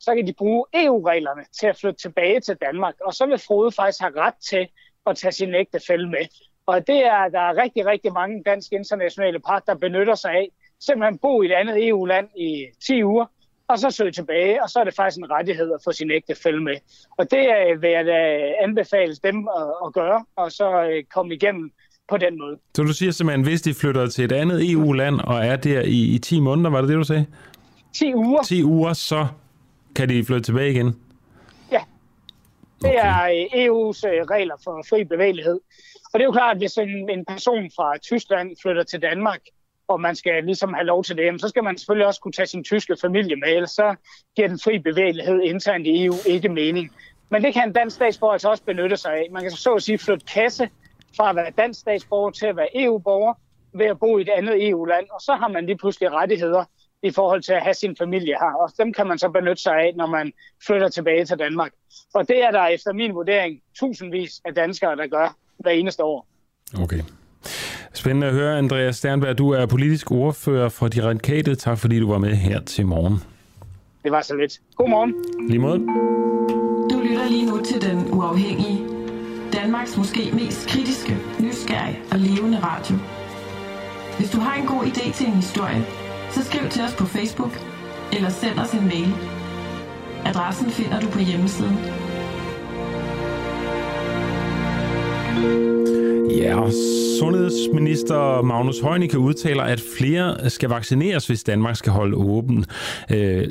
så kan de bruge EU-reglerne til at flytte tilbage til Danmark. Og så vil Frode faktisk have ret til at tage sin ægtefælde med. Og det er der er rigtig, rigtig mange danske internationale par, der benytter sig af. Simpelthen bo i et andet EU-land i 10 uger, og så søge tilbage, og så er det faktisk en rettighed at få sin ægtefælde med. Og det øh, vil jeg da anbefale dem at, at gøre, og så øh, komme igennem på den måde. Så du siger simpelthen, hvis de flytter til et andet EU-land og er der i, i 10 måneder, var det det, du sagde? 10 uger. 10 uger, så kan de flytte tilbage igen? Ja. Det okay. er øh, EU's øh, regler for fri bevægelighed. Og det er jo klart, at hvis en, en person fra Tyskland flytter til Danmark, og man skal ligesom have lov til det, så skal man selvfølgelig også kunne tage sin tyske familie med, ellers så giver den fri bevægelighed internt i EU ikke mening. Men det kan en dansk statsborger altså også benytte sig af. Man kan så at sige flytte kasse fra at være dansk statsborger til at være EU-borger ved at bo i et andet EU-land, og så har man lige pludselig rettigheder, i forhold til at have sin familie her. Og dem kan man så benytte sig af, når man flytter tilbage til Danmark. Og det er der efter min vurdering tusindvis af danskere, der gør hver eneste år. Okay. Spændende at høre, Andreas Sternberg. Du er politisk ordfører for De Radikale. Tak fordi du var med her til morgen. Det var så lidt. God morgen. Lige måde. Du lytter lige nu til Den Uafhængige. Danmarks måske mest kritiske, nysgerrige og levende radio. Hvis du har en god idé til en historie, så skriv til os på Facebook eller send os en mail. Adressen finder du på hjemmesiden. Ja, sundhedsminister Magnus Heunicke udtaler, at flere skal vaccineres, hvis Danmark skal holde åben, øh,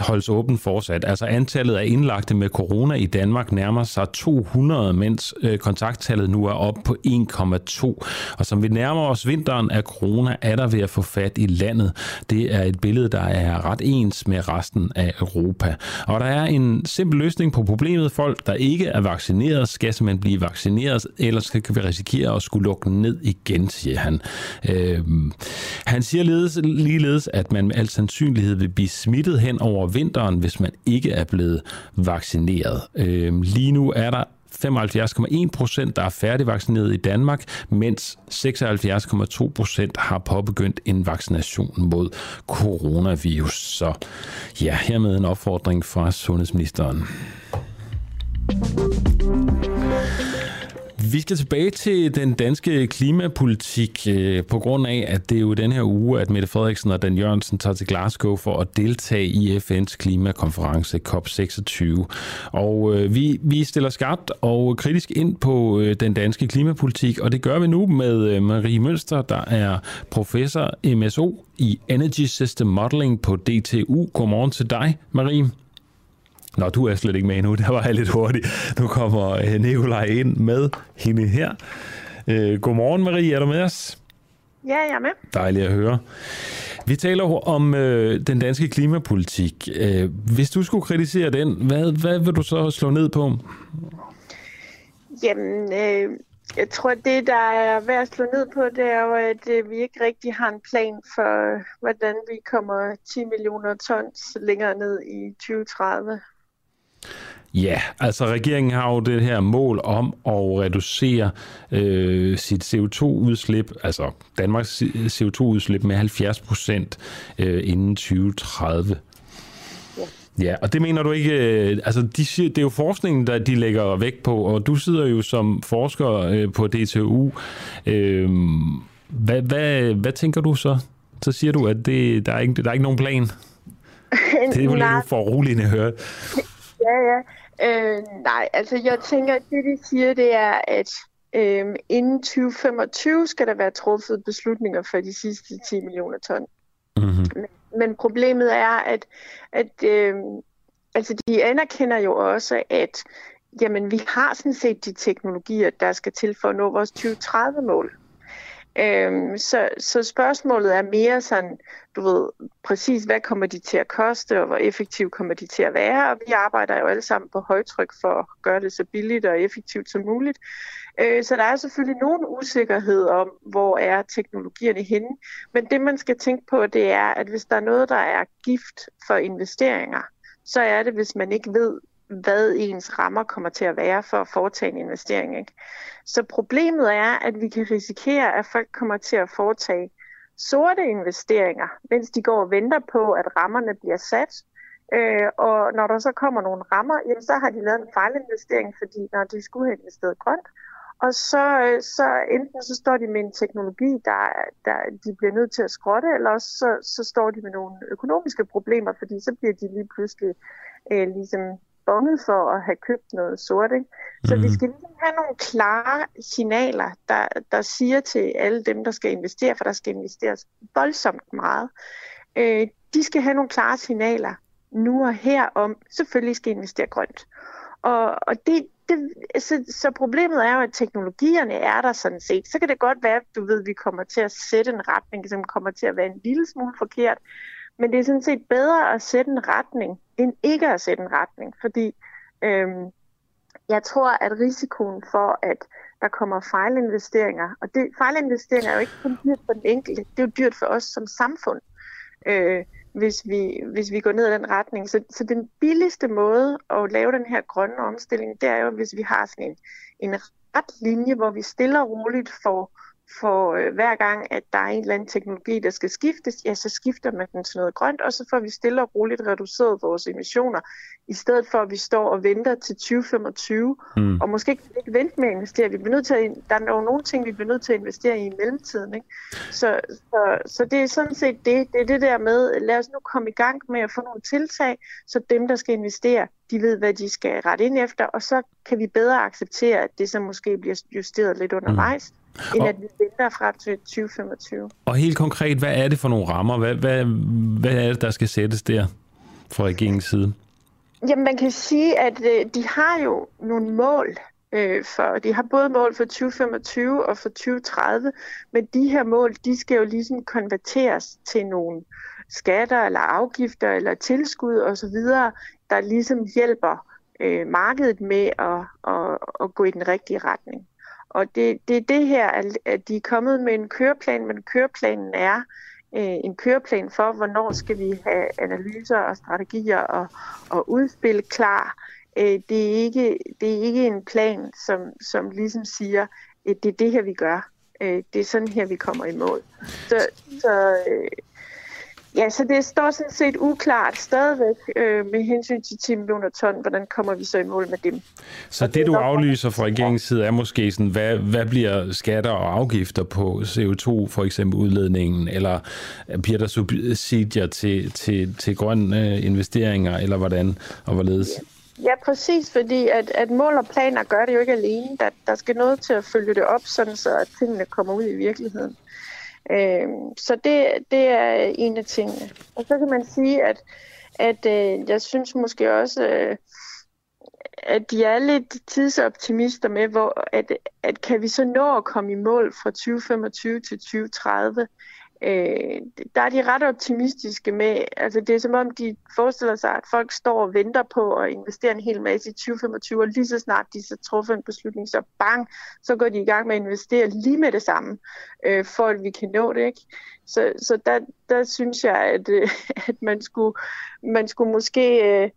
holdes åben fortsat. Altså antallet af indlagte med corona i Danmark nærmer sig 200, mens øh, kontakttallet nu er op på 1,2. Og som vi nærmer os vinteren af corona, er der ved at få fat i landet. Det er et billede, der er ret ens med resten af Europa. Og der er en simpel løsning på problemet. Folk, der ikke er vaccineret, skal simpelthen blive vaccineret, ellers kan vi risikere at skulle lukke ned igen, siger han. Øh, han siger ledes, ligeledes, at man med al sandsynlighed vil blive smittet hen over vinteren, hvis man ikke er blevet vaccineret. Øh, lige nu er der 75,1 procent, der er færdigvaccineret i Danmark, mens 76,2 procent har påbegyndt en vaccination mod coronavirus. Så ja, hermed en opfordring fra sundhedsministeren. Vi skal tilbage til den danske klimapolitik øh, på grund af, at det er jo den her uge, at Mette Frederiksen og Dan Jørgensen tager til Glasgow for at deltage i FN's klimakonference COP26. Og øh, vi, vi stiller skarpt og kritisk ind på øh, den danske klimapolitik, og det gør vi nu med øh, Marie Mønster, der er professor MSO i Energy System Modeling på DTU. Godmorgen til dig, Marie. Nå, du er slet ikke med endnu. *laughs* Der var jeg lidt hurtig. Nu kommer øh, Nikolaj ind med hende her. Øh, godmorgen, Marie. Er du med os? Ja, jeg er med. Dejligt at høre. Vi taler om øh, den danske klimapolitik. Øh, hvis du skulle kritisere den, hvad, hvad vil du så slå ned på? Jamen, øh, jeg tror, det, der er værd at slå ned på, det er jo, at øh, vi ikke rigtig har en plan for, hvordan vi kommer 10 millioner tons længere ned i 2030. Ja, altså regeringen har jo det her mål om at reducere øh, sit CO2-udslip, altså Danmarks CO2-udslip med 70 procent øh, inden 2030. Ja. Og det mener du ikke, øh, altså de siger, det er jo forskningen, der de lægger vægt på, og du sidder jo som forsker øh, på DTU. Øh, hvad, hvad, hvad tænker du så? Så siger du, at det, der, er ikke, der er ikke nogen plan. *laughs* Det er jo lidt for at høre. Ja, ja. Øh, nej, altså jeg tænker, at det de siger, det er, at øh, inden 2025 skal der være truffet beslutninger for de sidste 10 millioner ton. Mm-hmm. Men, men problemet er, at, at øh, altså de anerkender jo også, at jamen, vi har sådan set de teknologier, der skal til for at nå vores 2030-mål. Øhm, så, så spørgsmålet er mere sådan, du ved, præcis hvad kommer de til at koste, og hvor effektiv kommer de til at være, og vi arbejder jo alle sammen på højtryk for at gøre det så billigt og effektivt som muligt. Øh, så der er selvfølgelig nogen usikkerhed om, hvor er teknologierne henne, men det man skal tænke på, det er, at hvis der er noget, der er gift for investeringer, så er det, hvis man ikke ved, hvad ens rammer kommer til at være for at foretage en investering. Ikke? Så problemet er, at vi kan risikere, at folk kommer til at foretage sorte investeringer, mens de går og venter på, at rammerne bliver sat. Øh, og når der så kommer nogle rammer, jamen, så har de lavet en fejlinvestering, fordi når de skulle have investeret grønt, og så, øh, så enten så står de med en teknologi, der, der de bliver nødt til at skrotte, eller også så, så står de med nogle økonomiske problemer, fordi så bliver de lige pludselig øh, ligesom bonget for at have købt noget sort. Ikke? Så mm. vi mhm. skal lige have nogle klare signaler, der, der siger til alle dem, der skal investere, for der skal investeres voldsomt meget. Øh, de skal have nogle klare signaler nu og her om, selvfølgelig skal investere grønt. Og, og det, det, så, så problemet er jo, at teknologierne er der sådan set. Så kan det godt være, at du ved, at vi kommer til at sætte en retning, som kommer til at være en lille smule forkert. Men det er sådan set bedre at sætte en retning, end ikke at sætte en retning. Fordi øhm, jeg tror, at risikoen for, at der kommer fejlinvesteringer, og det, fejlinvesteringer er jo ikke kun dyrt for den enkelte, det er jo dyrt for os som samfund, øh, hvis, vi, hvis vi går ned i den retning. Så, så den billigste måde at lave den her grønne omstilling, det er jo, hvis vi har sådan en, en ret linje, hvor vi stille og roligt får for øh, hver gang, at der er en eller anden teknologi, der skal skiftes, ja, så skifter man den til noget grønt, og så får vi stille og roligt reduceret vores emissioner, i stedet for at vi står og venter til 2025, mm. og måske vi ikke vente med at investere. Vi bliver nødt til at, der er jo nogle ting, vi bliver nødt til at investere i i mellemtiden. Ikke? Så, så, så det er sådan set det, det er det der med, lad os nu komme i gang med at få nogle tiltag, så dem, der skal investere, de ved, hvad de skal rette ind efter, og så kan vi bedre acceptere, at det så måske bliver justeret lidt undervejs. Mm end at vi venter fra til 2025. Og helt konkret, hvad er det for nogle rammer? Hvad, hvad, hvad er det, der skal sættes der fra regeringens side? Jamen, man kan sige, at øh, de har jo nogle mål øh, for, de har både mål for 2025 og for 2030, men de her mål, de skal jo ligesom konverteres til nogle skatter eller afgifter eller tilskud osv., der ligesom hjælper øh, markedet med at, at, at gå i den rigtige retning. Og det, det er det her, at de er kommet med en køreplan, men køreplanen er øh, en køreplan for, hvornår skal vi have analyser og strategier og, og udspil klar. Øh, det, er ikke, det er ikke en plan, som, som ligesom siger, at det er det her, vi gør. Øh, det er sådan her, vi kommer i mål. Så, så øh, Ja, så det står sådan set uklart stadigvæk øh, med hensyn til 10 millioner ton, hvordan kommer vi så i mål med dem. Så det, det du aflyser fra regeringens side er måske sådan, hvad, hvad bliver skatter og afgifter på CO2 for eksempel udledningen, eller bliver der subsidier til, til, til grønne øh, investeringer, eller hvordan og hvorledes? Ja. Ja, præcis, fordi at, at mål og planer gør det jo ikke alene. Der, der skal noget til at følge det op, sådan så at tingene kommer ud i virkeligheden. Øh, så det, det er en af tingene. Og så kan man sige, at, at øh, jeg synes måske også, øh, at de er lidt tidsoptimister med, hvor, at, at kan vi så nå at komme i mål fra 2025 til 2030, øh, der er de ret optimistiske med, altså det er som om, de forestiller sig, at folk står og venter på at investere en hel masse i 2025, og lige så snart de så truffet en beslutning, så bang, så går de i gang med at investere lige med det samme, øh, for at vi kan nå det, ikke? Så, så der, der synes jeg, at, øh, *laughs* at man, skulle, man skulle måske øh,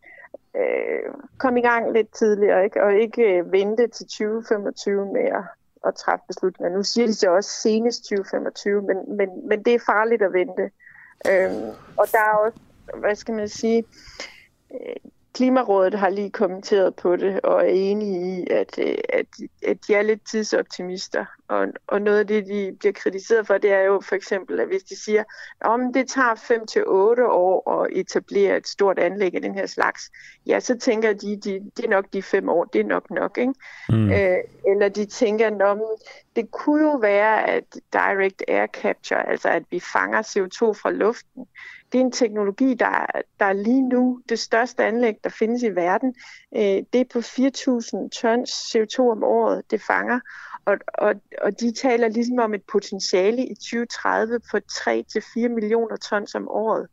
øh, komme i gang lidt tidligere, ikke? og ikke øh, vente til 2025 med at at træffe beslutninger. Nu siger de så også senest 2025, men, men, men det er farligt at vente. Øhm, og der er også, hvad skal man sige, øh, Klimarådet har lige kommenteret på det og er enige i, at, øh, at, at de er lidt tidsoptimister. Og, og noget af det, de bliver kritiseret for, det er jo for eksempel, at hvis de siger, at det tager 5 til otte år at etablere et stort anlæg af den her slags, ja, så tænker de, de det er nok de fem år, det er nok nok. Ikke? Mm. Øh, eller de tænker, at det kunne jo være, at direct air capture, altså at vi fanger CO2 fra luften, det er en teknologi, der, der er lige nu det største anlæg, der findes i verden. Øh, det er på 4.000 tons CO2 om året, det fanger. Og, og, og de taler ligesom om et potentiale i 2030 på 3-4 millioner tons om året.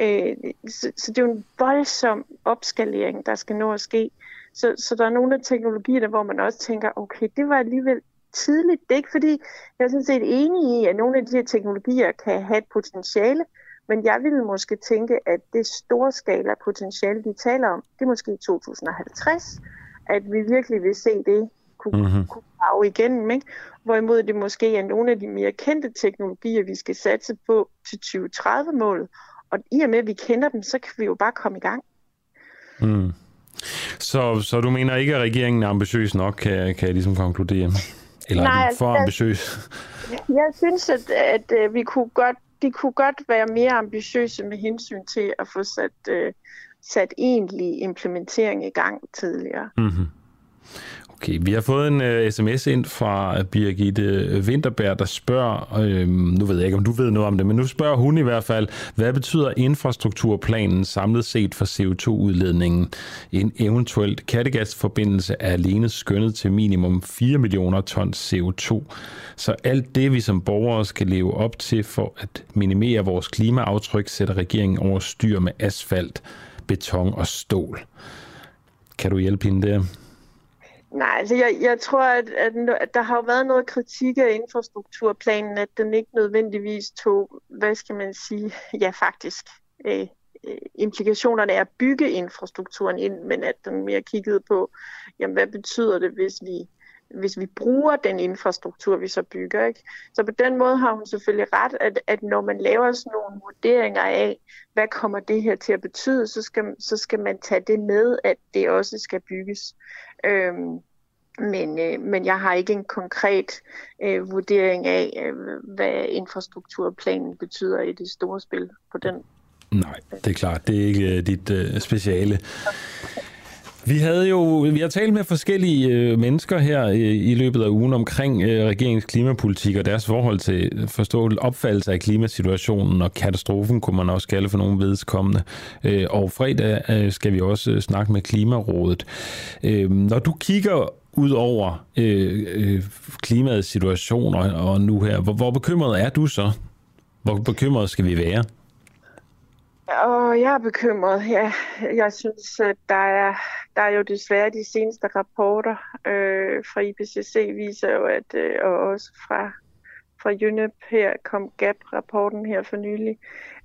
Øh, så, så det er jo en voldsom opskalering, der skal nå at ske. Så, så der er nogle af teknologierne, hvor man også tænker, okay, det var alligevel tidligt. Det er ikke fordi, jeg er sådan set enig i, at nogle af de her teknologier kan have et potentiale, men jeg ville måske tænke, at det store skala potentiale, de taler om, det er måske i 2050, at vi virkelig vil se det kunne, mm-hmm. kunne grave igennem. Ikke? Hvorimod det måske er nogle af de mere kendte teknologier, vi skal satse på til 2030-målet. Og i og med, at vi kender dem, så kan vi jo bare komme i gang. Mm. Så, så du mener ikke, at regeringen er ambitiøs nok, kan, kan jeg ligesom konkludere? Eller Nej, er den for ambitiøs? Jeg, synes, at, at, at vi kunne godt de kunne godt være mere ambitiøse med hensyn til at få sat, øh, sat egentlig implementering i gang tidligere. Mm-hmm. Okay, vi har fået en øh, uh, sms ind fra øh, Birgitte Winterberg, der spørger, øh, nu ved jeg ikke, om du ved noget om det, men nu spørger hun i hvert fald, hvad betyder infrastrukturplanen samlet set for CO2-udledningen? En eventuelt Kattegasforbindelse er alene skønnet til minimum 4 millioner tons CO2. Så alt det, vi som borgere skal leve op til for at minimere vores klimaaftryk, sætter regeringen over styr med asfalt, beton og stål. Kan du hjælpe hende der? Nej, altså jeg, jeg tror, at, at, at der har jo været noget kritik af infrastrukturplanen, at den ikke nødvendigvis tog, hvad skal man sige, *laughs* ja faktisk, øh, øh, implikationerne af at bygge infrastrukturen ind, men at den mere kiggede på, jamen hvad betyder det, hvis vi, hvis vi bruger den infrastruktur, vi så bygger. Ikke? Så på den måde har hun selvfølgelig ret, at, at når man laver sådan nogle vurderinger af, hvad kommer det her til at betyde, så skal, så skal man tage det med, at det også skal bygges. Øhm, men, øh, men jeg har ikke en konkret øh, vurdering af, øh, hvad infrastrukturplanen betyder i det store spil på den. Nej, det er klart. Det er ikke øh, dit øh, speciale. Vi havde jo vi har talt med forskellige øh, mennesker her øh, i løbet af ugen omkring øh, regeringens klimapolitik og deres forhold til øh, forståelse opfattelse af klimasituationen og katastrofen, kunne man også kalde for nogle vedkommende. Øh, og fredag øh, skal vi også øh, snakke med Klimarådet. Øh, når du kigger ud over øh, øh, klimaets situation og, og nu her, hvor, hvor bekymret er du så? Hvor bekymret skal vi være? Og jeg er bekymret. Ja, jeg synes, at der er, der er jo desværre de seneste rapporter øh, fra IPCC viser jo, at øh, og også fra, fra UNEP her kom GAP-rapporten her for nylig,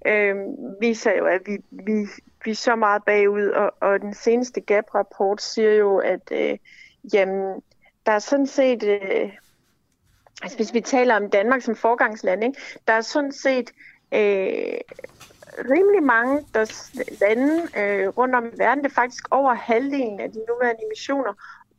øh, viser jo, at vi, vi, vi er så meget bagud, og, og den seneste GAP-rapport siger jo, at øh, jamen, der er sådan set, øh, altså hvis vi taler om Danmark som forgangsland, ikke, der er sådan set øh, rimelig mange der lande øh, rundt om i verden, det er faktisk over halvdelen af de nuværende emissioner,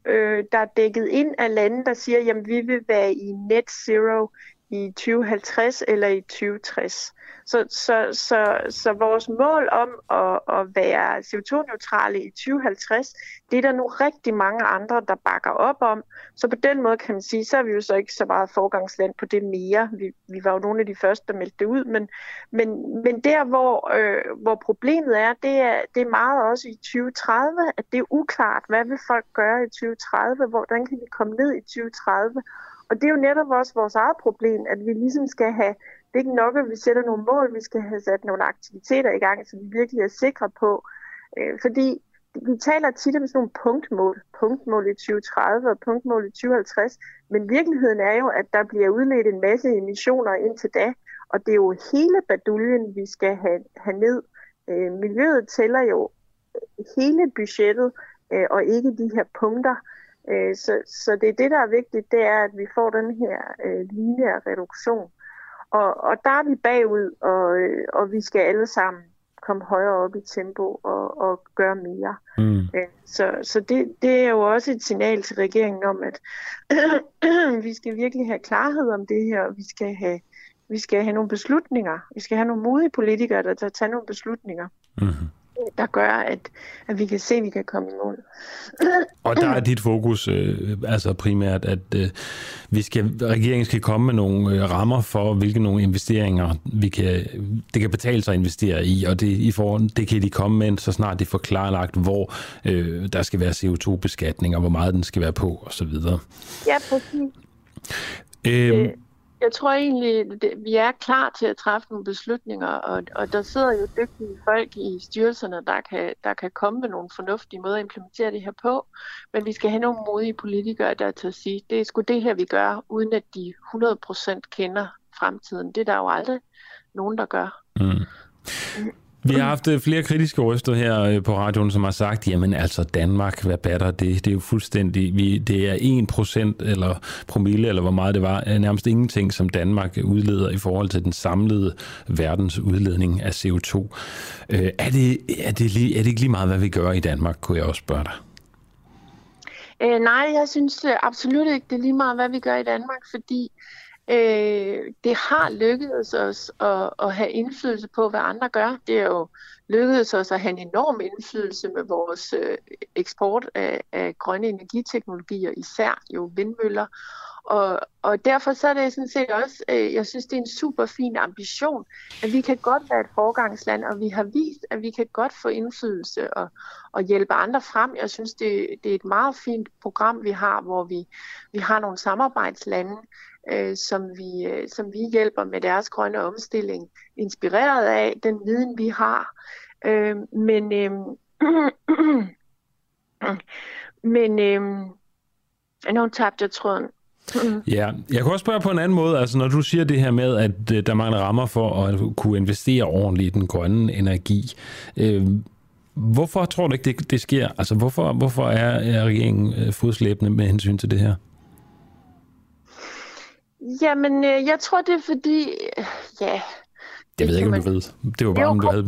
øh, der er dækket ind af lande, der siger, at vi vil være i net zero i 2050 eller i 2060. Så, så, så, så vores mål om at, at være CO2-neutrale i 2050, det er der nu rigtig mange andre, der bakker op om. Så på den måde kan man sige, så er vi jo så ikke så meget forgangsland på det mere. Vi, vi var jo nogle af de første, der meldte det ud. Men, men, men der, hvor, øh, hvor problemet er, det er, det er meget også i 2030, at det er uklart, hvad vil folk gøre i 2030, hvordan kan vi komme ned i 2030. Og det er jo netop også vores eget problem, at vi ligesom skal have, det er ikke nok, at vi sætter nogle mål, vi skal have sat nogle aktiviteter i gang, så vi virkelig er sikre på. Øh, fordi vi taler tit om sådan nogle punktmål, punktmål i 2030 og punktmål i 2050, men virkeligheden er jo, at der bliver udledt en masse emissioner indtil da, og det er jo hele baduljen, vi skal have, have ned. Øh, miljøet tæller jo hele budgettet, øh, og ikke de her punkter. Øh, så, så det er det, der er vigtigt, det er, at vi får den her øh, lineære reduktion. Og, og der er vi bagud, og, øh, og vi skal alle sammen komme højere op i tempo og, og gøre mere. Mm. Øh, Så, så det, det er jo også et signal til regeringen om, at *clears throat* vi skal virkelig have klarhed om det her, og vi skal have, vi skal have nogle beslutninger. Vi skal have nogle modige politikere, der tager tage nogle beslutninger, Mm-hmm. Der gør, at, at vi kan se, at vi kan komme i mål. Og der er dit fokus øh, altså primært, at øh, vi skal, regeringen skal komme med nogle øh, rammer for, hvilke nogle investeringer vi kan, det kan betale sig at investere i, og det, i forhold, det kan de komme med, så snart de får klarlagt, hvor øh, der skal være CO2-beskatning, og hvor meget den skal være på, osv. Ja, præcis. Øhm, jeg tror egentlig, det, vi er klar til at træffe nogle beslutninger, og, og der sidder jo dygtige folk i styrelserne, der kan, der kan komme med nogle fornuftige måder at implementere det her på. Men vi skal have nogle modige politikere, der til at sige, det er sgu det her, vi gør, uden at de 100% kender fremtiden. Det er der jo aldrig nogen, der gør. Mm. Vi har haft øh, flere kritiske røster her øh, på radioen, som har sagt, jamen altså Danmark, hvad batter det? Det er jo fuldstændig, vi, det er 1% eller promille, eller hvor meget det var, øh, nærmest ingenting, som Danmark udleder i forhold til den samlede verdens udledning af CO2. Øh, er, det, er, det lige, er det ikke lige meget, hvad vi gør i Danmark, kunne jeg også spørge dig? Øh, nej, jeg synes absolut ikke, det er lige meget, hvad vi gør i Danmark, fordi øh, det har lykkedes os at, at have indflydelse på, hvad andre gør. Det er jo lykkedes os at have en enorm indflydelse med vores øh, eksport af, af grønne energiteknologier, især jo vindmøller. Og, og derfor så er det sådan set også, øh, jeg synes, det er en super fin ambition, at vi kan godt være et forgangsland, og vi har vist, at vi kan godt få indflydelse og, og hjælpe andre frem. Jeg synes, det, det er et meget fint program, vi har, hvor vi, vi har nogle samarbejdslande, øh, som, vi, øh, som vi hjælper med deres grønne omstilling, inspireret af den viden, vi har. Øh, men øh, *clears throat* men øh, nu tabte jeg tråden. *clears throat* Ja, jeg kunne også spørge på en anden måde. Altså, når du siger det her med, at øh, der mangler rammer for at kunne investere ordentligt i den grønne energi, øh, hvorfor tror du ikke, det, det sker? Altså, hvorfor, hvorfor er, er regeringen øh, fodslæbende med hensyn til det her? Jamen, øh, jeg tror, det er fordi, ja... Det ved jeg ikke, om du ved. Det var bare, om du havde...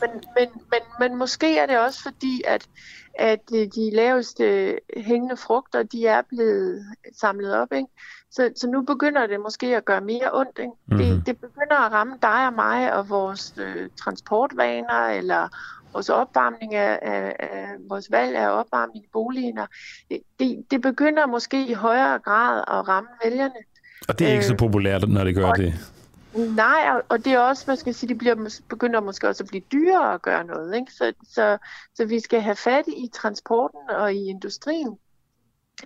Men, men, men, men måske er det også fordi, at, at øh, de laveste hængende frugter, de er blevet samlet op, ikke? Så, så nu begynder det måske at gøre mere ondt, ikke? Mm-hmm. Det, det begynder at ramme dig og mig og vores øh, transportvaner, eller vores opvarmning af, af, af vores valg af opvarmning i boligerne. Det, det, det begynder måske i højere grad at ramme vælgerne. Og det er ikke så populært, når det gør og, det. Nej, og, det er også, hvad skal sige, det bliver, begynder måske også at blive dyrere at gøre noget. Ikke? Så, så, så vi skal have fat i transporten og i industrien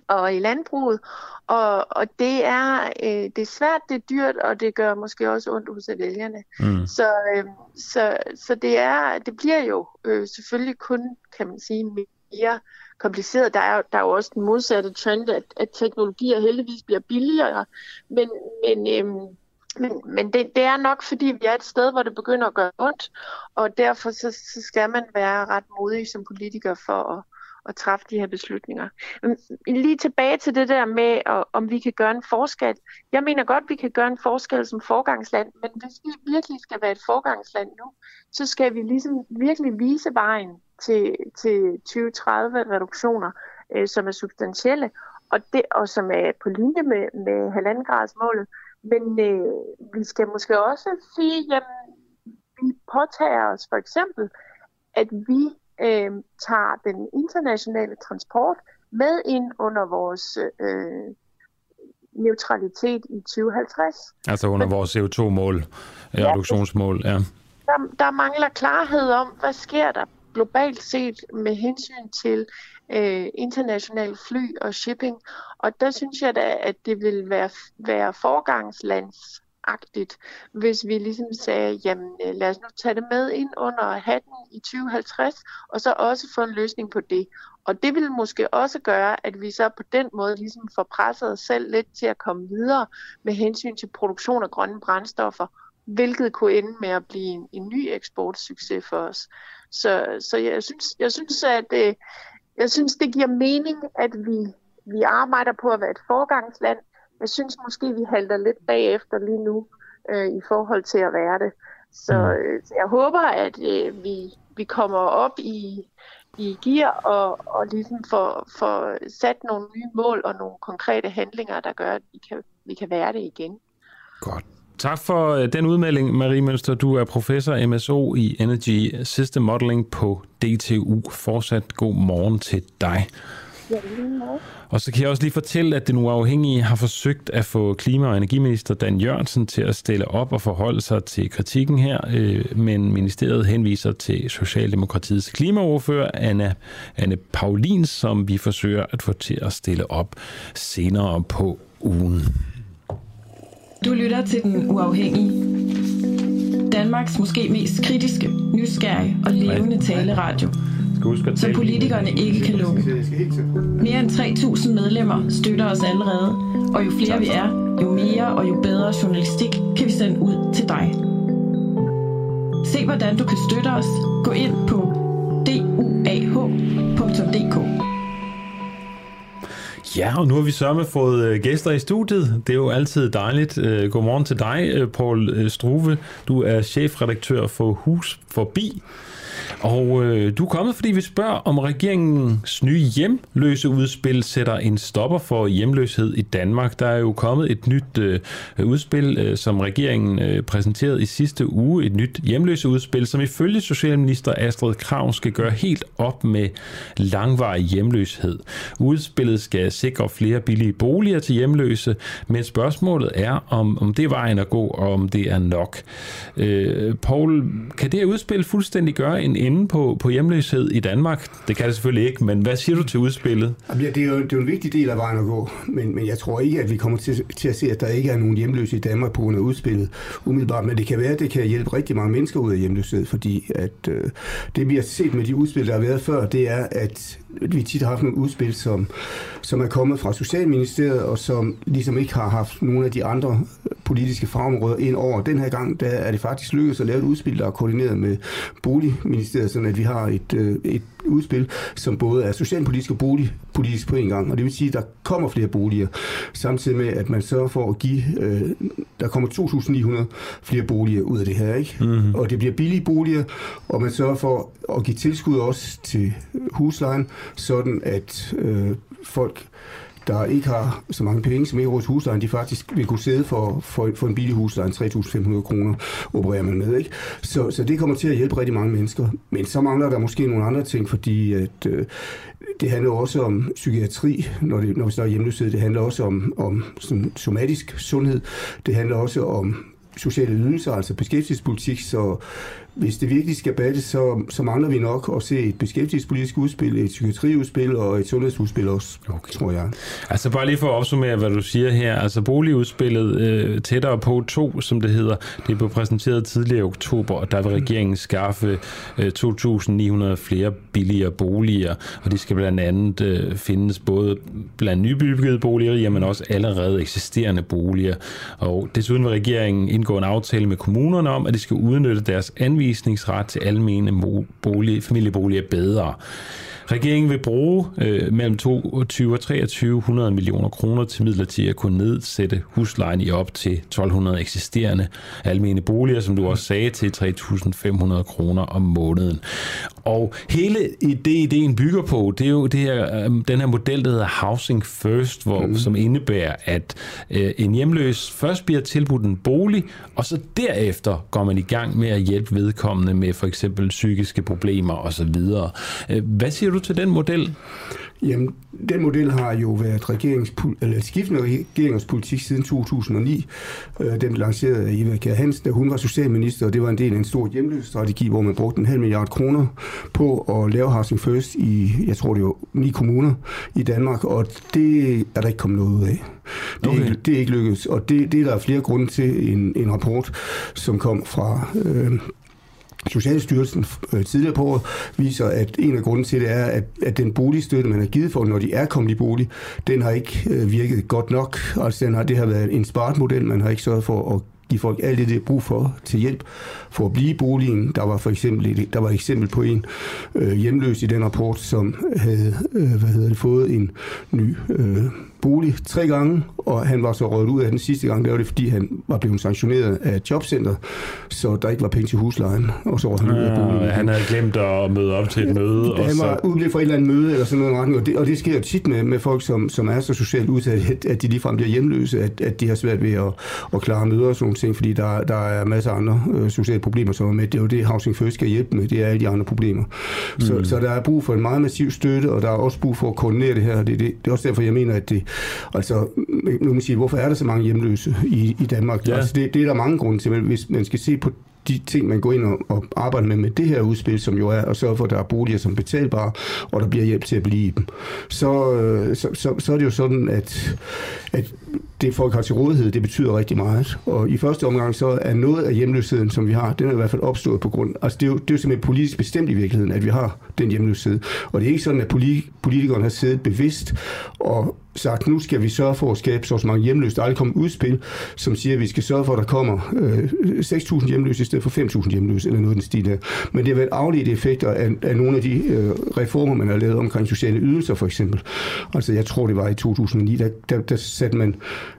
og i landbruget. Og, og det, er, øh, det er svært, det er dyrt, og det gør måske også ondt hos vælgerne. Mm. Så, øh, så, så det, er, det bliver jo øh, selvfølgelig kun, kan man sige, mere kompliceret. Der er, der er jo også den modsatte trend, at, at teknologier heldigvis bliver billigere. Men, men, øhm, men, men det, det er nok, fordi vi er et sted, hvor det begynder at gøre ondt, og derfor så, så skal man være ret modig som politiker for at, at træffe de her beslutninger. Men lige tilbage til det der med, om vi kan gøre en forskel. Jeg mener godt, vi kan gøre en forskel som forgangsland, men hvis vi virkelig skal være et forgangsland nu, så skal vi ligesom virkelig vise vejen til, til 2030 reduktioner, øh, som er substantielle, og, det, og som er på linje med, med halvandengradsmålet. målet. Men øh, vi skal måske også sige, jamen, vi påtager os for eksempel, at vi øh, tager den internationale transport med ind under vores øh, neutralitet i 2050. Altså under Men, vores CO2-mål, ja, reduktionsmål, ja. Der, der mangler klarhed om, hvad sker der globalt set med hensyn til øh, international fly og shipping. Og der synes jeg da, at det vil være, være agtigt hvis vi ligesom sagde, jamen øh, lad os nu tage det med ind under hatten i 2050, og så også få en løsning på det. Og det vil måske også gøre, at vi så på den måde ligesom får presset os selv lidt til at komme videre med hensyn til produktion af grønne brændstoffer, hvilket kunne ende med at blive en, en ny eksportsucces for os. Så, så jeg synes, jeg synes at det, jeg synes, det giver mening, at vi, vi arbejder på at være et forgangsland. Jeg synes måske, vi halter lidt bagefter lige nu øh, i forhold til at være det. Så, mm. så jeg håber, at øh, vi, vi kommer op i, i gear og, og ligesom får, får sat nogle nye mål og nogle konkrete handlinger, der gør, at vi kan, vi kan være det igen. Godt. Tak for øh, den udmelding, Marie Mønster. Du er professor MSO i Energy System Modeling på DTU. Fortsat god morgen til dig. Og så kan jeg også lige fortælle, at den uafhængige har forsøgt at få klima- og energiminister Dan Jørgensen til at stille op og forholde sig til kritikken her, øh, men ministeriet henviser til Socialdemokratiets klimaoverfører, Anna, Anne Paulin, som vi forsøger at få til at stille op senere på ugen. Du lytter til Den Uafhængige. Danmarks måske mest kritiske, nysgerrige og levende taleradio. Som politikerne ikke kan lukke. Mere end 3.000 medlemmer støtter os allerede, og jo flere vi er, jo mere og jo bedre journalistik kan vi sende ud til dig. Se hvordan du kan støtte os. Gå ind på duah.dk. Ja, og nu har vi sørme fået øh, gæster i studiet. Det er jo altid dejligt. Øh, godmorgen til dig, øh, Paul Struve. Du er chefredaktør for Hus Forbi. Og øh, du er kommet, fordi vi spørger, om regeringens nye hjemløse udspil sætter en stopper for hjemløshed i Danmark. Der er jo kommet et nyt øh, udspil, øh, som regeringen øh, præsenterede i sidste uge. Et nyt hjemløse udspil, som ifølge Socialminister Astrid Krav skal gøre helt op med langvarig hjemløshed. Udspillet skal sikre flere billige boliger til hjemløse, men spørgsmålet er, om, om det er vejen at gå, og om det er nok. Øh, Paul, kan det her udspil fuldstændig gøre en ende på, på hjemløshed i Danmark? Det kan det selvfølgelig ikke, men hvad siger du til udspillet? Jamen, ja, det, er jo, det er jo en vigtig del af vejen at gå, men, men jeg tror ikke, at vi kommer til, til at se, at der ikke er nogen hjemløse i Danmark på grund af udspillet umiddelbart, men det kan være, at det kan hjælpe rigtig mange mennesker ud af hjemløshed, fordi at øh, det vi har set med de udspil, der har været før, det er, at vi tit har haft nogle udspil, som, som er kommet fra Socialministeriet, og som ligesom ikke har haft nogle af de andre politiske fagområder ind over. Den her gang der er det faktisk lykkedes at lave et udspil, der er koordineret med Boligministeriet, sådan at vi har et, øh, et udspil, som både er socialpolitisk og bolig, boligpolitisk på en gang. Og det vil sige, at der kommer flere boliger, samtidig med, at man sørger for at give, øh, der kommer 2.900 flere boliger ud af det her. ikke? Mm-hmm. Og det bliver billige boliger, og man sørger for at give tilskud også til huslejen, sådan at øh, folk der ikke har så mange penge som Eros huslejen, de faktisk vil kunne sidde for, for, for en billig husleje, 3.500 kroner opererer man med. Ikke? Så, så det kommer til at hjælpe rigtig mange mennesker. Men så mangler der måske nogle andre ting, fordi at, øh, det handler også om psykiatri, når, det, når vi snakker hjemløshed. Det handler også om, om sådan, somatisk sundhed. Det handler også om sociale ydelser, altså beskæftigelsespolitik, så hvis det virkelig skal batte, så, så mangler vi nok at se et beskæftigelsespolitisk udspil, et psykiatriudspil og et sundhedsudspil også, okay. tror jeg. Altså bare lige for at opsummere, hvad du siger her. Altså boligudspillet øh, tættere på to, som det hedder, det blev præsenteret tidligere i oktober, og der vil regeringen skaffe øh, 2.900 flere billigere boliger, og de skal blandt andet øh, findes både blandt nybyggede boliger, men også allerede eksisterende boliger. Og desuden vil regeringen indgå en aftale med kommunerne om, at de skal udnytte deres anvisning anvisningsret til almene bolig, familieboliger bedre. Regeringen vil bruge øh, mellem 22 og 2300 millioner kroner til midler til at kunne nedsætte huslejen i op til 1200 eksisterende almene boliger, som du også sagde, til 3500 kroner om måneden. Og hele det, ideen bygger på, det er jo det her, øh, den her model, der hedder Housing First, hvor, mm. som indebærer, at øh, en hjemløs først bliver tilbudt en bolig, og så derefter går man i gang med at hjælpe vedkommende med for eksempel psykiske problemer osv. Øh, hvad siger du til den model? Jamen, den model har jo været regerings, eller skiftende regeringers politik siden 2009. Øh, den lancerede af Eva Kjær Hansen, da hun var socialminister, og det var en del af en stor hjemløsstrategi, hvor man brugte en halv milliard kroner på at lave Housing First i, jeg tror det var ni kommuner i Danmark, og det er der ikke kommet noget ud af. Det, okay. er, ikke, det er ikke lykkedes, og det, det er der flere grunde til. En, en rapport, som kom fra øh, Socialstyrelsen øh, tidligere på året viser, at en af grunden til det er, at, at den boligstøtte, man har givet for, når de er kommet i bolig, den har ikke øh, virket godt nok. Altså den har, det har været en model, man har ikke sørget for at give folk alt det, de har brug for til hjælp for at blive i boligen. Der var for eksempel der var et eksempel på en øh, hjemløs i den rapport, som havde øh, hvad hedder det, fået en ny øh, bolig tre gange, og han var så røget ud af den sidste gang. Det var det, fordi han var blevet sanktioneret af jobcentret, så der ikke var penge til huslejen, og så var han ja, ud af boligen. Han havde glemt at møde op til et møde. Han var så... ude for et eller andet møde, eller sådan noget og det, og det sker tit med, med folk, som, som er så socialt udsatte, at, de ligefrem bliver hjemløse, at, at de har svært ved at, at klare møder og sådan nogle ting, fordi der, der er masser af andre øh, sociale problemer, som er med. Det er jo det, Housing First skal hjælpe med, det er alle de andre problemer. Mm. Så, så der er brug for en meget massiv støtte, og der er også brug for at koordinere det her. Det, det, det er også derfor, jeg mener, at det, altså, nu man sige, hvorfor er der så mange hjemløse i, i Danmark? Ja. Altså, det, det er der mange grunde til, men hvis man skal se på de ting, man går ind og, og arbejder med med det her udspil, som jo er at sørge for, at der er boliger som betalbare, og der bliver hjælp til at blive i dem, så, øh, så, så, så er det jo sådan, at, at det folk har til rådighed, det betyder rigtig meget. Og i første omgang så er noget af hjemløsheden, som vi har, den er i hvert fald opstået på grund, altså det er jo, det er jo simpelthen politisk bestemt i virkeligheden, at vi har den hjemløshed. Og det er ikke sådan, at politikerne har siddet bevidst og sagt, nu skal vi sørge for at skabe så mange hjemløse. Der er kommet udspil, som siger, at vi skal sørge for, at der kommer øh, 6.000 hjemløse i stedet for 5.000 hjemløse, eller noget den stil der. Men det har været afledte effekter af, af nogle af de øh, reformer, man har lavet omkring sociale ydelser, for eksempel. Altså, jeg tror, det var i 2009, der, der, der satte man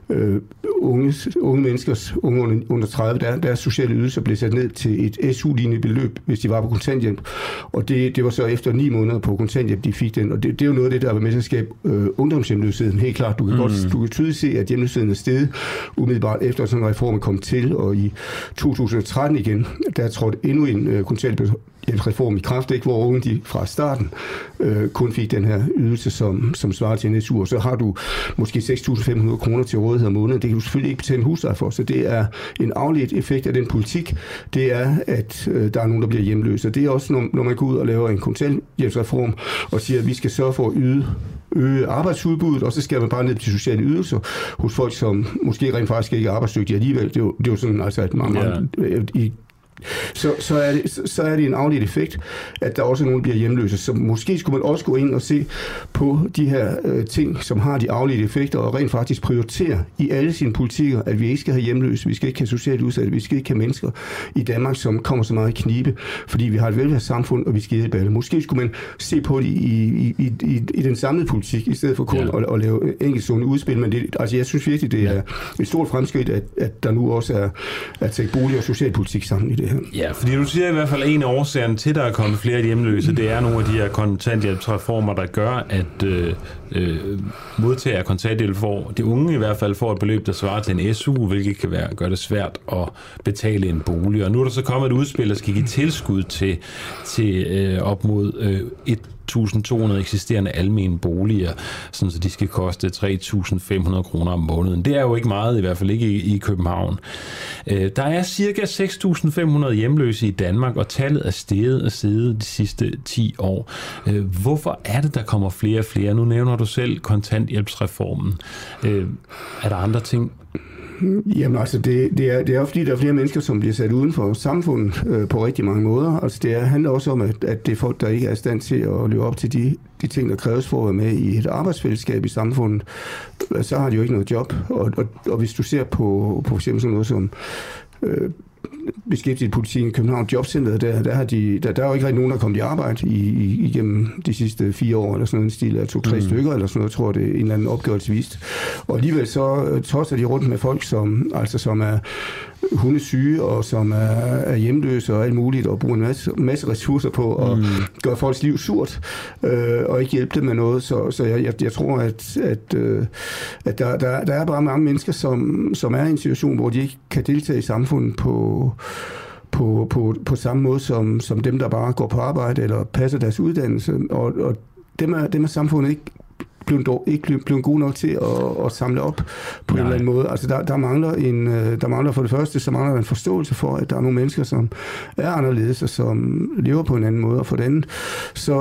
øh, unge, unge menneskers, unge under, under 30, der, deres sociale ydelser blev sat ned til et SU-lignende beløb, hvis de var på kontanthjælp. Og det, det var så efter ni måneder på kontanthjælp, de fik den. Og det, det er jo noget af det, der var med til at skabe øh, ungdomshjemløsheden. Helt klart, du kan mm. godt du kan tydeligt se, at hjemløsheden er steget umiddelbart efter sådan en reform kommet til. Og i 2013 igen, der trådte endnu en øh, kontanthjælp reform i kraft, ikke, hvor unge de fra starten øh, kun fik den her ydelse, som, som svarer til en SU, og så har du måske 6.500 kroner til rådighed om måneden. Det kan du selvfølgelig ikke betale en husleje for, så det er en afledt effekt af den politik, det er, at øh, der er nogen, der bliver hjemløse. Og det er også, når, når man går ud og laver en kontanthjælpsreform og siger, at vi skal sørge for at yde øge arbejdsudbuddet, og så skal man bare ned til sociale ydelser hos folk, som måske rent faktisk ikke er arbejdsdygtige alligevel. Det er jo, det er jo sådan, altså, at man, ja. Øh, i så, så, er det, så er det en afledt effekt, at der også er nogen, der bliver hjemløse. Så måske skulle man også gå ind og se på de her øh, ting, som har de afledte effekter, og rent faktisk prioritere i alle sine politikker, at vi ikke skal have hjemløse, vi skal ikke have socialt udsatte, vi skal ikke have mennesker i Danmark, som kommer så meget i knibe, fordi vi har et velfærdssamfund, og vi skal hjælpe alle. Måske skulle man se på det i, i, i, i, i den samlede politik, i stedet for kun ja. at, at lave enkeltstående udspil. Men det, altså, jeg synes virkelig, det er et stort fremskridt, at, at der nu også er at tage bolig- og socialpolitik sammen i det. Ja, fordi du siger i hvert fald, at en af årsagerne til, at der er kommet flere hjemløse, det er nogle af de her kontanthjælpsreformer, der gør, at øh, øh, modtager af kontanthjælp får, de unge i hvert fald får et beløb, der svarer til en SU, hvilket kan være, gøre det svært at betale en bolig. Og nu er der så kommet et udspil, der skal give tilskud til, til øh, op mod øh, et 1.200 eksisterende almene boliger, sådan så de skal koste 3.500 kroner om måneden. Det er jo ikke meget, i hvert fald ikke i, i København. Øh, der er cirka 6.500 hjemløse i Danmark, og tallet er steget og steget de sidste 10 år. Øh, hvorfor er det, der kommer flere og flere? Nu nævner du selv kontanthjælpsreformen. Øh, er der andre ting, Mm-hmm. Jamen altså, det, det, er, det er fordi, der er flere mennesker, som bliver sat uden for samfundet øh, på rigtig mange måder. Altså, det er, handler også om, at, at det er folk, der ikke er i stand til at leve op til de, de ting, der kræves for at være med i et arbejdsfællesskab i samfundet. Så har de jo ikke noget job. Og, og, og hvis du ser på, på eksempel sådan noget som øh, beskæftiget politikken i København Jobcenteret, der, der, har de, der, der er jo ikke rigtig nogen, der er kommet i arbejde i, i, igennem de sidste fire år, eller sådan noget, en stil af to-tre mm. stykker, eller sådan noget, tror det er en eller anden opgørelse vist. Og alligevel så øh, tosser de rundt med folk, som, altså, som er hundesyge, og som er, er hjemløse og alt muligt, og bruger en masse, masse ressourcer på at mm. gøre folks liv surt, øh, og ikke hjælpe dem med noget. Så, så jeg, jeg, jeg tror, at, at, øh, at der, der, der er bare mange mennesker, som, som er i en situation, hvor de ikke kan deltage i samfundet på på, på, på samme måde som, som dem, der bare går på arbejde eller passer deres uddannelse. Og, og dem, er, dem er samfundet ikke blevet, dog, ikke blevet, blevet god nok til at, at samle op på Nej. en eller anden måde. Altså der, der, mangler en, øh, der mangler for det første, så mangler der en forståelse for, at der er nogle mennesker, som er anderledes og som lever på en anden måde. Og for den så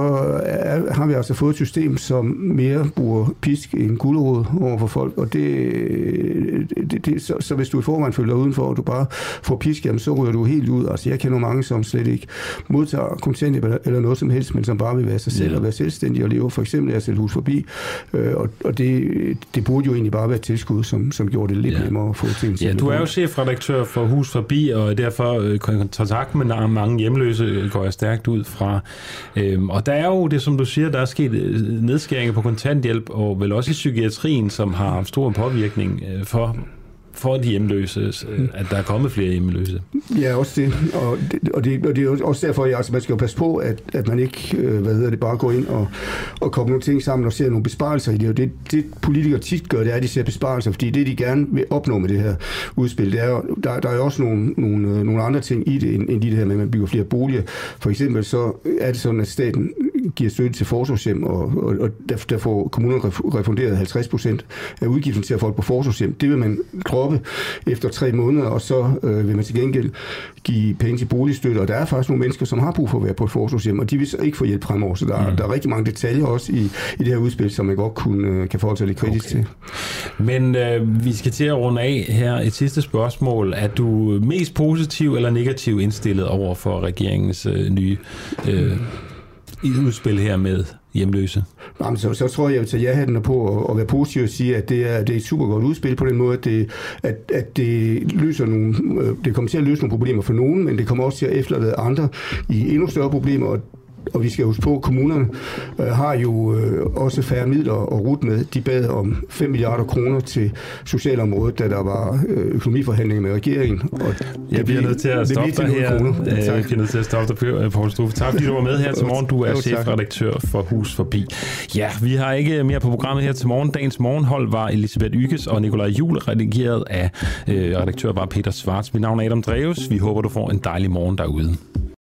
er, har vi altså fået et system, som mere bruger pisk end gulerod over for folk. Og det, det, det så, så, hvis du i forvejen følger udenfor, og du bare får pisk, jamen, så ryger du helt ud. Altså jeg kender mange, som slet ikke modtager kontanthjælp eller, eller noget som helst, men som bare vil være sig selv ja. og være selvstændig og leve for eksempel at sælge hus forbi Øh, og og det, det burde jo egentlig bare være et tilskud, som, som gjorde det lidt ja. nemmere at få ting til. Ja, du er jo chefredaktør for Hus Forbi, og derfor øh, kontakt med mange hjemløse øh, går jeg stærkt ud fra. Øhm, og der er jo det, som du siger, der er sket øh, nedskæringer på kontanthjælp, og vel også i psykiatrien, som har haft stor påvirkning for for de hjemløse, øh, at der er kommet flere hjemløse. Ja, også det. Og det, og det, og det er også derfor, at altså, man skal jo passe på, at, at man ikke øh, hvad hedder det, bare går ind og, og kommer nogle ting sammen og ser nogle besparelser i det. Og det, det politikere tit gør, det er, at de ser besparelser, fordi det, de gerne vil opnå med det her udspil, det er der, der er jo også nogle, nogle, øh, nogle andre ting i det, end, end de det her med, at man bygger flere boliger. For eksempel så er det sådan, at staten giver støtte til forsorgshjem, og, og, og der, der får kommunerne refunderet 50 procent af udgiften til at folk på forsorgshjem. Det vil man droppe efter tre måneder, og så øh, vil man til gengæld give penge til boligstøtte, og der er faktisk nogle mennesker, som har brug for at være på et forsorgshjem, og de vil så ikke få hjælp fremover, så der, mm. der er rigtig mange detaljer også i, i det her udspil, som man godt kunne, øh, kan forholde sig lidt kritisk okay. til. Men øh, vi skal til at runde af her. Et sidste spørgsmål. Er du mest positiv eller negativ indstillet over for regeringens øh, nye øh, i udspil her med hjemløse? Jamen, så, så tror jeg, jeg vil tage ja på og, og være positiv og sige, at det er, det er et super godt udspil på den måde, at det, at, at det løser nogle, øh, det kommer til at løse nogle problemer for nogen, men det kommer også til at efterlade andre i endnu større problemer, og og vi skal huske på, at kommunerne øh, har jo øh, også færre midler at rute med. De bad om 5 milliarder kroner til socialområdet, da der var øh, økonomiforhandlinger med regeringen. Og jeg bliver nødt til at stoppe dig her. Kroner. Ja, jeg bliver nødt til at stoppe dig, Poul Strufe. Tak fordi du var med her til morgen. Du er chefredaktør for Hus Forbi. Ja, vi har ikke mere på programmet her til morgen. Dagens morgenhold var Elisabeth Ykes og Nikolaj Jul, redigeret af øh, redaktør var Peter Svarts. Mit navn er Adam Dreves. Vi håber, du får en dejlig morgen derude.